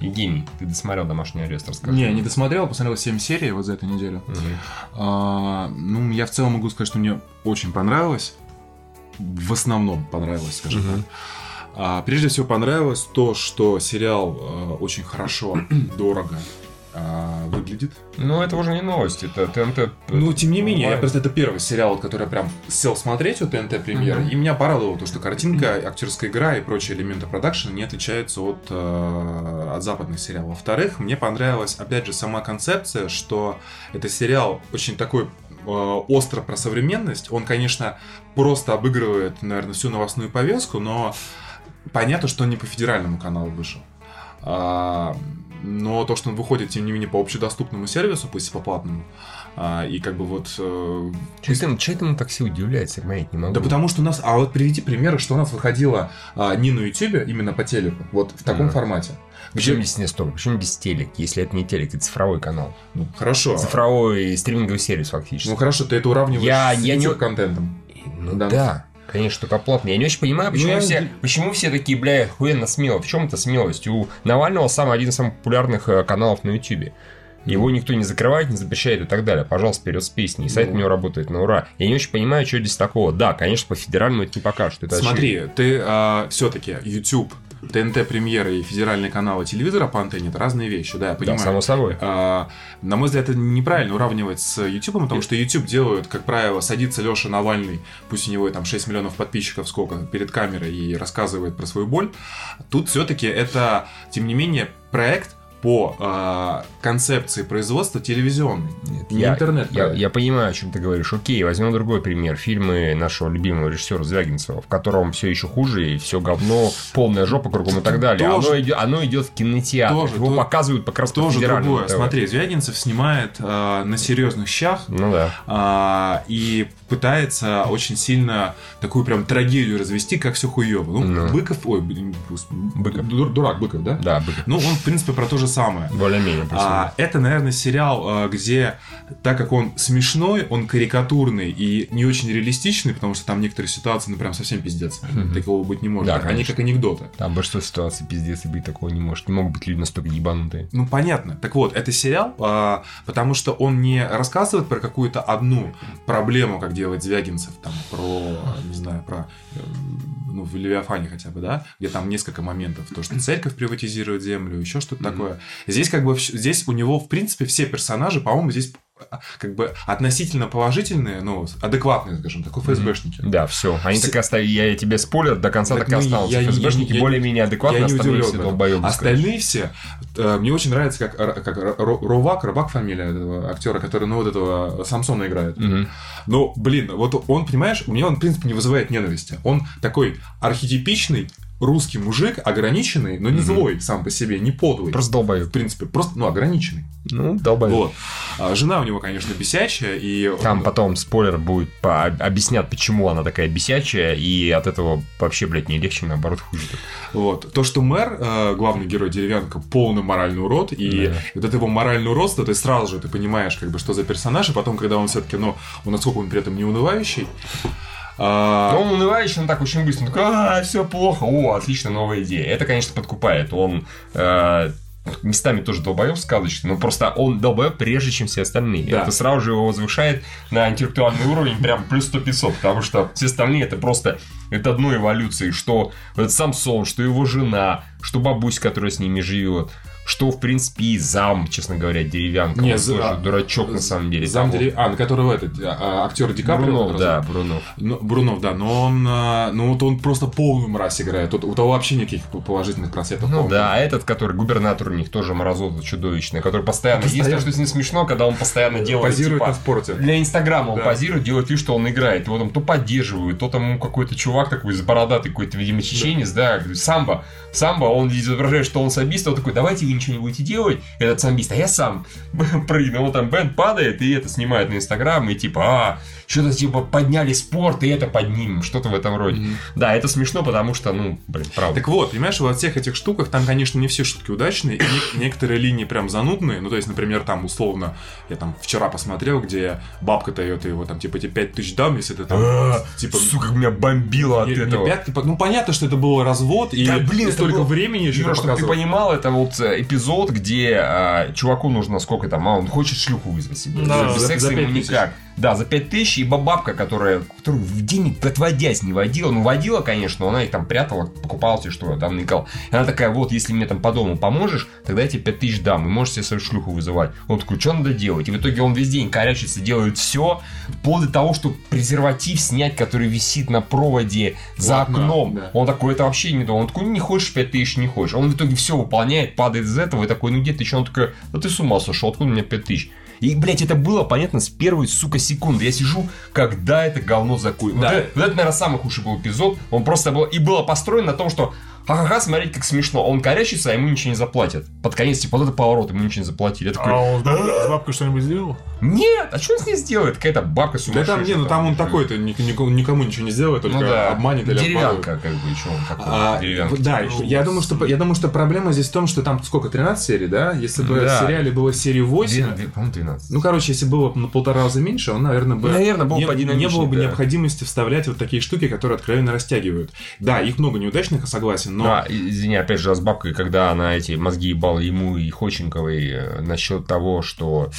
Евгений, ты досмотрел «Домашний арест», расскажи. Не, не досмотрел, посмотрел 7 серий вот за эту неделю. Мгм. А, ну, я в целом могу сказать, что мне очень понравилось. В основном понравилось, скажем Мгм. так. А, прежде всего понравилось то, что сериал а, очень хорошо, дорого а, выглядит. Ну, это уже не новость, это ТНТ. Ну, тем не менее, я просто это первый сериал, который я прям сел смотреть у ТНТ премьеры, Мгм. и меня порадовало то, что картинка, актерская игра и прочие элементы продакшена не отличаются от, э, от западных сериалов. Во-вторых, мне понравилась, опять же, сама концепция, что это сериал очень такой э, остро про современность. Он, конечно, просто обыгрывает, наверное, всю новостную повестку, но понятно, что он не по федеральному каналу вышел. Но то, что он выходит, тем не менее, по общедоступному сервису, пусть и по платному, а, и как бы вот... э, Че ты, че ты на такси удивляется, понять не могу. да потому что у нас... А вот приведи примеры, что у нас выходило а, не на Ютубе, именно по телеку, вот в таком Мгм. формате. Почему здесь не стоп? Почему без телек? Если это не телек, это цифровой канал. Ну, хорошо. Цифровой стриминговый сервис фактически. Ну хорошо, ты это уравниваешь Я- с я не- контентом. Ну Да. да. Конечно, только платно. Я не очень понимаю, почему, Ну, я- все, почему все такие, бля, охуенно смело. В чем это смелость? У Навального самый один из самых популярных э, каналов на Ютубе. Его никто не закрывает, не запрещает и так далее. Пожалуйста, вперед с песней. Сайт Ну. у него работает на ура. Я не очень понимаю, что здесь такого. Да, конечно, по федеральному это не покажут. Это Смотри, ты все-таки YouTube, ТНТ премьеры и федеральные каналы телевизора по антенне это разные вещи, да, я понимаю. Да, само собой. А, на мой взгляд, это неправильно уравнивать с YouTube, потому что YouTube делают, как правило, садится Леша Навальный, пусть у него там 6 миллионов подписчиков, сколько, перед камерой и рассказывает про свою боль. Тут все-таки это, тем не менее, проект по а, концепции производства телевизионной, Нет, не я, интернет. я, я понимаю, о чем ты говоришь. Окей, возьмем другой пример. Фильмы нашего любимого режиссера Звягинцева, в котором все еще хуже, и все говно, полная жопа кругом и так далее. Тоже- оно, идет, оно идет в кинотеатр. Тоже, Его то- показывают по Тоже федеральному другое. ТВ. Смотри, Звягинцев снимает а, на серьезных щах, Ну да. а, и пытается очень сильно такую прям трагедию развести, как все хуево. Ну, Ну. Быков, ой, Быков. дур- дурак Быков, да? Да, Быков. Ну, он, в принципе, про то же самое. Более-менее. А, это, наверное, сериал, а, где, так как он смешной, он карикатурный и не очень реалистичный, потому что там некоторые ситуации, ну, прям совсем пиздец. Мгм. Такого быть не может. Да, Они как анекдоты. Там большинство ситуаций пиздец и быть такого не может. Не могут быть люди настолько ебанутые. Ну, понятно. Так вот, это сериал, а, потому что он не рассказывает про какую-то одну проблему, как делает Звягинцев, там, про, не знаю, про, э, ну, в Левиафане хотя бы, да, где там несколько моментов, то, что церковь приватизирует землю, еще что-то Мгм. такое. Здесь как бы, здесь у него, в принципе, все персонажи, по-моему, здесь как бы относительно положительные, ну, адекватные, скажем так, ФСБшники. Да, все. Они Все- так и оставили, я тебе спойлер, до конца Так, так, и ну, остался. я ФСБшники я не- более-менее адекватно, Я не остальные все долбоебы. Остальные все, э, мне очень нравится, как, как Ровак, Рыбак фамилия этого актера, который, ну, вот этого Самсона играет. Мгм. Но, блин, вот он, понимаешь, у меня он, в принципе, не вызывает ненависти. Он такой архетипичный русский мужик, ограниченный, но не злой сам по себе, не подлый. Просто долбоеб. в принципе, просто, ну, ограниченный. Ну, долбоеб. Вот. А жена у него, конечно, бесячая, и... Там потом спойлер будет, по- объяснят, почему она такая бесячая, и от этого вообще, блядь, не легче, наоборот, хуже. Вот. То, что мэр, э, главный герой деревянка, полный моральный урод, и Да. вот это его моральный урод, то ты сразу же ты понимаешь, как бы, что за персонаж, и потом, когда он все-таки, ну, он насколько он при этом не унывающий, а, Но он унывающий, он так очень быстро, он такой, а, все плохо, о, отлично, новая идея. Это, конечно, подкупает. Он э, местами тоже долбоеб сказочный, но просто он долбоеб прежде, чем все остальные. Да. Это сразу же его возвышает на интеллектуальный уровень прям плюс 100-500, потому что все остальные это просто это одной эволюции, что этот Самсон, что его жена, что бабусь, которая с ними живет, что, в принципе, и зам, честно говоря, деревянка. Не, за- тоже дурачок, на самом деле. зам дерев- А, на которого этот, а, а, актер Ди Каприо. Брунов, да. Брунов. Ну, Брунов, да, но он, а, ну, вот он просто полную мразь играет. Тут, у того вообще никаких положительных просветов. Ну по-моему. да, а этот, который губернатор у них тоже мразота чудовищная, который постоянно... Постоянно. Единственное, что с ним смешно, когда он постоянно делает, Позирует типа, на спорте. Для Инстаграма он Да. позирует, делает вид, что он играет. Его там то поддерживают, то там какой-то чувак такой, бородатый какой-то, видимо, чеченец, да, говорит, самбо. Самбо, он изображает, что он самбист, он такой, давайте ничего не будете делать, этот самбист, а я сам прыгну. Вот там Бен падает, и это снимает на Инстаграм, и типа, а, что-то типа подняли спорт, и это поднимем, что-то в этом роде. Да, это смешно, потому что, ну, блин, правда. Так вот, понимаешь, во всех этих штуках, там, конечно, не все шутки удачные, и нек- некоторые линии прям занудные. Ну, то есть, например, там, условно, я там вчера посмотрел, где бабка дает его, там, типа, эти 5 тысяч дам, если ты там, А, типа... Сука, меня бомбило от этого. ну, понятно, что это был развод, и, блин, столько времени еще чтобы ты понимал, это вот э, эпизод, где а, чуваку нужно сколько там, а он хочет шлюху вызвать себе. Без секса ему 5000. никак. Да, за 5000 и бабка, которая, которую в денег отводясь не водила. Ну, водила, конечно, но она их там прятала, покупала себе что там никал. И она такая, вот, если мне там по дому поможешь, тогда я тебе 5000 дам, и можешь себе свою шлюху вызывать. Он такой, что надо делать? И в итоге он весь день корячится, делает все, вплоть до того, что презерватив снять, который висит на проводе за Ладно, окном. да. Он такой, это вообще не то. Он такой, «Ну, не хочешь 5000, не хочешь. Он в итоге все выполняет, падает из этого, и такой, ну где ты еще? Он такой, да ты с ума сошел, откуда у меня 5000? И, блядь, это было понятно с первой, сука, секунды. Я сижу, когда это говно закончится. Да. Вот, это, вот это, наверное, самый худший был эпизод. Он просто был... И было построено на том, что ха-ха-ха, смотрите, как смешно. Он корячится, а ему ничего не заплатят. Под конец, типа, вот это поворот, ему ничего не заплатили. Я такой, А он с бабкой что-нибудь сделал? нет, а что он с ней сделает? Какая-то бабка Да сумасшедшая. там, не, ну там он такой-то, ни- никому, никому ничего не сделает, только Ну да, обманет или деревянка, как бы, что он такой, А, деревянка. да, типа. я думаю, что я думаю, что проблема здесь в том, что там сколько 13 серий, да? Если бы Да. в сериале было серии 8, Две- две- По-моему, 12. ну короче, если было на полтора раза меньше, он, наверное, бы Наверное, был не, не было бы да. необходимости вставлять вот такие штуки, которые откровенно растягивают. Да, их много неудачных, я согласен, но А, извини, опять же, с бабкой, когда она эти мозги ебала ему и Ходченковой э, насчет того, что...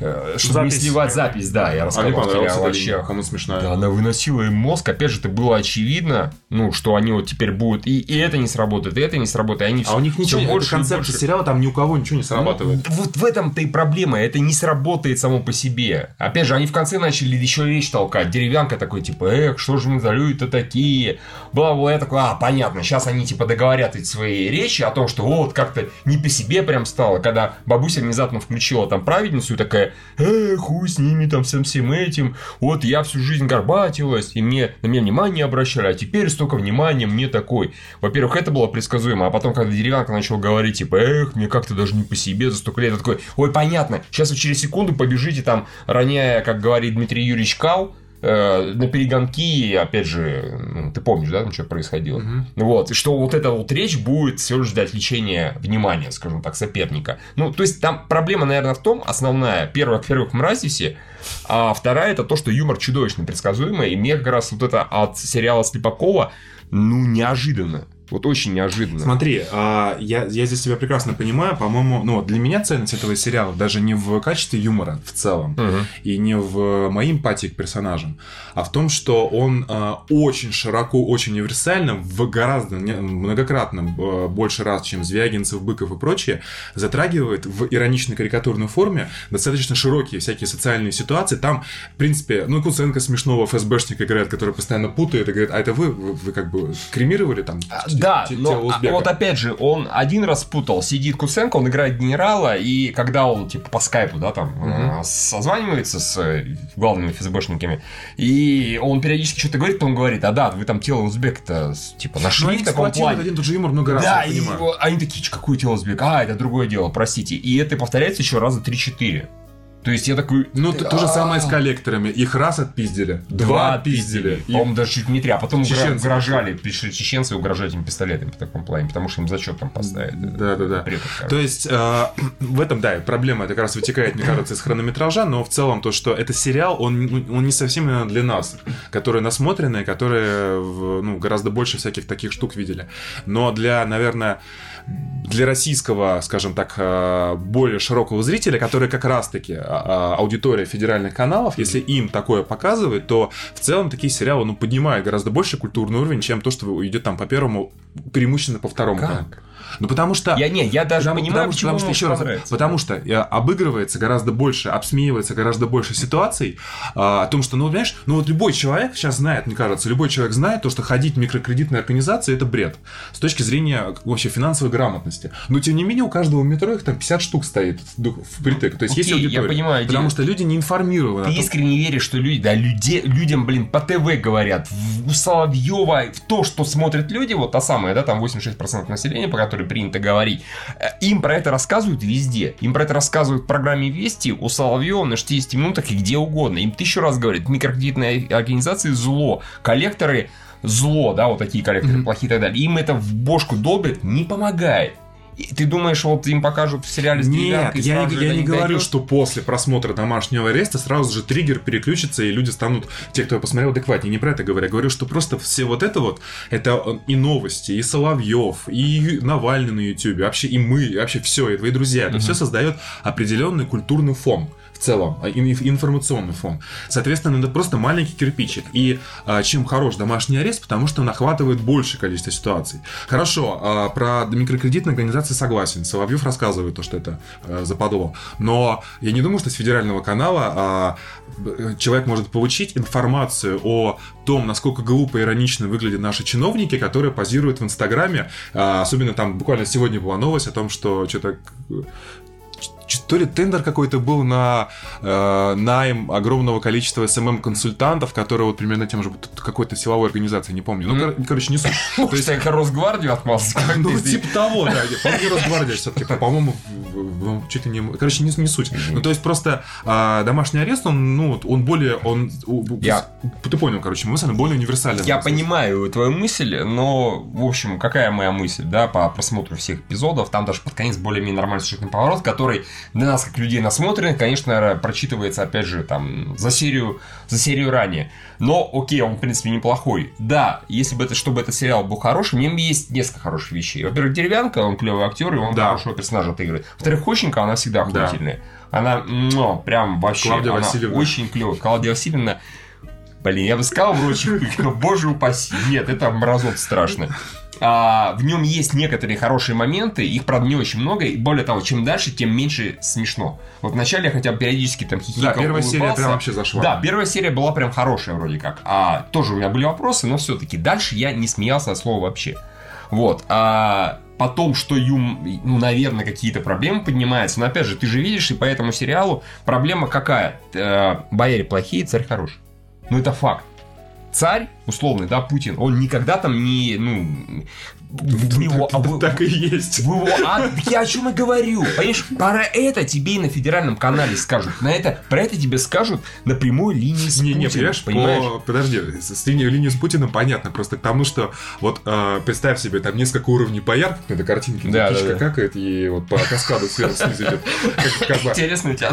э, чтобы не Запись. сливать запись, да, я а рассказывал мне в понравилась сериале эта линия, «Овощах». кому смешная. Да, она выносила им мозг, опять же, это было очевидно, ну, что они вот теперь будут, и, и это не сработает, и это не сработает, и они А у них ничего, больше концепция больше- сериала, там ни у кого ничего не срабатывает. Ну, вот в этом-то и проблема. Это не сработает само по себе. Опять же, они в конце начали еще речь толкать. Деревянка такой, типа, эх, что же мы за люди-то такие? Бла-бла. Я такой, а, понятно. Сейчас они, типа, договорят эти свои речи о том, что вот, как-то не по себе прям стало. Когда бабуся внезапно включила там праведницу и такая, эх, хуй с ними там всем всем этим. Вот я всю жизнь горбатилась, и мне, на меня внимание обращали, а теперь столько внимания мне такой. Во-первых, это было предсказуемо, а потом, когда деревянка начала говорить, типа, эх, мне как-то даже не по себе за столько лет, я такой, ой, понятно, сейчас вы через секунду побежите там, роняя, как говорит Дмитрий Юрьевич Кал, э, на перегонки, опять же, ну, ты помнишь, да, там что происходило? Вот, и что вот эта вот речь будет все лишь для отвлечения внимания, скажем так, соперника. Ну, то есть там проблема, наверное, в том, основная, первая, во-первых, мрази все, а вторая это то, что юмор чудовищно предсказуемый, и мне как раз вот это от сериала Слепакова, ну, неожиданно. Вот очень неожиданно. Смотри, а, я, я здесь тебя прекрасно понимаю. По-моему, ну, для меня ценность этого сериала даже не в качестве юмора в целом, Мгм. и не в моей эмпатии к персонажам, а в том, что он а, очень широко, очень универсально, в гораздо не- многократно а, больше раз, чем Звягинцев, Быков и прочие, затрагивает в ироничной карикатурной форме достаточно широкие всякие социальные ситуации. Там, в принципе, ну, Куценко смешного ФСБшника играет, который постоянно путает и говорит, а это вы, вы, вы как бы кремировали там? Да, те- но а, узбека?» вот опять же, он один раз путал, сидит Куценко, он играет генерала, и когда он, типа, по скайпу, да, там, э, созванивается с э, главными ФСБшниками, и он периодически что-то говорит, потом говорит, а да, вы там тело узбека-то, типа, нашли в таком плане. один тот же юмор много раз, Да, я понимаю. они такие, «Ч, какое тело узбека? А, это другое дело, простите. И это повторяется еще раза 3-4. То есть я такой... Ну, то, то же «А, самое с коллекторами. Их раз отпиздили, два отпиздили. И- По-моему, даже чуть не три. А потом Чеченцы угрожали, пришли чеченцы угрожать им пистолетами в таком плане, потому что им зачет там поставят. Да, да, да. Бред. То есть э, в этом, да, проблема это как раз вытекает, мне кажется, из хронометража, но в целом то, что это сериал, он, ну, он не совсем именно для нас, которые насмотренные, которые ну, гораздо больше всяких таких штук видели. Но для, наверное, для российского, скажем так, э, более широкого зрителя, который как раз-таки а, а, аудитория федеральных каналов, если им такое показывает, то в целом такие сериалы, ну, поднимают гораздо больше культурный уровень, чем то, что идет там по первому, преимущественно по второму Как? Ну, потому что... Я не, я даже Потому, понимаю, потому почему потому что, еще раз, потому что э, обыгрывается гораздо больше, обсмеивается гораздо больше ситуаций а, о том, что, ну, понимаешь, ну вот любой человек сейчас знает, мне кажется, любой человек знает то, что ходить в микрокредитные организации это бред с точки зрения вообще финансовой грамотности. Но тем не менее у каждого метро их там 50 штук стоит в- впритык. То есть есть Окей, я аудитория. понимаю, потому идею. что люди не информированы. Ты искренне веришь, что люди, да, люди, людям, блин, по ТВ говорят, в, у Соловьева, в то, что смотрят люди, вот та самая, да, там 86% населения, по которой принято говорить, э, им про это рассказывают везде. Им про это рассказывают в программе Вести, у Соловьева на 60 минутах и где угодно. Им тысячу раз говорят, микрокредитные организации зло, коллекторы зло, да, вот такие коллекторы Мгм. плохие и так далее. Им это в бошку долбит, не помогает. И ты думаешь, вот им покажут в сериале с Нет, я, не, я не говорю, дойдет? что после просмотра домашнего ареста сразу же триггер переключится, и люди станут, те, кто посмотрел, адекватнее. Не про это говорю. Я говорю, что просто все вот это вот, это и новости, и Соловьев, и Навальный на Ютубе, вообще и мы, и вообще все, и твои друзья. Это все создает определенный культурный фон целом, а, ин- информационный фон. Соответственно, это просто маленький кирпичик. И а, чем хорош домашний арест, потому что он охватывает большее количество ситуаций. Хорошо, а, про микрокредитные организации согласен. Соловьев рассказывает то, что это э, западло. Но я не думаю, что с федерального канала а, человек может получить информацию о том, насколько глупо и иронично выглядят наши чиновники, которые позируют в Инстаграме. А, особенно там буквально сегодня была новость о том, что что-то ч- то ли тендер какой-то был на э, найм огромного количества СММ-консультантов, которые вот примерно тем же, какой-то силовой организации, не помню. Ну, Мгм. кор- короче, не суть. То есть, я Росгвардию отмазался. как ну, типа того, да. По-моему, Росгвардия все-таки, по-моему, чуть ли не... Короче, не, не суть. Ну, то есть, просто а, домашний арест, он, ну, он более, он... Ты понял, короче, мысль, более универсальная. Я понимаю твою мысль, но, в общем, какая моя мысль, да, по просмотру всех эпизодов, там даже под конец более-менее нормальный сюжетный поворот, который для нас, как людей насмотренных, конечно, прочитывается, опять же, там, за серию, за серию ранее. Но, окей, он, в принципе, неплохой. Да, если бы это, чтобы этот сериал был хороший, в нем есть несколько хороших вещей. Во-первых, Деревянка, он клевый актер, и он Да. хорошего персонажа отыгрывает. Во-вторых, Ходченко, она всегда Да. охуительная. Она, ну, прям вообще, Клавдия она Васильевна. очень клевая. Клавдия Васильевна, Блин, я бы сказал врочек, но боже упаси. Нет, это мразот страшно. А, в нем есть некоторые хорошие моменты, их, правда, не очень много, и более того, чем дальше, тем меньше смешно. Вот вначале я хотя бы периодически там хихикал, Да, первая серия улыбался. прям вообще зашла. Да, первая серия была прям хорошая вроде как. А тоже у меня были вопросы, но все-таки дальше я не смеялся от слова вообще. Вот. А потом, что Юм, ну, наверное, какие-то проблемы поднимаются. Но опять же, ты же видишь, и по этому сериалу проблема какая? Э, бояре плохие, царь хороший. Ну, это факт. Царь, условный, да, Путин, он никогда там не, ну, в него, а вы- Так и есть. в его. Так я о чем и говорю. Понимаешь, про это тебе и на федеральном канале скажут. На это, про это тебе скажут на прямой линии с Не, не, Путиным, понимаешь, по- подожди, с, линией, линией с Путиным понятно, просто к тому, что вот э, представь себе, там несколько уровней бояр, на этой картинке, Да, да, птичка да. какает, и вот по каскаду сверху снизу идет. Как, как бы, Интересный у тебя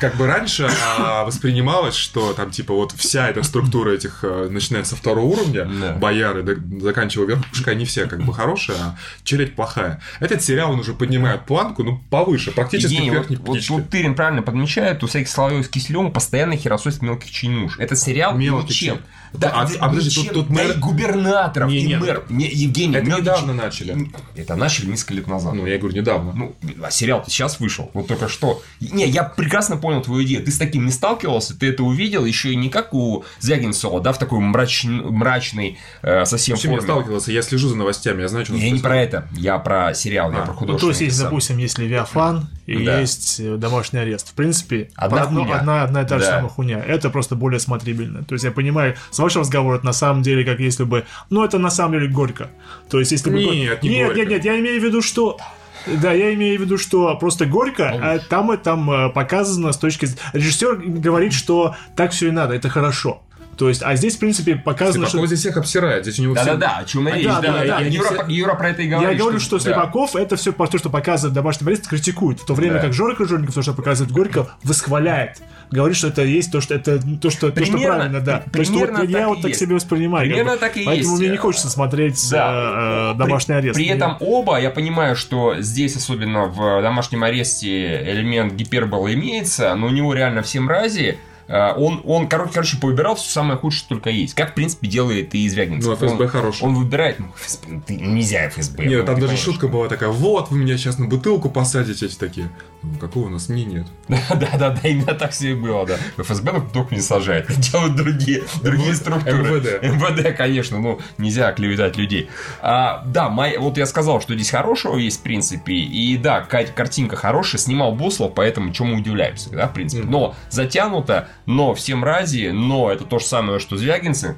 как бы раньше а, воспринималось, что там типа вот вся эта структура этих, э, начиная со второго второго уровня, Да. бояры, до- заканчивая верхушкой, они все как бы хорошие, а челядь плохая. Этот сериал, он уже поднимает планку, ну, повыше, практически Евгений, к вот, верхней вот, вот Тырин правильно подмечает, у всяких Соловьев с Киселевым постоянно херососит мелких чинуш. Это сериал Мелкий ничем. чин. Да, А- да, а подожди, тут- тут Да мэр- и губернаторов, Не, и нет, мэр. Не, Евгений, Это мелкий недавно начали. Это начали несколько лет назад. Ну, я говорю, недавно. Ну, а сериал-то сейчас вышел, вот только что. Не, я прекрасно понял твою идею. Ты с таким не сталкивался, ты это увидел еще и не как у Звягинцева, да, в такой мрач... мрачной э, совсем С чем я форме. сталкивался? Я слежу за новостями, я знаю, что Я не про это, я про сериал, я А, про ну, Ну, художественный. то есть, есть, допустим, есть Левиафан и Да. есть домашний арест. В принципе, Одна одно- хуйня. одна, одна и та же Да. самая хуйня. Это просто более смотрибельно. То есть я понимаю, с вашего разговора это на самом деле, как если бы. Ну, это на самом деле горько. То есть, если бы. Нет, не нет, горько. нет, нет, я имею в виду, что. Да, я имею в виду, что просто горько, а там и там э, показано с точки зрения. Режиссер говорит, что так все и надо, это хорошо. То есть, а здесь, в принципе, показано, Слепаков что. здесь всех обсирает, здесь у него все... Да-да-да, о чем А, речь, да, да, да, да, да, Юра, все- про- Юра про это и говорит. Я говорю, что да. Слепаков это все то, что показывает домашний арест, критикует. В то время Да. как Жора Крыжовников, то, что показывает Горько, восхваляет. Говорит, что это есть то, что это то, что, то, что Примерно- правильно, да. То есть вот примерно я так вот так есть. себе воспринимаю. Примерно как бы. так и Поэтому есть. мне не хочется смотреть Да. э, э, домашний арест. При Мне- этом оба, я понимаю, что здесь, особенно в домашнем аресте, элемент гипербола имеется, но у него реально все мрази. Э, Он, он, короче, короче, повыбирал все самое худшее, что только есть. Как, в принципе, делает и Звягинцев. Ну, а ФСБ он, хороший. Он выбирает... Ну, ФСБ, ты- нельзя ФСБ. Нет, ну, там даже понимаешь. шутка была такая, вот, вы меня сейчас на бутылку посадите, эти такие. «Ну, Какого у нас СМИ нет? Да-да-да, именно так все и было, да. ФСБ на только не сажает, делают другие, другие структуры. МВД. МВД, конечно, ну, нельзя клеветать людей. А, да, мой- вот я сказал, что здесь хорошего есть, в принципе, и да, ка- картинка хорошая, снимал Буслов, поэтому чему удивляемся, да, в принципе. Но затянуто, но все мрази, но это то же самое, что Звягинцев,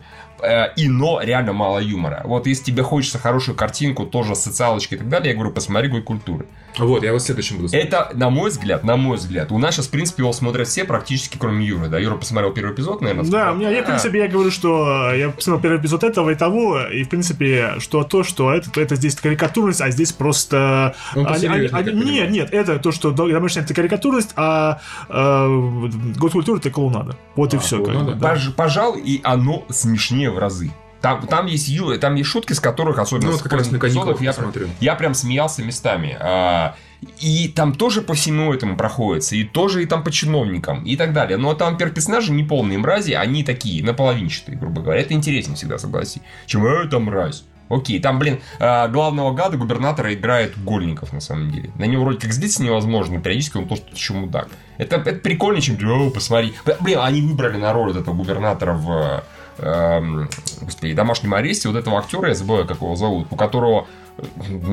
и но реально мало юмора. Вот если тебе хочется хорошую картинку, тоже с социалочкой и так далее, я говорю, посмотри «Год культуры». Вот, я вот следующим буду смотреть. Это, на мой взгляд, на мой взгляд, у нас сейчас, в принципе, его смотрят все практически, кроме Юры, да? Юра посмотрел первый эпизод, наверное? Да, у меня, я, в А, принципе, я говорю, что я посмотрел первый эпизод этого и того, и, в принципе, что то, что это, это здесь карикатурность, а здесь просто... Он они- посерьезнее, они- как они- понимаю. нет, нет, это то, что домашняя это карикатурность, а э, год культуры это клоунада. Вот и А, все. клоунада? пож- пожалуй, и оно смешнее в разы. Там, там, есть, ю- там есть шутки, с которых, особенно Ну, вот как раз на каникулах я, посмотрю. я прям смеялся местами. А, и там тоже по всему этому проходится, и тоже и там по чиновникам, и так далее. Но там персонажи не полные мрази, они такие, наполовинчатые, грубо говоря. Это интереснее всегда, согласись. Чем это мразь. Окей, там, блин, а, главного гада губернатора играет Гольников, на самом деле. На него вроде как злиться невозможно, периодически он тоже еще мудак. Это, это прикольнее, чем, о, посмотри. Блин, они выбрали на роль вот этого губернатора в господи, домашнем аресте вот этого актера, я забываю, как его зовут, у которого э,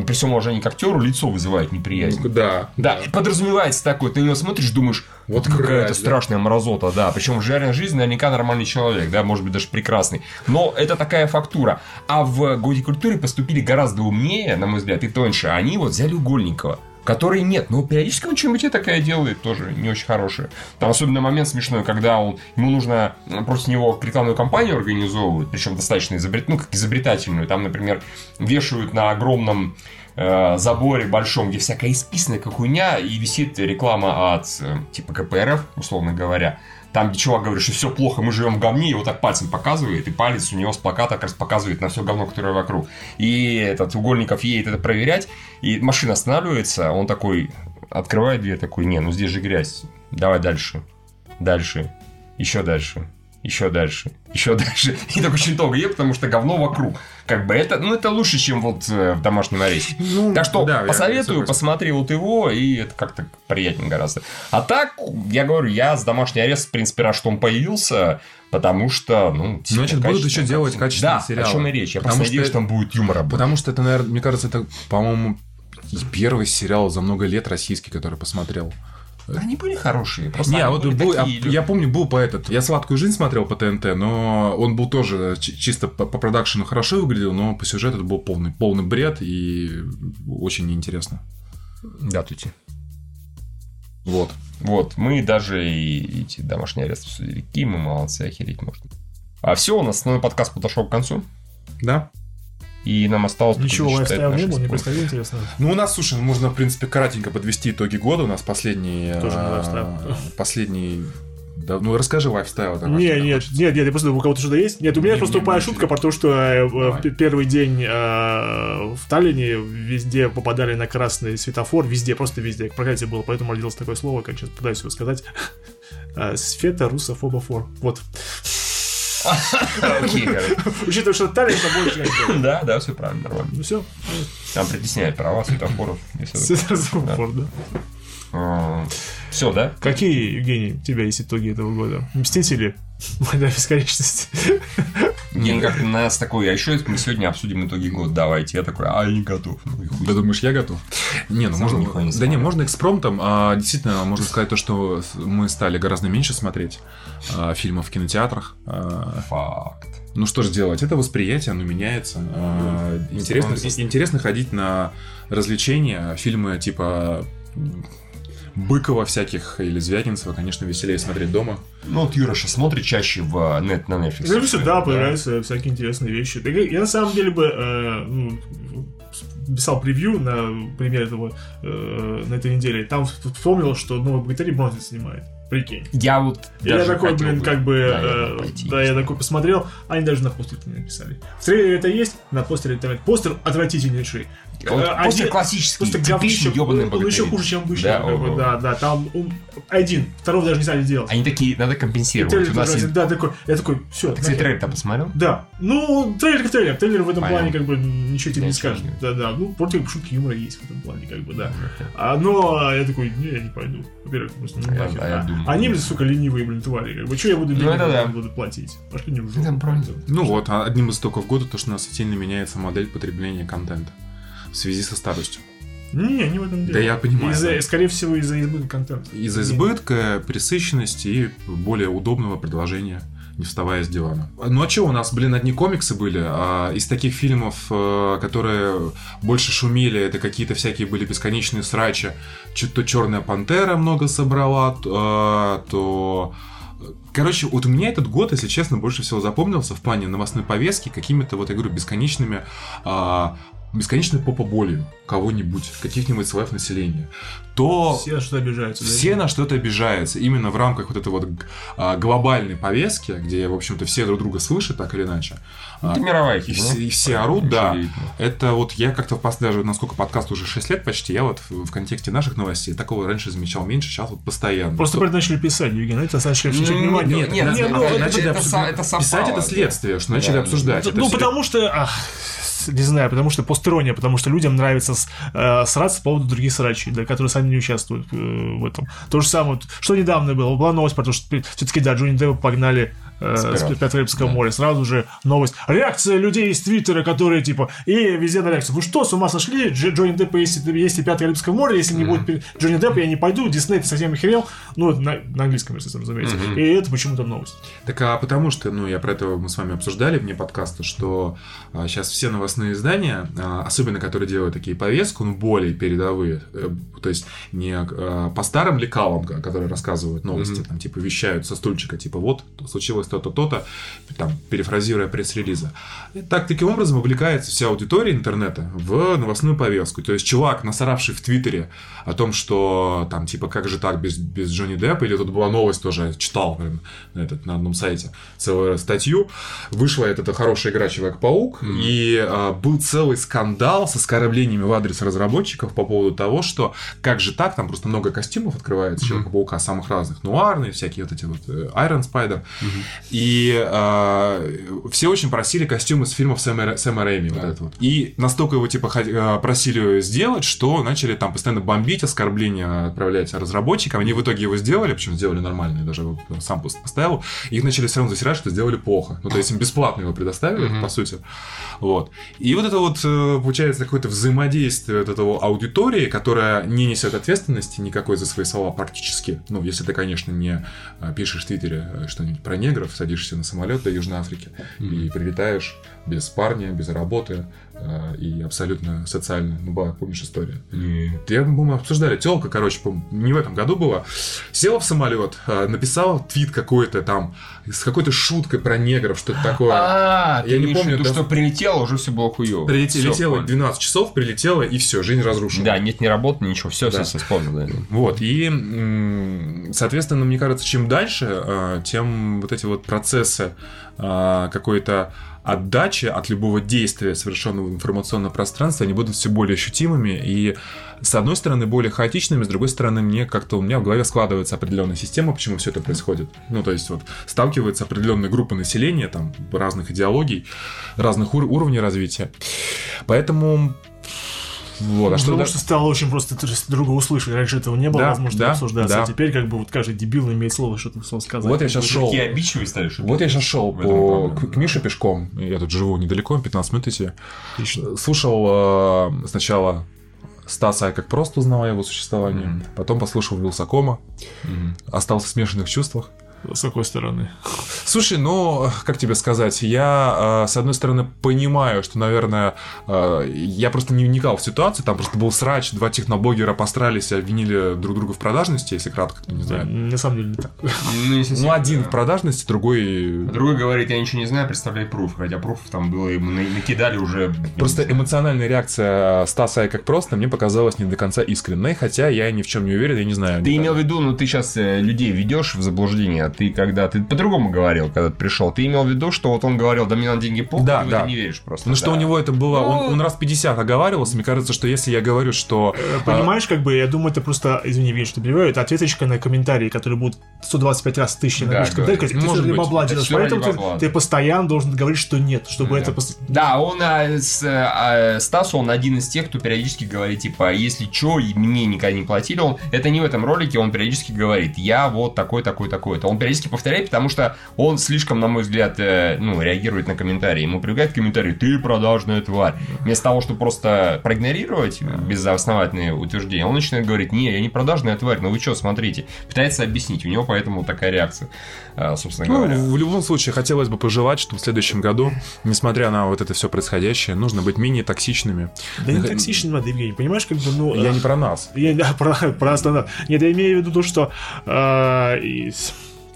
при всем уважении к актеру лицо вызывает неприязнь. Ну, Да. Да, и подразумевается такое, ты на него смотришь, думаешь, Вот какая-то да. страшная мразота, да. Причем в реальной жизни наверняка нормальный человек, да, может быть, даже прекрасный. Но это такая фактура. А в годе культуры поступили гораздо умнее, на мой взгляд, и тоньше. Они вот взяли Угольникова. Который нет, но периодически он что-нибудь такая делает, тоже не очень хорошее. Там особенно момент смешной, когда он, ему нужно против него рекламную кампанию организовывают, причем достаточно изобрет, ну, как изобретательную. Там, например, вешают на огромном э, заборе большом, где всякая исписанная как хуйня, и висит реклама от э, типа КПРФ, условно говоря. Там, где чувак говорит, что все плохо, мы живем в говне, и вот так пальцем показывает, и палец у него с плаката как раз показывает на все говно, которое вокруг. И этот Угольников едет это проверять, и машина останавливается, он такой открывает дверь, такой, не, ну здесь же грязь, давай дальше, дальше, еще дальше, еще дальше, еще дальше. И такой щиток где, потому что говно вокруг. Как бы это, ну это лучше, чем вот э, в домашнем аресте. Ну, Так что да, я посоветую, согласен. посмотри вот его, и это как-то приятнее гораздо. А так, я говорю, я с домашний арест, в принципе, рад, что он появился, потому что, ну, Значит, будут еще делать качественные да, сериалы. о чем и речь. Я Потому просто что надеюсь, что там будет юмора. Потому что это, наверное, мне кажется, это, по-моему, первый сериал за много лет российский, который посмотрел. Они были хорошие. Просто Не, они вот были был, а, такие я помню, был по этот. Я сладкую жизнь смотрел по ТНТ, но он был тоже чи- чисто по, по продакшену хорошо выглядел, но по сюжету это был полный, полный бред и очень неинтересно. Да, тути. Вот. Вот, мы даже и эти домашние аресты обсудили. Какие мы молодцы, охереть можно. А все, у нас основной подкаст подошел к концу. Да? И нам осталось... Ничего лайфстайл не было, не происходило, интересно. Ну, у нас, слушай, можно, в принципе, кратенько подвести итоги года. У нас последний... Тоже не а, лайфстайл. Последний Да, ну расскажи лайфстайл. там, Не, нет, хочется. нет, нет, я просто думаю, у кого-то что-то есть. Нет, у меня Не, просто тупая шутка про то, что э, Давай. п- первый день э, в Таллине везде попадали на красный светофор, везде, просто везде. Проклятие было, поэтому родилось такое слово, как сейчас пытаюсь его сказать. Э, Сфета русофобофор. Вот. Окей. Учитывая, что Таллин больше. Да, да, все правильно, нормально. Ну все, Там притесняют права светофоров. светофор, да. Все, да? Какие, Евгений, у тебя есть итоги этого года? Мстители? Война бесконечности. Не, как нас такой, а еще мы сегодня обсудим итоги года, давайте. Я такой, а, я не готов. Ну хуй. Ты думаешь, я готов? Не, ну Сам можно. не да не, можно экспромтом. А, действительно, можно сказать то, что мы стали гораздо меньше смотреть а, фильмов в кинотеатрах. А, Факт. ну что же делать? Это восприятие, оно меняется. А, интересно, Становится- интересно ходить на развлечения, фильмы типа Быкова всяких или Звягинцева, конечно, веселее смотреть дома. Ну, вот Юра сейчас смотрит чаще в э, нет на Netflix. Ну, всегда появляются всякие интересные вещи. Я на самом деле бы э, ну, писал превью на пример этого э, на этой неделе. Там вспомнил, что новый богатырь Бронзин снимает. Прикинь. Я вот я даже такой, хотел блин, бы, как бы, наверное, э, пойти. да, я такой посмотрел, они даже на постере не написали. В трейлере это есть, на постере это нет. Постер отвратительнейший. Вот Э, Постер один- классический, Просто типичный он богатырь. еще хуже, чем обычно. Да, как бы, да, да, там он один, второго даже не стали делать. Они такие, надо компенсировать. трейлер У нас есть... да, такой, я такой, все. Ты, кстати, трейлер-то посмотрел? Да. Ну, трейлер как трейлер. Трейлер в этом Понятно. плане как бы ничего тебе не скажет. Да, да. Ну, против шутки юмора есть в этом плане, как бы, да. А, но я такой, не, я не пойду. Во-первых, просто ну, А нахер. а А Они, блин, сука, ленивые, блин, твари. Как бы, что я буду Ну, ленивым, это да. буду платить? Пошли не в. Ну вот, а одним из итогов года то, что у нас сильно меняется модель потребления контента в связи со старостью. Не, не в этом дело. Да я понимаю, Из-за- да. Скорее всего, из-за избытка контента. Из-за избытка, пресыщенности и более удобного продолжения, не вставая с дивана. Ну а что у нас, блин, одни комиксы были? А из таких фильмов, э, которые больше шумели, это какие-то всякие были бесконечные срачи. То Черная пантера много собрала, то, то Короче, вот у меня этот год, если честно, больше всего запомнился в плане новостной повестки какими-то, вот я говорю, бесконечными а, бесконечной попоболью кого-нибудь, каких-нибудь слоев населения, то Все на что обижаются. да? все на что-то обижаются. Именно в рамках вот этой вот а, глобальной повестки, где, в общем-то, все друг друга слышат так или иначе. А, Это мировая и, фигня. все, и все орут, да. Это вот я как-то в даже, насколько подкаст уже 6 лет почти, я вот в, в контексте наших новостей такого раньше замечал меньше, сейчас вот постоянно. Просто это начали писать, Евгений, это Ну, обращать внимание. нет, нет, Не, это- ну, это- начали это обсуж- со- это совпало, писать это да. следствие, что начали Да, обсуждать. Ну, Это ну, все- потому что... ах, не знаю, потому что постирония, потому что людям нравится с- э, сраться по поводу других срачей, да, которые сами не участвуют э, в этом. То же самое, что недавно было, была новость, потому что все-таки, да, Джонни Деппа погнали э, С. Пятого Карибского моря. Сразу же новость. Реакция людей из Твиттера, которые типа, и везде на реакцию. Вы что, с ума сошли? Дж- Джонни Деппа есть, есть и Пятое Карибское море, если не будет Джонни Деппа, я не пойду, Дисней ты совсем охерел. Ну, это на, на английском, естественно, разумеется. И это почему-то новость. Так а потому что, ну, я про это мы с вами обсуждали вне подкаста, что сейчас все новостные издания, а, особенно которые делают такие повестку, ну, более передовые, э, то есть не а, по старым лекалам, ко- которые рассказывают новости, там, типа, вещают со стульчика, типа, вот, случилось то-то, то-то, там, перефразируя пресс-релиза. И так, таким образом увлекается вся аудитория интернета в новостную повестку. То есть чувак, насоравший в Твиттере о том, что там, типа, как же так без, без Джонни Деппа, или тут была новость тоже, читал, блин, на, этот, на одном сайте целую статью, вышла эта, хорошая игра Человек-паук, и а, был целый скандал с оскорблениями в адрес разработчиков по поводу того, что как же так, там просто много костюмов открывается Человека-паука самых разных, нуарные, всякие вот эти вот э, Iron Spider, и а, все очень просили костюмы с фильмов Сэма, Сэма Рэйми, вот это вот. И настолько его типа а, просили сделать, что начали там постоянно бомбить, оскорбления отправлять разработчикам. Они в итоге его сделали, причем сделали нормально, я даже сам пост поставил. Их начали все равно засирать, что сделали плохо. Ну, то есть им бесплатно его предоставили, по сути. Вот. И вот это вот э, получается какое-то взаимодействие вот этого аудитории, которая не несет ответственности никакой за свои слова практически. Ну, если ты, конечно, не э, пишешь в Твиттере э, что-нибудь про негров, садишься на самолет до Южной Африки и прилетаешь без парня, без работы и абсолютно социально. Ну, была, помнишь история? Я, мы обсуждали, телка, короче, по-моему, не в этом году была, села в самолет, э, написала твит какой-то там с какой-то шуткой про негров, что-то такое. А, Я не помню, да. что прилетело, уже все было хуево. Прилетело понял. 12 часов, прилетело, и все, жизнь разрушена. Да, нет, не работы, ничего, все, все, вспомнил, да. Вот, и, соответственно, мне кажется, чем дальше, э, тем вот эти вот процессы э, какой-то отдачи от любого действия, совершенного в информационном пространстве, они будут все более ощутимыми и, с одной стороны, более хаотичными, с другой стороны, мне как-то у меня в голове складывается определенная система, почему все это происходит. Ну, то есть, вот, сталкиваются определенные группы населения, там, разных идеологий, разных ур- уровней развития. Поэтому... Вот, а что Потому да- что стало очень просто друг друга услышать. Раньше этого не было Да, возможности да, обсуждаться. да. А теперь как бы вот каждый дебил имеет слово что-то сказать. Вот я сейчас шел. Такие обидчивые стали, что Вот я сейчас шел по, к, к Мише пешком. Я тут живу недалеко, 15 минут идти. Отлично. Слушал э, сначала Стаса, я как просто узнал о его существовании. Мгм. Потом послушал Вилсакома. Мгм. Остался в смешанных чувствах. С какой стороны? Слушай, ну, как тебе сказать, я, э, с одной стороны, понимаю, что, наверное, э, я просто не вникал в ситуацию, там просто был срач, два техноблогера пострались и обвинили друг друга в продажности, если кратко, кто не знает. На самом деле не так. Ну, если Ну, один в продажности, другой... Другой говорит, я ничего не знаю, представляй пруф. Хотя пруфов там было, на- накидали уже... Просто эмоциональная реакция Стаса «Я как просто» мне показалась не до конца искренней, хотя я ни в чем не уверен, я не знаю. Ты имел в виду, ну ты сейчас людей ведешь в заблуждение, а ты когда ты по-другому говорил, когда ты пришел, ты имел в виду, что вот он говорил, да мне надо деньги похуй, Да, да. не веришь просто. Ну да. что у него это было, Ну- он, он раз 50 оговаривался, мне кажется, что если я говорю, что... а, Понимаешь, как бы, я думаю, это просто, извини, Вин, что перебиваю, это ответочка на комментарии, которые будут 125 раз тысячи Да, напишут комментариях, ты Может быть. бабла делаешь, поэтому ты, ты постоянно должен говорить, что нет, чтобы Да. это... пос- Да, он а, с, а, Стас, он один из тех, кто периодически говорит, типа, если чё, мне никогда не платили, он, это не в этом ролике, он периодически говорит, я вот такой, такой, такой. Это он периодически повторяет, потому что он слишком, на мой взгляд, э, ну, реагирует на комментарии. Ему прибегает комментарий, ты продажная тварь. Вместо того, чтобы просто проигнорировать безосновательные утверждения, он начинает говорить, не, я не продажная тварь, ну вы что, смотрите. Пытается объяснить, у него поэтому такая реакция, а, собственно Ну, говоря. в любом случае, хотелось бы пожелать, что в следующем году, несмотря на вот это все происходящее, нужно быть менее токсичными. Да не токсичный надо, Евгений, понимаешь, как бы, ну... Я э, не про нас. Я да, про, про стандарт. Нет, я имею в виду то, что э,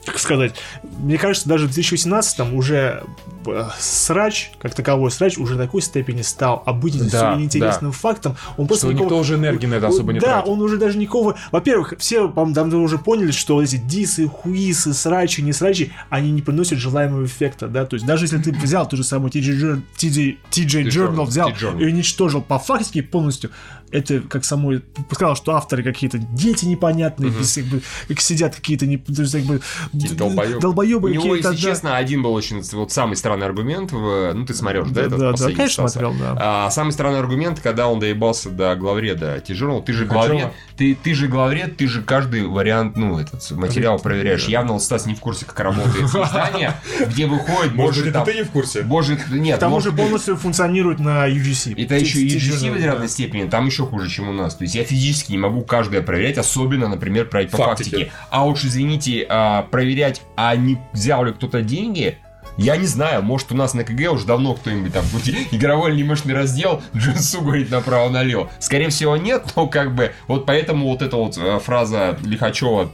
как сказать, мне кажется, даже в 2018 уже э, срач, как таковой срач, уже такой степени стал обыденностью Да, неинтересным фактом. Он просто Что никто уже энергии на это особо не Да, тратит. он уже даже никого... Во-первых, все, по-моему, давно уже поняли, что эти дисы, хуисы, срачи, не срачи, они не приносят желаемого эффекта, да, то есть даже если ты взял ту же самую TJ, Jour- TJ, TJ Journal, взял и уничтожил по фактике полностью, это как самой сказал, что авторы какие-то дети непонятные, без, как бы, как сидят какие-то не, то есть, как бы, Какие-то долбоёбы. долбоёбы У него, если да. честно, один был очень вот самый странный аргумент. В, ну, ты смотришь, да, Да, этот да, да, последний конечно, Стаса? смотрел, да. А, самый странный аргумент, когда он доебался до главреда Тяжелого. Ты же главред, ты, ты же главред, ты же каждый вариант, ну, этот материал проверяешь. Явно Стас не в курсе, как работает издание, где выходит, может, там... не в курсе? Может, нет, К тому же полностью функционирует на UGC. это еще UGC в вероятной степени, там еще хуже, чем у нас. То есть я физически не могу каждое проверять, особенно, например, про по Фактики. фактике. А уж, извините, а, проверять, а не взял ли кто-то деньги, я не знаю, может у нас на КГ уже давно кто-нибудь там какой-то игровой анимешный раздел джинсу говорит направо-налево. Скорее всего нет, но как бы вот поэтому вот эта вот э, фраза Лихачева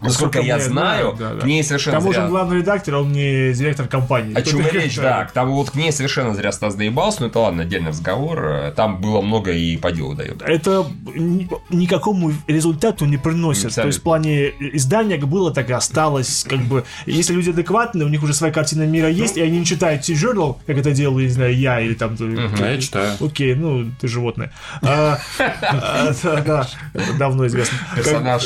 Насколько Насколько я знаю, да, да. к ней К совершенно тому же зря- он главный редактор, он не директор компании. о чем речь, да. К тому вот к ней совершенно зря Стас доебался, но это ладно, отдельный разговор. Там было много и по делу дает. Это ни- никакому результату не приносит. Абсолютно. То есть в плане издания было, так и осталось. Как бы, если люди адекватные, у них уже своя картина мира есть, и они не читают T-Journal, как это делаю, не знаю, я или там... Да, я читаю. Окей, ну, ты животное. А, а, давно известно. Персонаж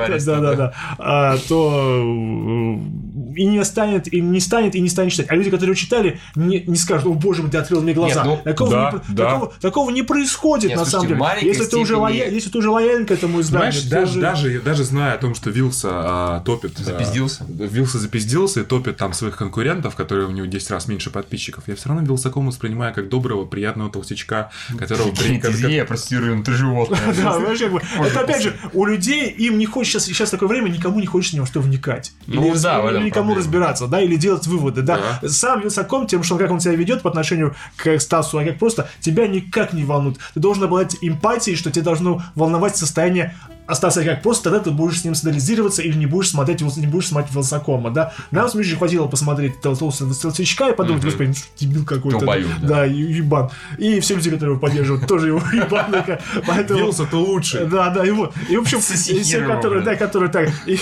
ареста, Да, да. А, То э, и не станет, и не станет, и не станет читать. А люди, которые читали, не, не скажут, о боже мой, ты открыл мне глаза. Нет, ну, такого, да, не, да. такого, такого не происходит Нет, на слушайте, самом деле. Если ты, уже лоя- если ты уже лоялен к этому изданию, Знаешь, даже, уже- даже, даже зная о том, что Вилса а, топит... а, Запиздился? Вилса запиздился и топит там своих конкурентов, которые у него 10 раз меньше подписчиков. Я все равно Вилсакома воспринимаю как доброго, приятного толстячка, которого... как- Я простирую, ну ты животное. Это опять же, у людей им не хочется, сейчас такое время, никому не хочется ни во что вникать. Ну или, да, или никому проблема. разбираться, да, или делать выводы, да. Сам Вилсаком, тем, что как он себя ведет по отношению к Стасу, а как просто, тебя никак не волнует. Ты должен обладать эмпатией, что тебе должно волновать состояние остаться как просто, тогда ты будешь с ним солидаризироваться или не будешь смотреть, не будешь смотреть Вилсакома, да. Нам с Мишей хватило посмотреть толстого стрелцовичка и подумать, господи, ну что, дебил какой-то. Да. Ебан. И все люди, которые его поддерживают, тоже его ебаны. Поэтому... Вилса-то лучше. Да, да, и вот. И, в общем, все, которые, да, которые так, и,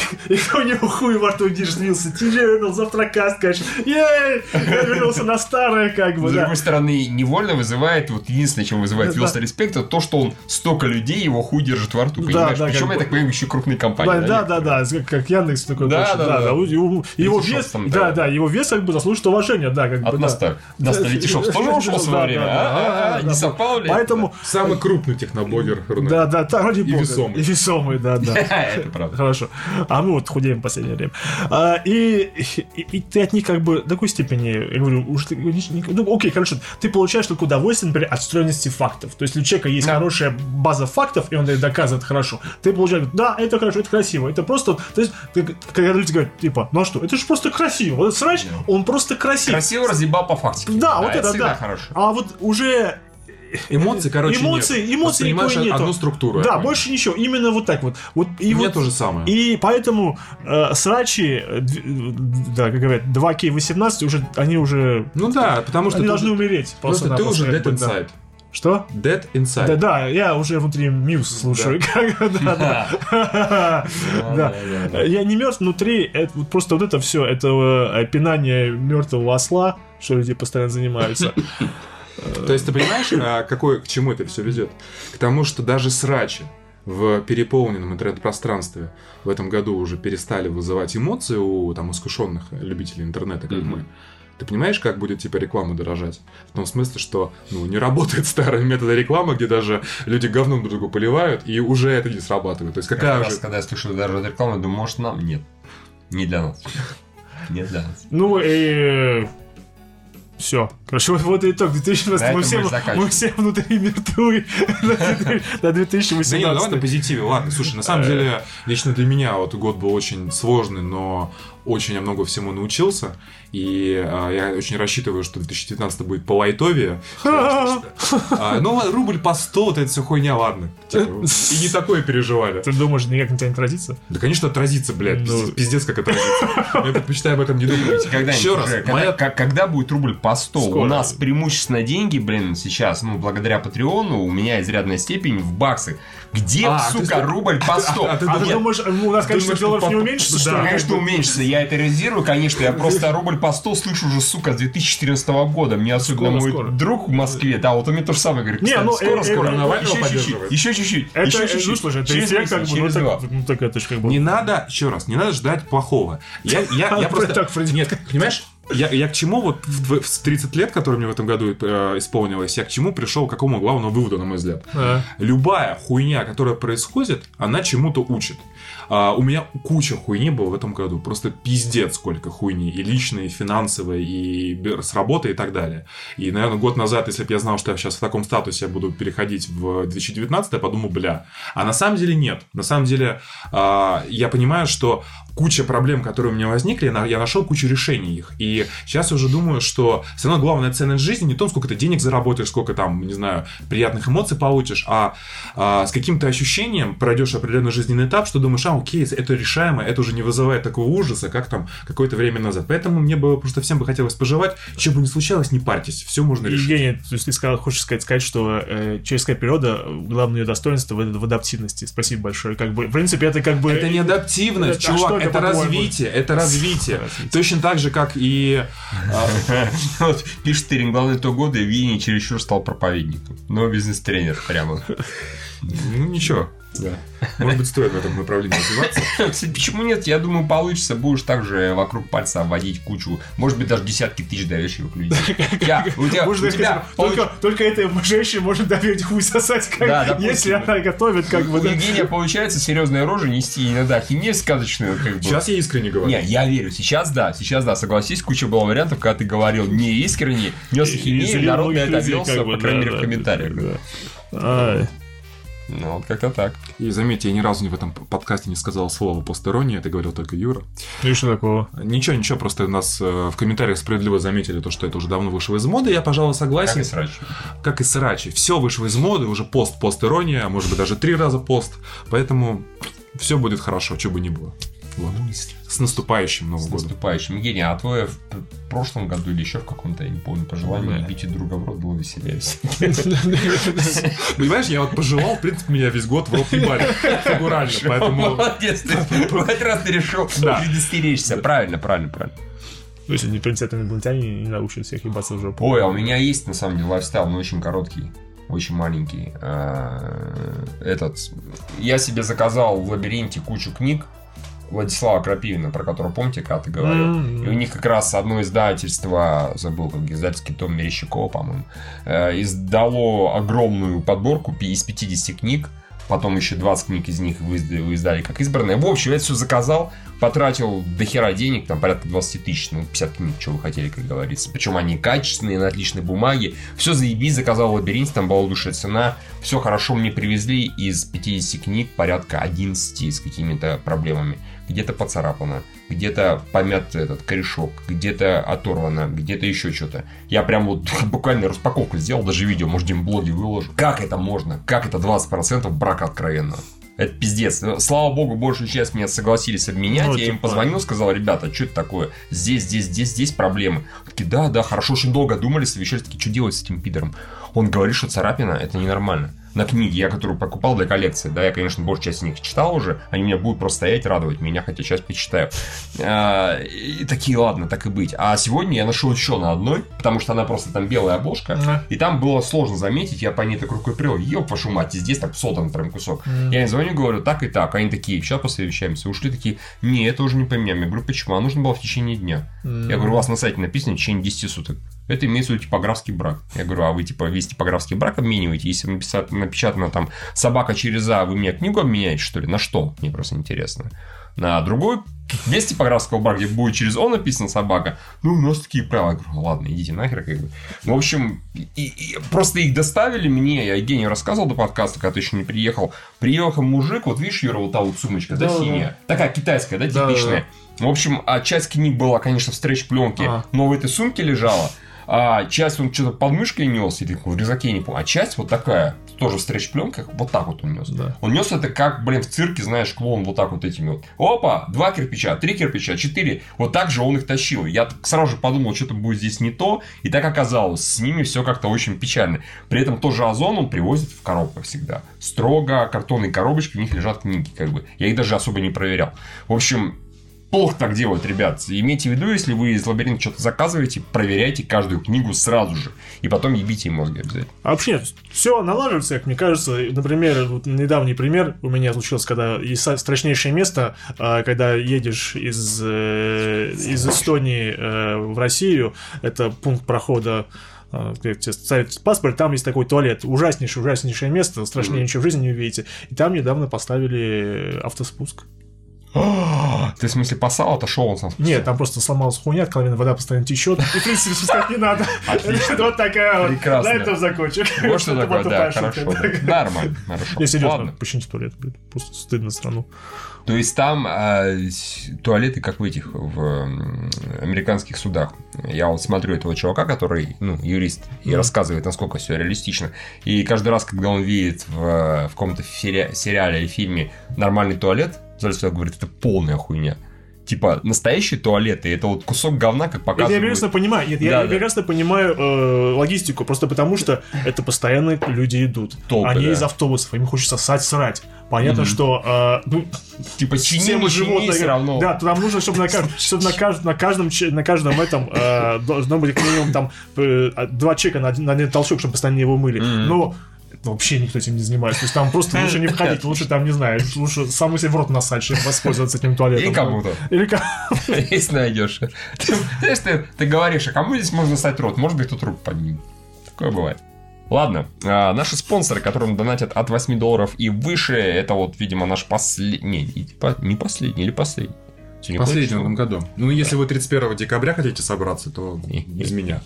у него хуй во рту держит, Вилса, Ти вернул, завтракаст, конечно. Ей! Я вернулся на старое, как бы, С другой стороны, невольно вызывает, вот единственное, чем вызывает Вилса респект, это то, что он столько людей его хуй держит во рту, понимаешь? Да, Причем, как я бы- так понимаю, еще крупные компании. Да, да, некоторые. да, да, как, Яндекс такой. Да, да, да. Его, вес, там, да, да. да, его вес как бы заслужит уважения, да, как бы. От да. нас так. Нас-то Летишов тоже ушел в свое Да, время, да, да, а? да, Не да. совпало ли? Поэтому, Самый крупный техноблогер да, да, да, ради И бога. весомый. И весомый, да, да. Это правда. Хорошо. А мы вот худеем в последнее время. А, и, и, и ты от них как бы до такой степени, я говорю, уж ты, ну, окей, хорошо, ты получаешь только удовольствие, например, от встроенности фактов. То есть, если у человека есть Да. хорошая база фактов, и он это доказывает хорошо, ты получаешь, да, это хорошо, это красиво, это просто, то есть, когда люди говорят, типа, ну а что, это же просто красиво, вот этот срач, он просто красив. Красиво разъебал по фактике. Да, вот это, всегда да. хорошо. А вот уже Эмоций, короче, эмоции, нет. эмоций никакой нету. одну структуру. Да, больше ничего. Именно вот так вот. Вот и У меня вот, то же самое. И поэтому э, срачи, э, да, как говорят, 2К18 уже, они уже, Ну да, потому что они ты, должны умереть. просто ты уже dead бы, да. Что? Dead inside. Да, да, я уже внутри мьюз слушаю. Да, да. Я не мертв внутри, просто вот это все, это э, пинание мертвого осла, что люди постоянно занимаются. То есть ты понимаешь, а, какой, к чему это все ведет? К тому, что даже срачи в переполненном интернет-пространстве в этом году уже перестали вызывать эмоции у там искушенных любителей интернета, как Мгм. мы. Ты понимаешь, как будет типа реклама дорожать? В том смысле, что ну, не работает старые методы рекламы, где даже люди говном друг друга поливают, и уже это не срабатывает. То есть Как какая раз, уже... когда я слышу рекламу, я думаю, может нам? Нет. Не для нас. Не для нас. Ну и все. Короче, вот, итог. 2016 На мы, этом все, мы все внутри мертвы до 2018. Да не, ну давай на позитиве. Ладно, слушай, на самом деле, лично для меня вот год был очень сложный, но очень я много всему научился. И а, я очень рассчитываю, что 2019 будет по лайтовее. А, ну, рубль по 100, вот это все хуйня, ладно. Типа, и не такое переживали. Ты думаешь, никак на тебя не отразится? Да, конечно, отразится, блядь. Ну. Пиздец, как отразится. Я предпочитаю об этом не думать. Когда Еще раз, когда, моя как- когда будет рубль по 100? Скоро. У нас преимущественно деньги, блин, сейчас, ну, благодаря Патреону, у меня изрядная степень в баксы. Где, А, ты сука, что- рубль по 100? а ты А ты Нет, думаешь, у нас количество долларов что не по- уменьшится, что ли? Конечно, уменьшится. Я это резервирую, конечно. Я просто рубль по 100 слышу уже, сука, с 2014 года. Мне особенно мой друг в Москве, да, вот он мне то же самое говорит. Не, ну, скоро, э, скоро. э, Еще чуть-чуть, еще чуть-чуть, Это, еще э, чуть-чуть. ну, слушай, это Через эффект, как месяц, бы, ну, через так, два. ну, так это ж как бы... Не надо, еще раз, не надо ждать плохого. Я, я, я просто... Так. Нет, понимаешь, я, я к чему вот в, в 30 лет, которые мне в этом году э, исполнилось, я к чему пришел, к какому главному выводу, на мой взгляд. А. Любая хуйня, которая происходит, она чему-то учит. А, у меня куча хуйни было в этом году. Просто пиздец сколько хуйни. И личной, и финансовой, и с работы и так далее. И, наверное, год назад, если бы я знал, что я сейчас в таком статусе я буду переходить в 2019, я подумал, бля. А на самом деле нет. На самом деле а, я понимаю, что куча проблем, которые у меня возникли, я на- я нашел кучу решений их. И сейчас уже думаю, что все равно главная ценность жизни не то, сколько ты денег заработаешь, сколько там, не знаю, приятных эмоций получишь, а, а с каким-то ощущением пройдешь определенный жизненный этап, что думаешь, а, окей, это решаемо, это уже не вызывает такого ужаса, как там какое-то время назад. Поэтому мне бы просто всем бы хотелось пожелать, что бы ни случалось, не парьтесь, все можно решить. Евгений, то есть ты сказал, хочешь сказать, сказать, что э, человеческая природа, главное ее достоинство в, в адаптивности. Спасибо большое. Как бы, в принципе, это как бы... Это не адаптивность, Это- а чувак, что это, это, развитие, это развитие. Развитие. Точно так же, как и... а, пишет Терин, главный то года, Винни чересчур стал проповедником. Но бизнес-тренер прямо. Ну, ничего. Может быть, стоит в этом направлении развиваться. Кстати, почему нет? Я думаю, получится. Будешь также вокруг пальца обводить кучу, может быть, даже десятки тысяч доверчивых людей. Я- У тебя, Можно у тебя сказать, только, только этой женщине можно доверить хуй сосать, как, Да, допустим. если она готовит, как бы... У да. Евгения получается серьезная рожа нести иногда ахинею сказочную, как бы. Сейчас я искренне говорю. Не, я верю. Сейчас да, сейчас да, согласись, куча было вариантов, когда ты говорил не искренне, нес ахинею, народ на это велся, как бы, по крайней да, мере, в да, комментариях. Ну, вот как-то так. И заметьте, я ни разу в этом подкасте не сказал слово постерония, это говорил только Юра. Ну и что такого? Ничего, ничего, просто у нас э, в комментариях справедливо заметили то, что это уже давно вышло из моды, я, пожалуй, согласен. Как и срач. Как и срачи. Все вышло из моды, уже пост, пост-ирония, а может быть даже три раза пост. Поэтому все будет хорошо, что бы ни было. С наступающим Новым С годом. наступающим. Евгений, а твое в п- прошлом году или еще в каком-то, я не помну, пожелание бить друга в рот было веселее. Понимаешь, я вот пожелал, в принципе, меня весь год в рот ебали. Фигурально, поэтому... Молодец, ты в этот раз ты решил Да. предостеречься. Правильно, правильно, правильно. Ну, если не принципиально инопланетяне не научат всех ебаться в жопу. Ой, а у меня есть, на самом деле, лайфстайл, но очень короткий. Очень маленький. А, Этот. Я себе заказал в лабиринте кучу книг Владислава Крапивина, про которого помните, когда ты говорил. М. И у них как раз одно издательство, забыл, как издательский том Мерещикова, по-моему, э, издало огромную подборку из 50 книг. Потом еще 20 книг из них вы издали как избранные. В общем, я это все заказал, потратил до хера денег, там порядка 20 тысяч, ну, 50 книг, что вы хотели, как говорится. Причем они качественные, на отличной бумаге. Все заебись, заказал в лабиринте, там была лучшая цена. Все хорошо мне привезли из 50 книг порядка 11 с какими-то проблемами. Где-то поцарапано, где-то помят этот корешок, где-то оторвано, где-то еще что-то. Я прям вот буквально распаковку сделал, даже видео, может, в блоге выложу. Как это можно? Как это 20% брака откровенного? Это пиздец. Но, Слава богу, большую часть меня согласились обменять. Ну, я им типа- позвонил, сказал, ребята, что это такое? Здесь, здесь, здесь, здесь проблемы. Такие, да, да, хорошо, очень долго думали, совещались, такие, что делать с этим пидором? Он говорит, что царапина, это ненормально. На книге, я которую покупал для коллекции, да, я, конечно, большую часть из них читал уже, они меня будут просто стоять, радовать меня, хотя сейчас почитаю. А, И такие, ладно, так и быть. А сегодня я нашел еще на одной, потому что она просто там белая обложка, и там было сложно заметить, я по ней так рукой привел, ёб вашу мать, и здесь так содан прям кусок. Я им звоню, говорю, так и так. Они такие, сейчас посовещаемся. Ушли такие, не, это уже не поменяем. Я говорю, почему? А нужно было в течение дня. Я говорю, у вас на сайте написано в течение 10 суток. Это имеется в виду типографский брак. Я говорю, а вы типа весь типографский брак обмениваете? Если написано, напечатано там собака через А, вы мне книгу обменяете, что ли? На что? Мне просто интересно. На другой без типографского брака, где будет через О написано собака, ну, у нас такие правила. Я говорю, ладно, идите нахер, как бы. Ну, в общем, и- и просто их доставили мне, я Евгению рассказывал до подкаста, когда ты еще не приехал. Приехал мужик, вот видишь, Юра, вот та вот сумочка, да, Да, да. синяя? Такая китайская, да, Да, да, типичная? В общем, а часть книг была, конечно, в стретч-пленке, А. но в этой сумке лежала. А часть он что-то под мышкой нес, или в рюкзаке, не помню. А часть вот такая, тоже в стретч-пленках, вот так вот он нес. Да. Он нес это как, блин, в цирке, знаешь, клоун вот так вот этими вот. Опа, два кирпича, три кирпича, четыре. Вот так же он их тащил. Я сразу же подумал, что-то будет здесь не то. И так оказалось, с ними все как-то очень печально. При этом тоже озон он привозит в коробках всегда. Строго картонные коробочки, в них лежат книги, как бы. Я их даже особо не проверял. В общем, плохо так делают, ребят. Имейте в виду, если вы из лабиринта что-то заказываете, проверяйте каждую книгу сразу же. И потом ебите им мозги обязательно. А вообще, все налаживается, как мне кажется. Например, вот недавний пример у меня случился, когда есть страшнейшее место, а, когда едешь из, э, из Эстонии э, в Россию, это пункт прохода а, где тебе ставят паспорт, там есть такой туалет, ужаснейшее, ужаснейшее место, страшнее ничего в жизни не увидите. И там недавно поставили автоспуск. Ты в смысле посал, отошел он сам? Нет, там просто сломалась хуйня, откровенно вода постоянно течет. И, в принципе, спускать не надо. Вот такая вот. Прекрасно. На этом закончик. Вот что такое, да, хорошо. Нормально, хорошо. Серьезно, Ладно. почините туалет, блин. Просто стыдно страну. То есть там с- туалеты, как в этих, в м, американских судах. Я вот смотрю этого чувака, который, ну, юрист, и Мгм. рассказывает, насколько все реалистично. И каждый раз, когда он видит в, в каком-то сери- сериале или фильме нормальный туалет, Зальцев говорит, это полная хуйня. Типа, настоящие туалеты, это вот кусок говна, как Это я показывают. прекрасно понимаю, нет, я Да, да. прекрасно понимаю э, логистику, просто потому что это постоянно люди идут. Толпы, Они да. из автобусов, им хочется ссать, срать. Понятно, Мгм. что э, ну, Типа, все чини, мы не чини, животные. все равно. Да, там нужно, чтобы на, чтобы на, кажд- на каждом, на каждом этом э, должно быть как минимум там э, два чека на один, на один толчок, чтобы постоянно его мыли. Мгм. Но вообще никто этим не занимается. То есть там просто лучше не входить, лучше там, не знаю, лучше саму себе в рот насать, чем воспользоваться этим туалетом. И кому-то. Или как? Если найдешь. Ты, знаешь, ты, ты говоришь, а кому здесь можно стать рот? Может быть, тут руку поднимет. Такое бывает. Ладно, а, наши спонсоры, которым донатят от 8 долларов и выше, это вот, видимо, наш последний... Не, не не последний или последний. Сегодня Последний в ходит, этом году. Ну, если вы 31 декабря хотите собраться, то без меня.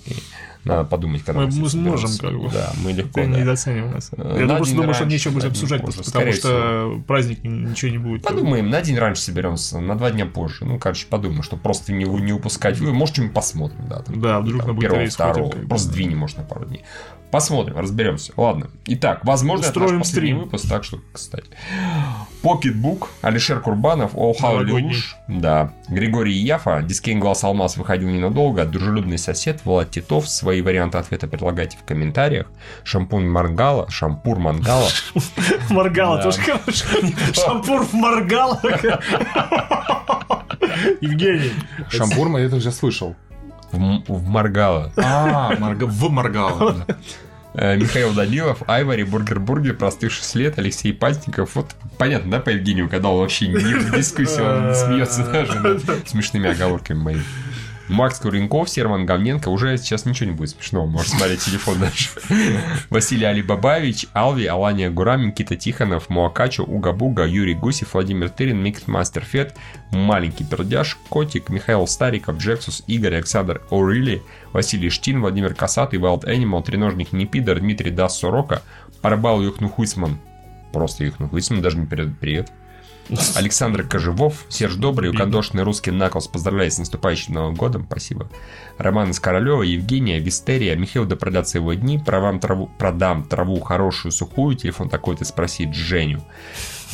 Надо подумать, когда Мы- мы сможем, как бы. Да, мы легко, Ты да. недооценивай нас. Э, Я на просто день думаю, что раньше, нечего будет обсуждать, позже, потому что праздник ничего не будет. Подумаем, на день раньше соберемся, на два дня позже. Ну, короче, подумаем, что просто не, не упускать. Вы, может, что-нибудь посмотрим, да. Там, Да, вдруг там, на первого, рейс сходим, второго. бы, Просто да. двинем, может, на пару дней. Посмотрим, разберемся. Ладно. Итак, возможно, это наш Устроим последний стрим. выпуск, так что, кстати. Pocketbook, Алишер Курбанов, All How Новогодний. Да. Григорий Яфа, Дискейн Глаз Алмаз выходил ненадолго, дружелюбный сосед, Влад Титов. Свои варианты ответа предлагайте в комментариях. Шампунь Мангала, шампур Мангала. Моргала Да. тоже. Шампур в моргала. Евгений. Шампурма я это уже слышал. В, М- в Маргала. А, Марга- в Маргала. Михаил Данилов, Айвари, Бургер Бургер, Простых 6 лет, Алексей Пастников. Вот понятно, да, по Евгению, когда он вообще не в дискуссии, он смеется даже смешными оговорками моими. Макс Куренков, Серман Говненко. Уже сейчас ничего не будет смешного. Можешь смотреть телефон дальше. Василий Алибабаевич, Алви, Алания Гурам, Никита Тихонов, Муакачо, Уга Буга, Юрий Гусев, Владимир Тырин, Микс Мастер Фет, Маленький Пердяж, Котик, Михаил Стариков, Джексус, Игорь, Александр О'Рилли, Василий Штин, Владимир Касатый, Wild Animal, Треножник Непидор, Дмитрий Дас Сорока, Парабал Юхну Хуйсман. Просто Юхну Хуйсман, даже не передает привет. Александр Кожевов, Серж Добрый, укандошный русский Наклс, поздравляю с наступающим Новым годом, спасибо. Роман из Королева, Евгения, Вистерия, Михаил да продаться его дни, Провам траву, продам траву хорошую, сухую, телефон такой-то спросить Женю.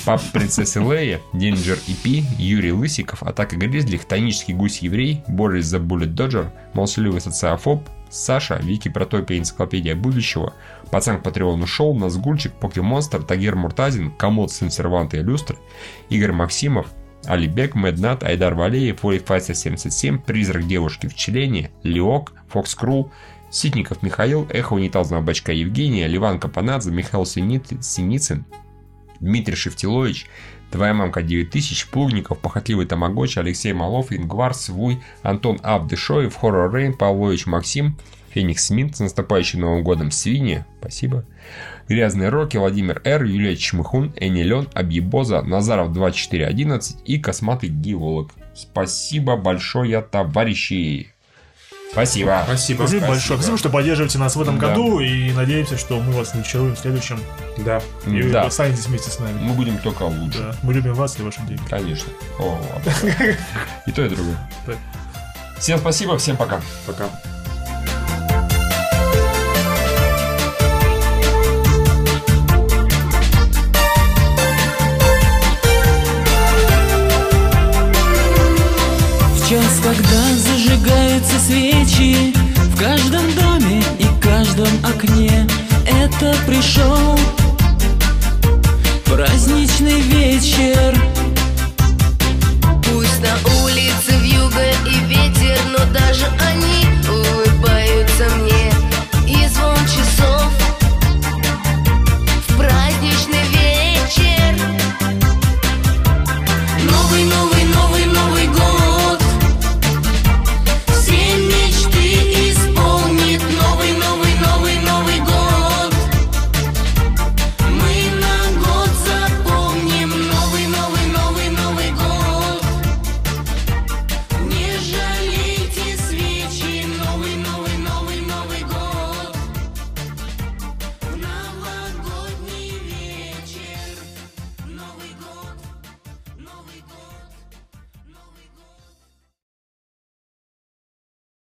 Пап принцессы Лея, Динджер EP, Юрий Лысиков, Атака Гризли, Хтонический гусь-еврей, Борис за Буллет Доджер, Молчаливый социофоб, Саша, Вики Протопия, Энциклопедия будущего, Пацан к Патреону Шоу, Назгульчик, Покемонстр, Тагир Муртазин, Комод, Сын Серванта и Люстры, Игорь Максимов, Алибек, Меднат, Айдар Валеев, Вой Файсер 77, Призрак девушки в Челене, Лиок, Фокс Крул, Ситников Михаил, Эхо унитазного бачка Евгения, Ливан Капанадзе, Михаил Синицын, Дмитрий Шевтилович, Твоя мамка 9000, Плугников, Похотливый Тамагочи, Алексей Малов, Ингвар, Свуй, Антон Абдышоев, Хоррор Рейн, Павлович Максим, Феникс Смит с наступающим Новым годом Свиньи, спасибо. Грязные Роки, Владимир Р, Юлия Чмыхун, Энни Лен, Абьебоза, Назаров 2411 и Косматый Геолог. Спасибо большое, товарищи! Спасибо. Спасибо. Спасибо большое. Спасибо, что поддерживаете нас в этом Да. году. И надеемся, что мы вас не разочаруем в следующем. Да. И вы Да, останетесь вместе с нами. мы будем только лучше. Да. Мы любим вас и ваши деньги. Конечно. О, и то, и другое. Всем спасибо, всем пока. Пока. В час, когда зажигаются свечи В каждом доме и каждом окне. Это пришел праздничный вечер. Пусть на улице вьюга и ветер Но даже они улыбаются мне. И звон часов в праздничный вечер.